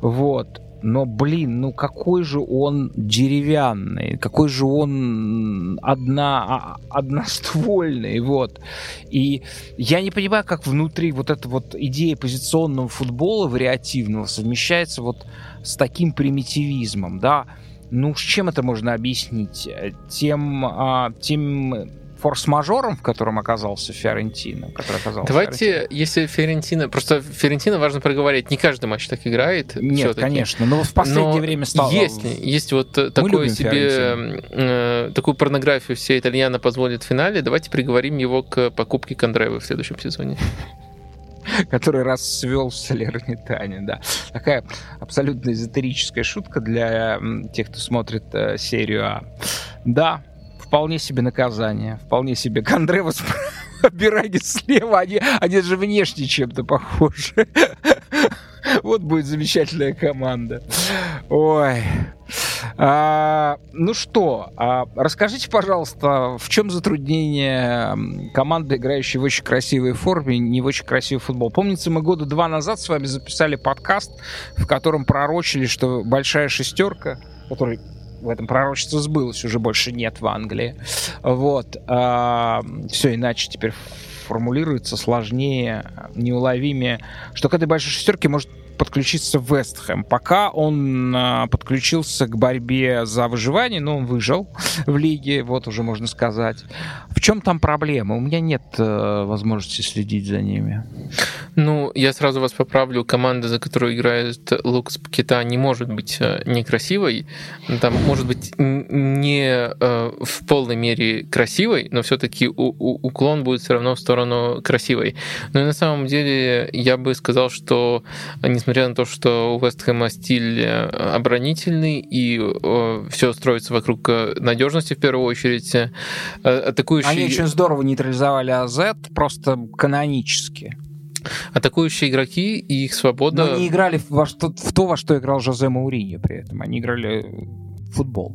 Вот. Но, блин, ну какой же он деревянный, какой же он одна, а- одноствольный, вот. И я не понимаю, как внутри вот эта вот идея позиционного футбола вариативного совмещается вот с таким примитивизмом, да. Ну, с чем это можно объяснить? Тем, а, тем форс-мажором, в котором оказался Фиорентино, который оказался Давайте, если Фиорентина... Просто Фиорентина важно проговорить, не каждый матч так играет. Нет, конечно, но в последнее Но время стало... Есть, есть вот э, такое себе, э, такую порнографию все итальяно позволит в финале. Давайте приговорим его к покупке Кондревы в следующем сезоне. который расцвел в Салернитане, да. Такая абсолютно эзотерическая шутка для тех, кто смотрит э, серию А. Да, вполне себе наказание, вполне себе. Кондревас Бираги слева, они, они же внешне чем-то похожи. Вот будет замечательная команда. Ой. А, ну что, а, расскажите, пожалуйста, в чем затруднение команды, играющей в очень красивой форме, не в очень красивый футбол? Помнится, мы года два назад с вами записали подкаст, в котором пророчили, что большая шестерка, который в этом пророчество сбылось, уже больше нет в Англии. Вот. все иначе теперь формулируется сложнее, неуловимее, что к этой большой шестерке может подключиться Вестхэм. Пока он а, подключился к борьбе за выживание, но он выжил в лиге, вот уже можно сказать. В чем там проблема? У меня нет э, возможности следить за ними. Ну, я сразу вас поправлю. Команда, за которую играет Лукас Пакета, не может быть э, некрасивой. Там может быть не э, в полной мере красивой, но все-таки уклон будет все равно в сторону красивой. Но и на самом деле я бы сказал, что э, несмотря на то, что у Вестхэма стиль э, оборонительный и все строится вокруг э, надежности в первую очередь, э, атакующий... Они очень здорово нейтрализовали АЗ, просто канонически. Атакующие игроки и их свобода... Но не играли во что, в то, во что играл Жозе Мауриньо при этом. Они играли футбол.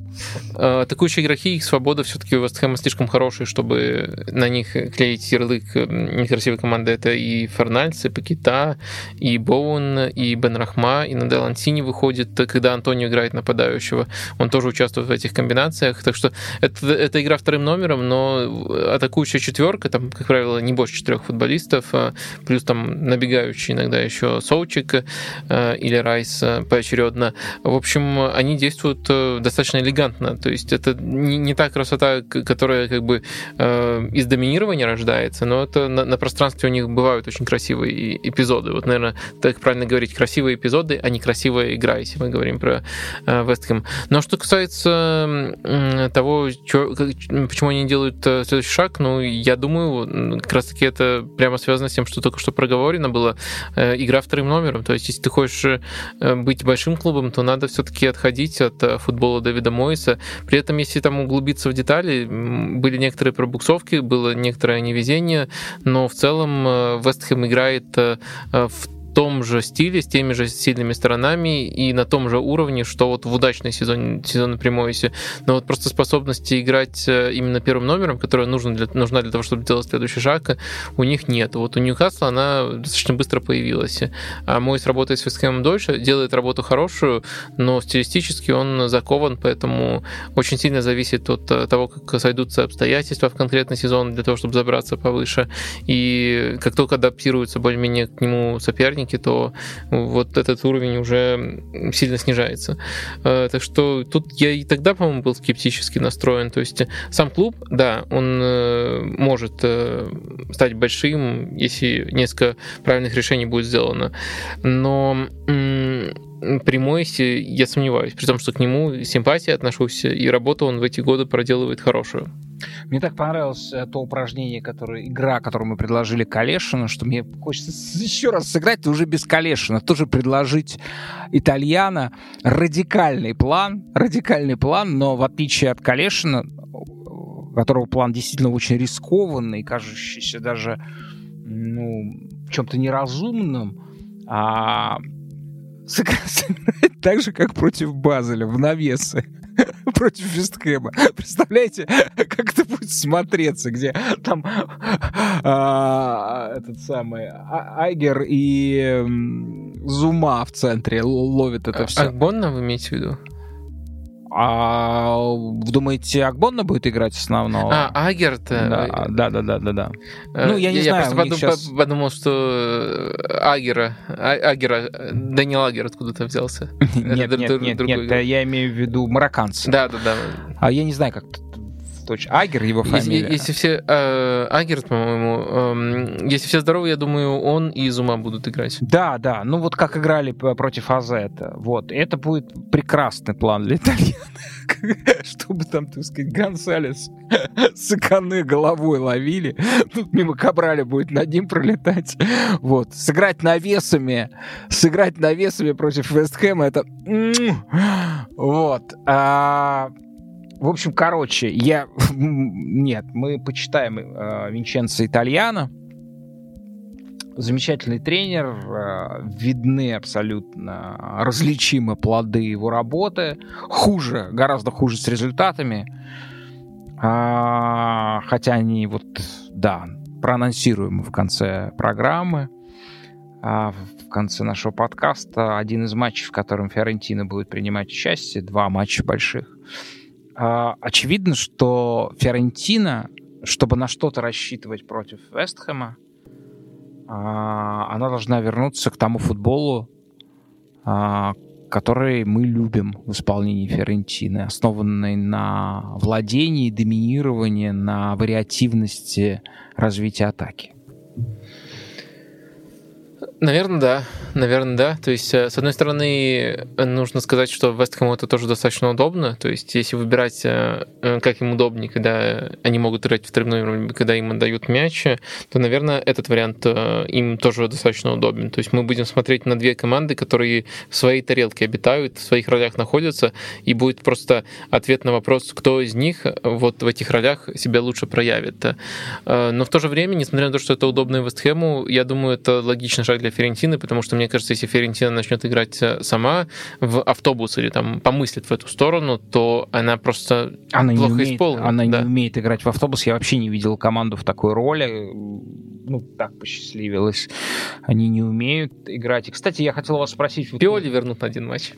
Э, Атакующие игроки, их свобода все-таки у Вестхэма слишком хорошая, чтобы на них клеить ярлык некрасивой команды. Это и Фернальц, и Пакета, и Боуэн, и Бен Рахма, и Надел Антини выходит, когда Антонио играет нападающего. Он тоже участвует в этих комбинациях. Так что это, это игра вторым номером, но атакующая четверка, там, как правило, не больше четырех футболистов, а плюс там набегающий иногда еще Соучик э, или Райс э, поочередно. В общем, они действуют достаточно элегантно. То есть это не, не та красота, которая как бы э, из доминирования рождается, но это на, на пространстве у них бывают очень красивые эпизоды. Вот, наверное, так правильно говорить, красивые эпизоды, а не красивая игра, если мы говорим про э. Но что касается м, того, чё- как- почему они делают э, следующий шаг, ну, я думаю, как раз-таки это прямо связано с тем, что только что проговорено было, э, игра вторым номером. То есть, если ты хочешь э, быть большим клубом, то надо все-таки отходить от э, футбола Дэвида Мойса. При этом, если там углубиться в детали, были некоторые пробуксовки, было некоторое невезение, но в целом э, Вестхэм играет э, э, в том же стиле, с теми же сильными сторонами и на том же уровне, что вот в удачной сезоне, сезоне Примойсе. Но вот просто способности играть э, именно первым номером, которая нужна для, нужна для того, чтобы сделать следующий шаг, у них нет. Вот у Ньюкасла она достаточно быстро появилась. А Мойс работает с Вестхэмом дольше, делает работу хорошую, но стилистически он закован, поэтому очень сильно зависит от э, того, как сойдутся обстоятельства в конкретный сезон для того, чтобы забраться повыше. И как только адаптируются более-менее к нему соперники, то вот этот уровень уже сильно снижается. Э, так что тут я и тогда, по-моему, был скептически настроен. То есть сам клуб, да, он э, может э, стать большим, если несколько правильных решений будет сделано. Но прямой, я сомневаюсь, при том, что к нему симпатия отношусь, и работу он в эти годы проделывает хорошую. Мне так понравилось э, то упражнение, которое, игра, которую мы предложили Калешину, что мне хочется еще раз сыграть, уже без Калешина, тоже предложить итальяна радикальный план, радикальный план, но в отличие от Калешина, которого план действительно очень рискованный, кажущийся даже ну, чем-то неразумным, а сыграть так же, как против Базеля, в навесы против Вестхэма. Представляете, как это будет смотреться, где там а, этот самый а, Айгер и Зума в центре ловит это все. Акбонна вы имеете в виду? А думаете, Акбонна будет играть основного? А, Агерт? Да, да, да, да, да. да. Э, ну, я не я знаю. Я просто подум, сейчас... подумал, что Агера, а, Агера, Данил Агер откуда-то взялся. Нет, нет, нет, нет, я имею в виду марокканца. Да, да, да. А я не знаю, как точно. Агер его фамилия. Если, если все... Э, Агер, по-моему. Э, если все здоровы, я думаю, он и Зума будут играть. Да, да. Ну вот как играли против Азета. Вот. Это будет прекрасный план для итальяна. Чтобы там, так сказать, Гонсалес сыканы головой ловили. Тут мимо Кабрали будет над ним пролетать. Вот. Сыграть навесами. Сыграть навесами против Вестхэма это... Вот. А в общем, короче, я... Нет, мы почитаем э, Винченцо Итальяно. Замечательный тренер, э, видны абсолютно различимы плоды его работы. Хуже, гораздо хуже с результатами. А, хотя они вот, да, проанонсируем в конце программы. А в конце нашего подкаста один из матчей, в котором Фиорентина будет принимать участие, два матча больших. А, очевидно, что Фиорентина, чтобы на что-то рассчитывать против Вестхэма, а, она должна вернуться к тому футболу, а, который мы любим в исполнении Фиорентины, основанный на владении, доминировании, на вариативности развития атаки. Наверное, да. Наверное, да. То есть, э, с одной стороны, нужно сказать, что Вестхэму это тоже достаточно удобно. То есть, если выбирать, э, э, как им удобнее, когда они могут играть в номером, когда им отдают мяч, то, наверное, этот вариант им тоже достаточно удобен. То есть, мы будем смотреть на две команды, которые в своей тарелке обитают, в своих ролях находятся, и будет просто ответ на вопрос, кто из них вот в этих ролях себя лучше проявит. Но в то же время, несмотря на то, что это удобно Вестхэму, я думаю, это логичный шаг для Ферентины, потому что мне кажется, если Ферентина начнет играть э, сама в автобус или там помыслит в эту сторону, то она просто она плохо не умеет, исполнит. Она да. не умеет играть в автобус. Я вообще не видел команду в такой роли. Ну, так посчастливилось. Они не умеют играть. И, кстати, я хотел вас спросить... Пиоли вернут на один матч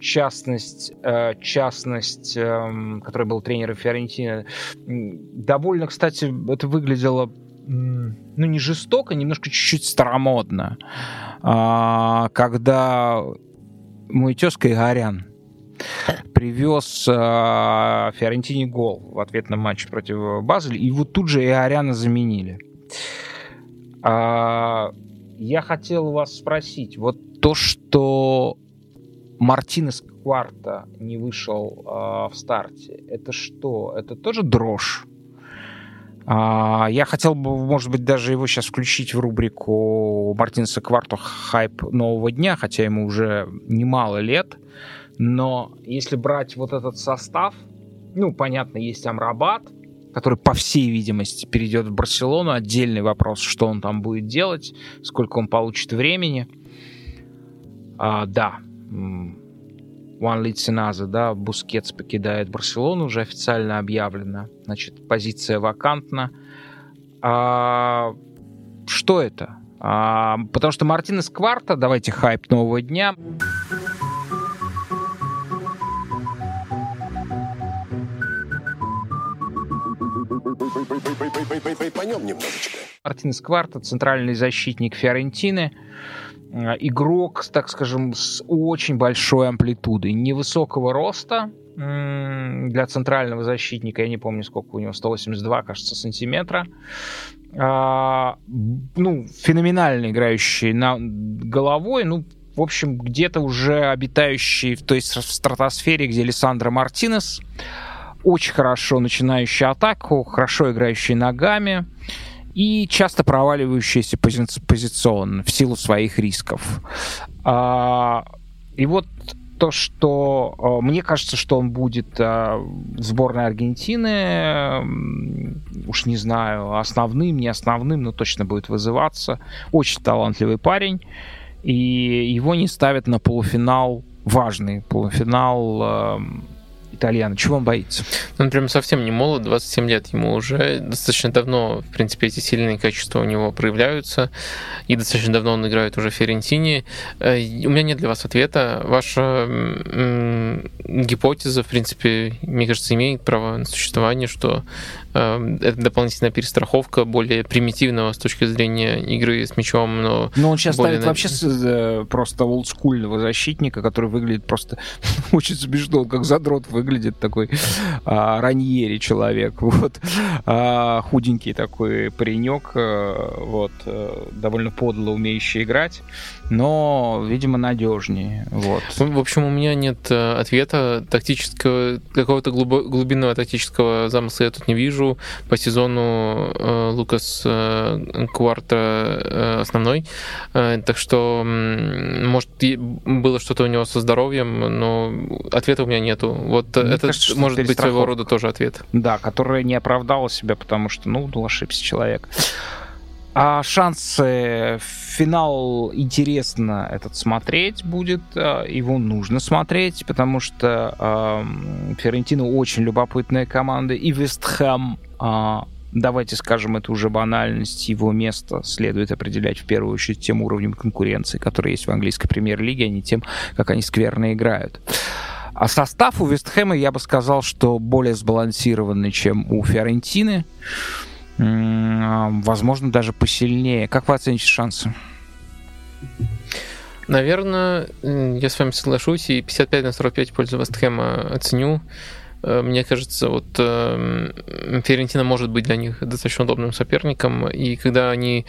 частность, э, частность, эм, который был тренером Фиорентины, довольно, кстати, это выглядело ну, не жестоко, немножко чуть-чуть старомодно. А, когда мой тезка Игорян привез а, Фиорентине гол в ответ на матч против Базеля, и вот тут же Иоряна заменили. А, я хотел вас спросить, вот то, что Мартинес Кварта не вышел а, в старте, это что? Это тоже дрожь? А, я хотел бы, может быть, даже его сейчас включить в рубрику Мартинса Кварту «Хайп нового дня», хотя ему уже немало лет. Но если брать вот этот состав, ну, понятно, есть Амрабат, который, по всей видимости, перейдет в Барселону. Отдельный вопрос, что он там будет делать, сколько он получит времени. А, да, One Лициназа, да, Бускетс покидает Барселону, уже официально объявлено. Значит, позиция вакантна. А, что это? А, потому что Мартинес Кварта, давайте хайп нового дня. Поймем немножечко. Мартинес Кварта, центральный защитник Фиорентины. Э, игрок, так скажем, с очень большой амплитудой, невысокого роста для центрального защитника, я не помню, сколько у него, 182, кажется, сантиметра. А, ну, феноменально играющий на головой, ну, в общем, где-то уже обитающий, в стратосфере, где Лиссандро Мартинес, очень хорошо начинающий атаку, хорошо играющий ногами и часто проваливающийся пози позиционно в силу своих рисков. А, и вот то, что а, мне кажется, что он будет а, в сборной Аргентины, уж не знаю, основным, не основным, но точно будет вызываться. Очень талантливый парень, и его не ставят на полуфинал, важный полуфинал итальяна? Чего он боится? Ну, он прям совсем не молод, 27 лет ему уже. Достаточно давно, в принципе, эти сильные качества у него проявляются. И достаточно давно он играет уже в Ферентине. Э, у меня нет для вас ответа. Ваша гипотеза, в принципе, мне кажется, имеет право на существование, что это дополнительная перестраховка более примитивного с точки зрения игры с мячом, но... Но он сейчас ставит на... вообще э, просто олдскульного защитника, который выглядит просто очень смешно, как задрот выглядит такой а, раньери человек, вот. А, худенький такой паренек, э, вот, э, довольно подло умеющий играть но, видимо, надежнее. Вот. В общем, у меня нет ответа тактического, какого-то глубинного тактического замысла я тут не вижу. По сезону э, Лукас э, Кварта э, основной. Э, так что, может, было что-то у него со здоровьем, но ответа у меня нету. Вот Мне это кажется, может быть своего рода тоже ответ. Да, которая не оправдала себя, потому что, ну, ну ошибся человек. А шансы финал интересно этот смотреть будет, а, его нужно смотреть, потому что э, Ферентина очень любопытная команда, и Вестхэм, э, давайте скажем, это уже банальность, его место следует определять в первую очередь тем уровнем конкуренции, который есть в английской премьер-лиге, а не тем, как они скверно играют. А состав у Вестхэма, я бы сказал, что более сбалансированный, чем у Фиорентины возможно, даже посильнее. Как вы оцените шансы? Наверное, я с вами соглашусь, и 55 на 45 в пользу Вестхэма оценю. Э, мне кажется, вот э, Ферентина может быть для них достаточно удобным соперником, и когда они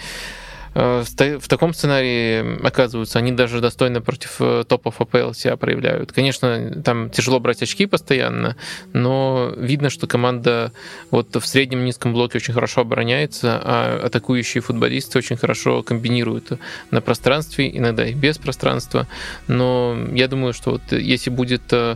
в таком сценарии, оказываются, они даже достойно против э, топов АПЛ себя проявляют. Конечно, там тяжело брать очки постоянно, но видно, что команда вот в среднем низком блоке очень хорошо обороняется, а атакующие футболисты очень хорошо комбинируют на пространстве, иногда и без пространства. Но я думаю, что вот если будет э, Э,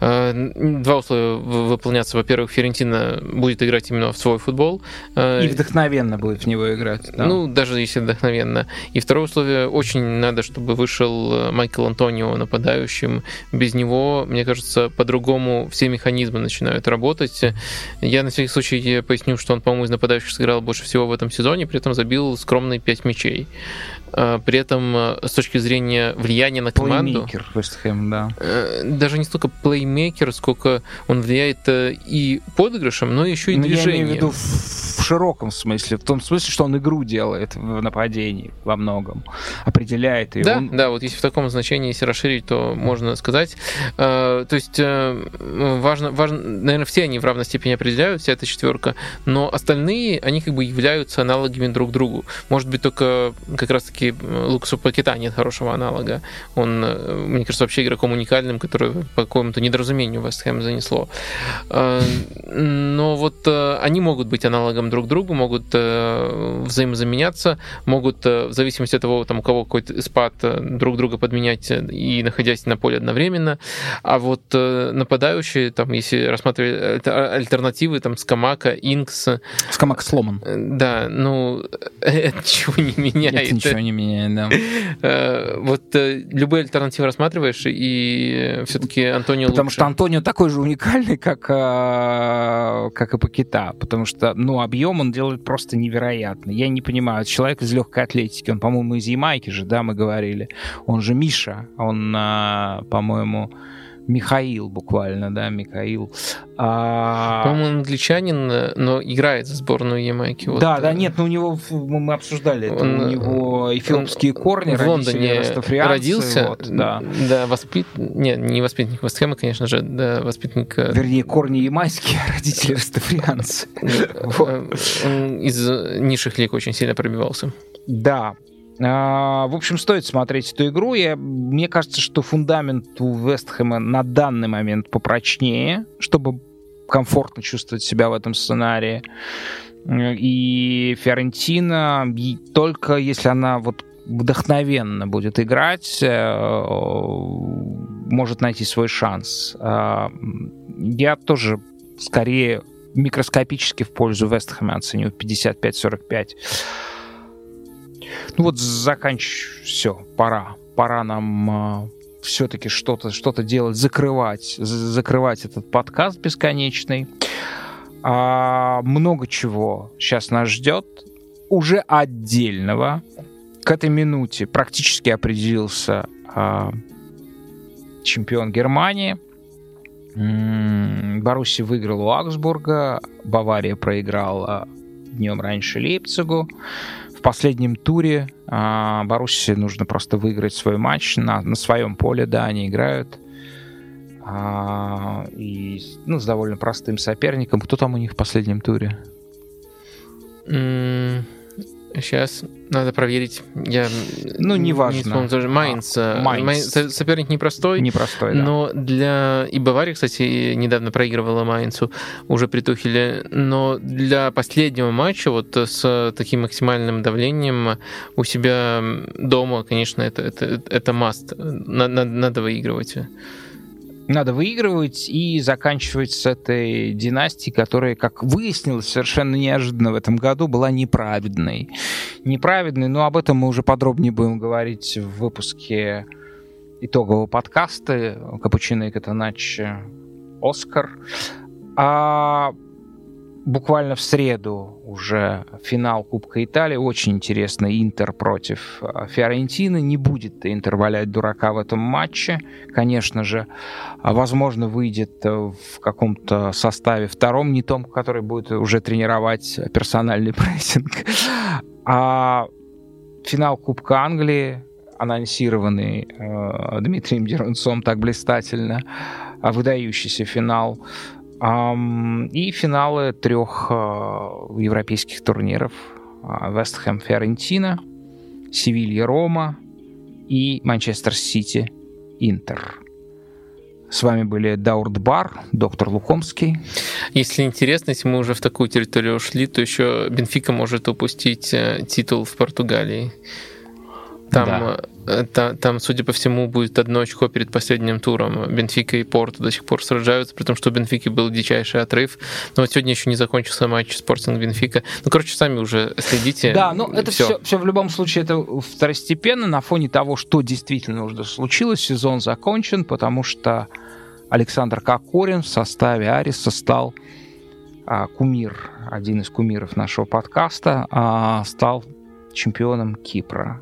два условия выполняться. Во-первых, Ферентина будет играть именно в свой футбол. Э, и вдохновенно будет в него играть. Да? Ну, даже если вдохновенно. И второе условие, очень надо, чтобы вышел э, Майкл Антонио нападающим. Без него, мне кажется, по-другому все механизмы начинают работать. Я на всякий случай поясню, что он, по-моему, из нападающих сыграл больше всего в этом сезоне, при этом забил скромные 5 мячей. А, при этом э, с точки зрения влияния на команду... Плеймейкер Вестхэм, да. Э, даже не столько плеймейкер, сколько он влияет э, и подыгрышем, но еще и но движением. Я имею в виду в широком смысле, в том смысле, что он игру делает в нападении во многом, определяет. И да, он... да, вот если в таком значении, если расширить, то можно сказать. То есть важно, важно, наверное, все они в равной степени определяют, вся эта четверка, но остальные, они как бы являются аналогами друг другу. Может быть, только как раз-таки все-таки Лукасу Пакета нет хорошего аналога. Он, э, мне кажется, вообще игроком уникальным, который по какому-то недоразумению Вест Хэм занесло. Э, но вот э, они могут быть аналогом друг другу, могут э, взаимозаменяться, могут в зависимости от того, там, у кого какой-то спад, друг друга подменять и находясь на поле одновременно. А вот нападающие, там, если рассматривать альтернативы, там, Скамака, Инкс... Скамака сломан. Да, ну, это ничего не меняет. Это ничего не меняет, да. Вот любые альтернативы рассматриваешь, и все-таки Антонио Потому лучше. что Антонио такой же уникальный, как, как и Пакета, потому что, ну, объем он делает просто невероятный. Я не понимаю, человек из легкой атлетики, он, по-моему, из Ямайки же, да, мы говорили. Он же Миша, он, по-моему, Михаил буквально, да, Михаил. А... По-моему, англичанин, но играет за сборную Ямайки. Вот. Да, да, э, нет, ну у него, мы обсуждали это, он, у него эфиопские корни, в Лондоне родился, вот, да. да, воспит... Нет, не воспитанник Вестхэма, конечно же, да, воспитанник... Э, Вернее, корни ямайские, родители растафрианцы. Он из низших лиг очень сильно пробивался. Да, в общем, стоит смотреть эту игру. Я, мне кажется, что фундамент у Вестхэма на данный момент попрочнее, чтобы комфортно чувствовать себя в этом сценарии. И Фиорентина, только если она вот вдохновенно будет играть, э, может найти свой шанс. А, я тоже скорее микроскопически в пользу Вестхэма оценю 55-45. Ну вот заканчиваю, все, пора. Пора нам э, а, все-таки что-то что делать, закрывать, закрывать этот подкаст бесконечный. А, много чего сейчас нас ждет. Уже отдельного. К этой минуте практически определился а, чемпион Германии. Баруси выиграл у Аугсбурга, Бавария проиграла днем раньше Лейпцигу последнем туре а, Баруси нужно просто выиграть свой матч на, на своем поле, да, они играют. А, и ну, с довольно простым соперником. Кто там у них в последнем туре? Сейчас надо проверить. Я ну, неважно. Не Майнц. А, Майнц. Соперник непростой. Непростой, да. Но для... И Бавария, кстати, недавно проигрывала Майнцу уже при Тухеле. Но для последнего матча вот с таким максимальным давлением у себя дома, конечно, это, это, это маст. Надо, надо выигрывать надо выигрывать и заканчивать с этой династией, которая, как выяснилось, совершенно неожиданно в этом году была неправедной. Неправедной, но об этом мы уже подробнее будем говорить в выпуске итогового подкаста «Капучино и Катаначи Оскар». А буквально в среду уже финал Кубка Италии. Очень интересно. Интер против а, Фиорентины. Не будет Интер валять дурака в этом матче. Конечно же, а, возможно, выйдет э, в каком-то составе втором, не том, который будет уже тренировать персональный прессинг. А финал Кубка Англии, анонсированный э, Дмитрием Дерунцом так блистательно, выдающийся финал и финалы трех а, европейских турниров. Вестхэм Фиорентина, Севилья Рома и Манчестер Сити Интер. С вами были Даурд Бар, доктор Лукомский. Если интересно, если мы уже в такую территорию ушли, то еще Бенфика может упустить э, титул в Португалии. Там, да. Э, там, там, судя по всему, будет одно очко перед последним туром. Бенфика и Порту до сих пор сражаются, при том, что у Бенфики был дичайший отрыв. Но вот сегодня еще не закончился матч Спортинг Бенфика. Ну, короче, сами уже следите. Да, но это все. все, все в любом случае это второстепенно на фоне того, что действительно уже случилось. Сезон закончен, потому что Александр Кокорин в составе Ариса стал а, кумир, один из кумиров нашего подкаста, а, стал чемпионом Кипра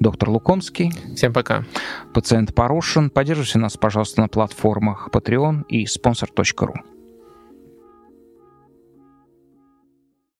доктор Лукомский. Всем пока. Пациент Порошин. Поддержите нас, пожалуйста, на платформах Patreon и sponsor.ru.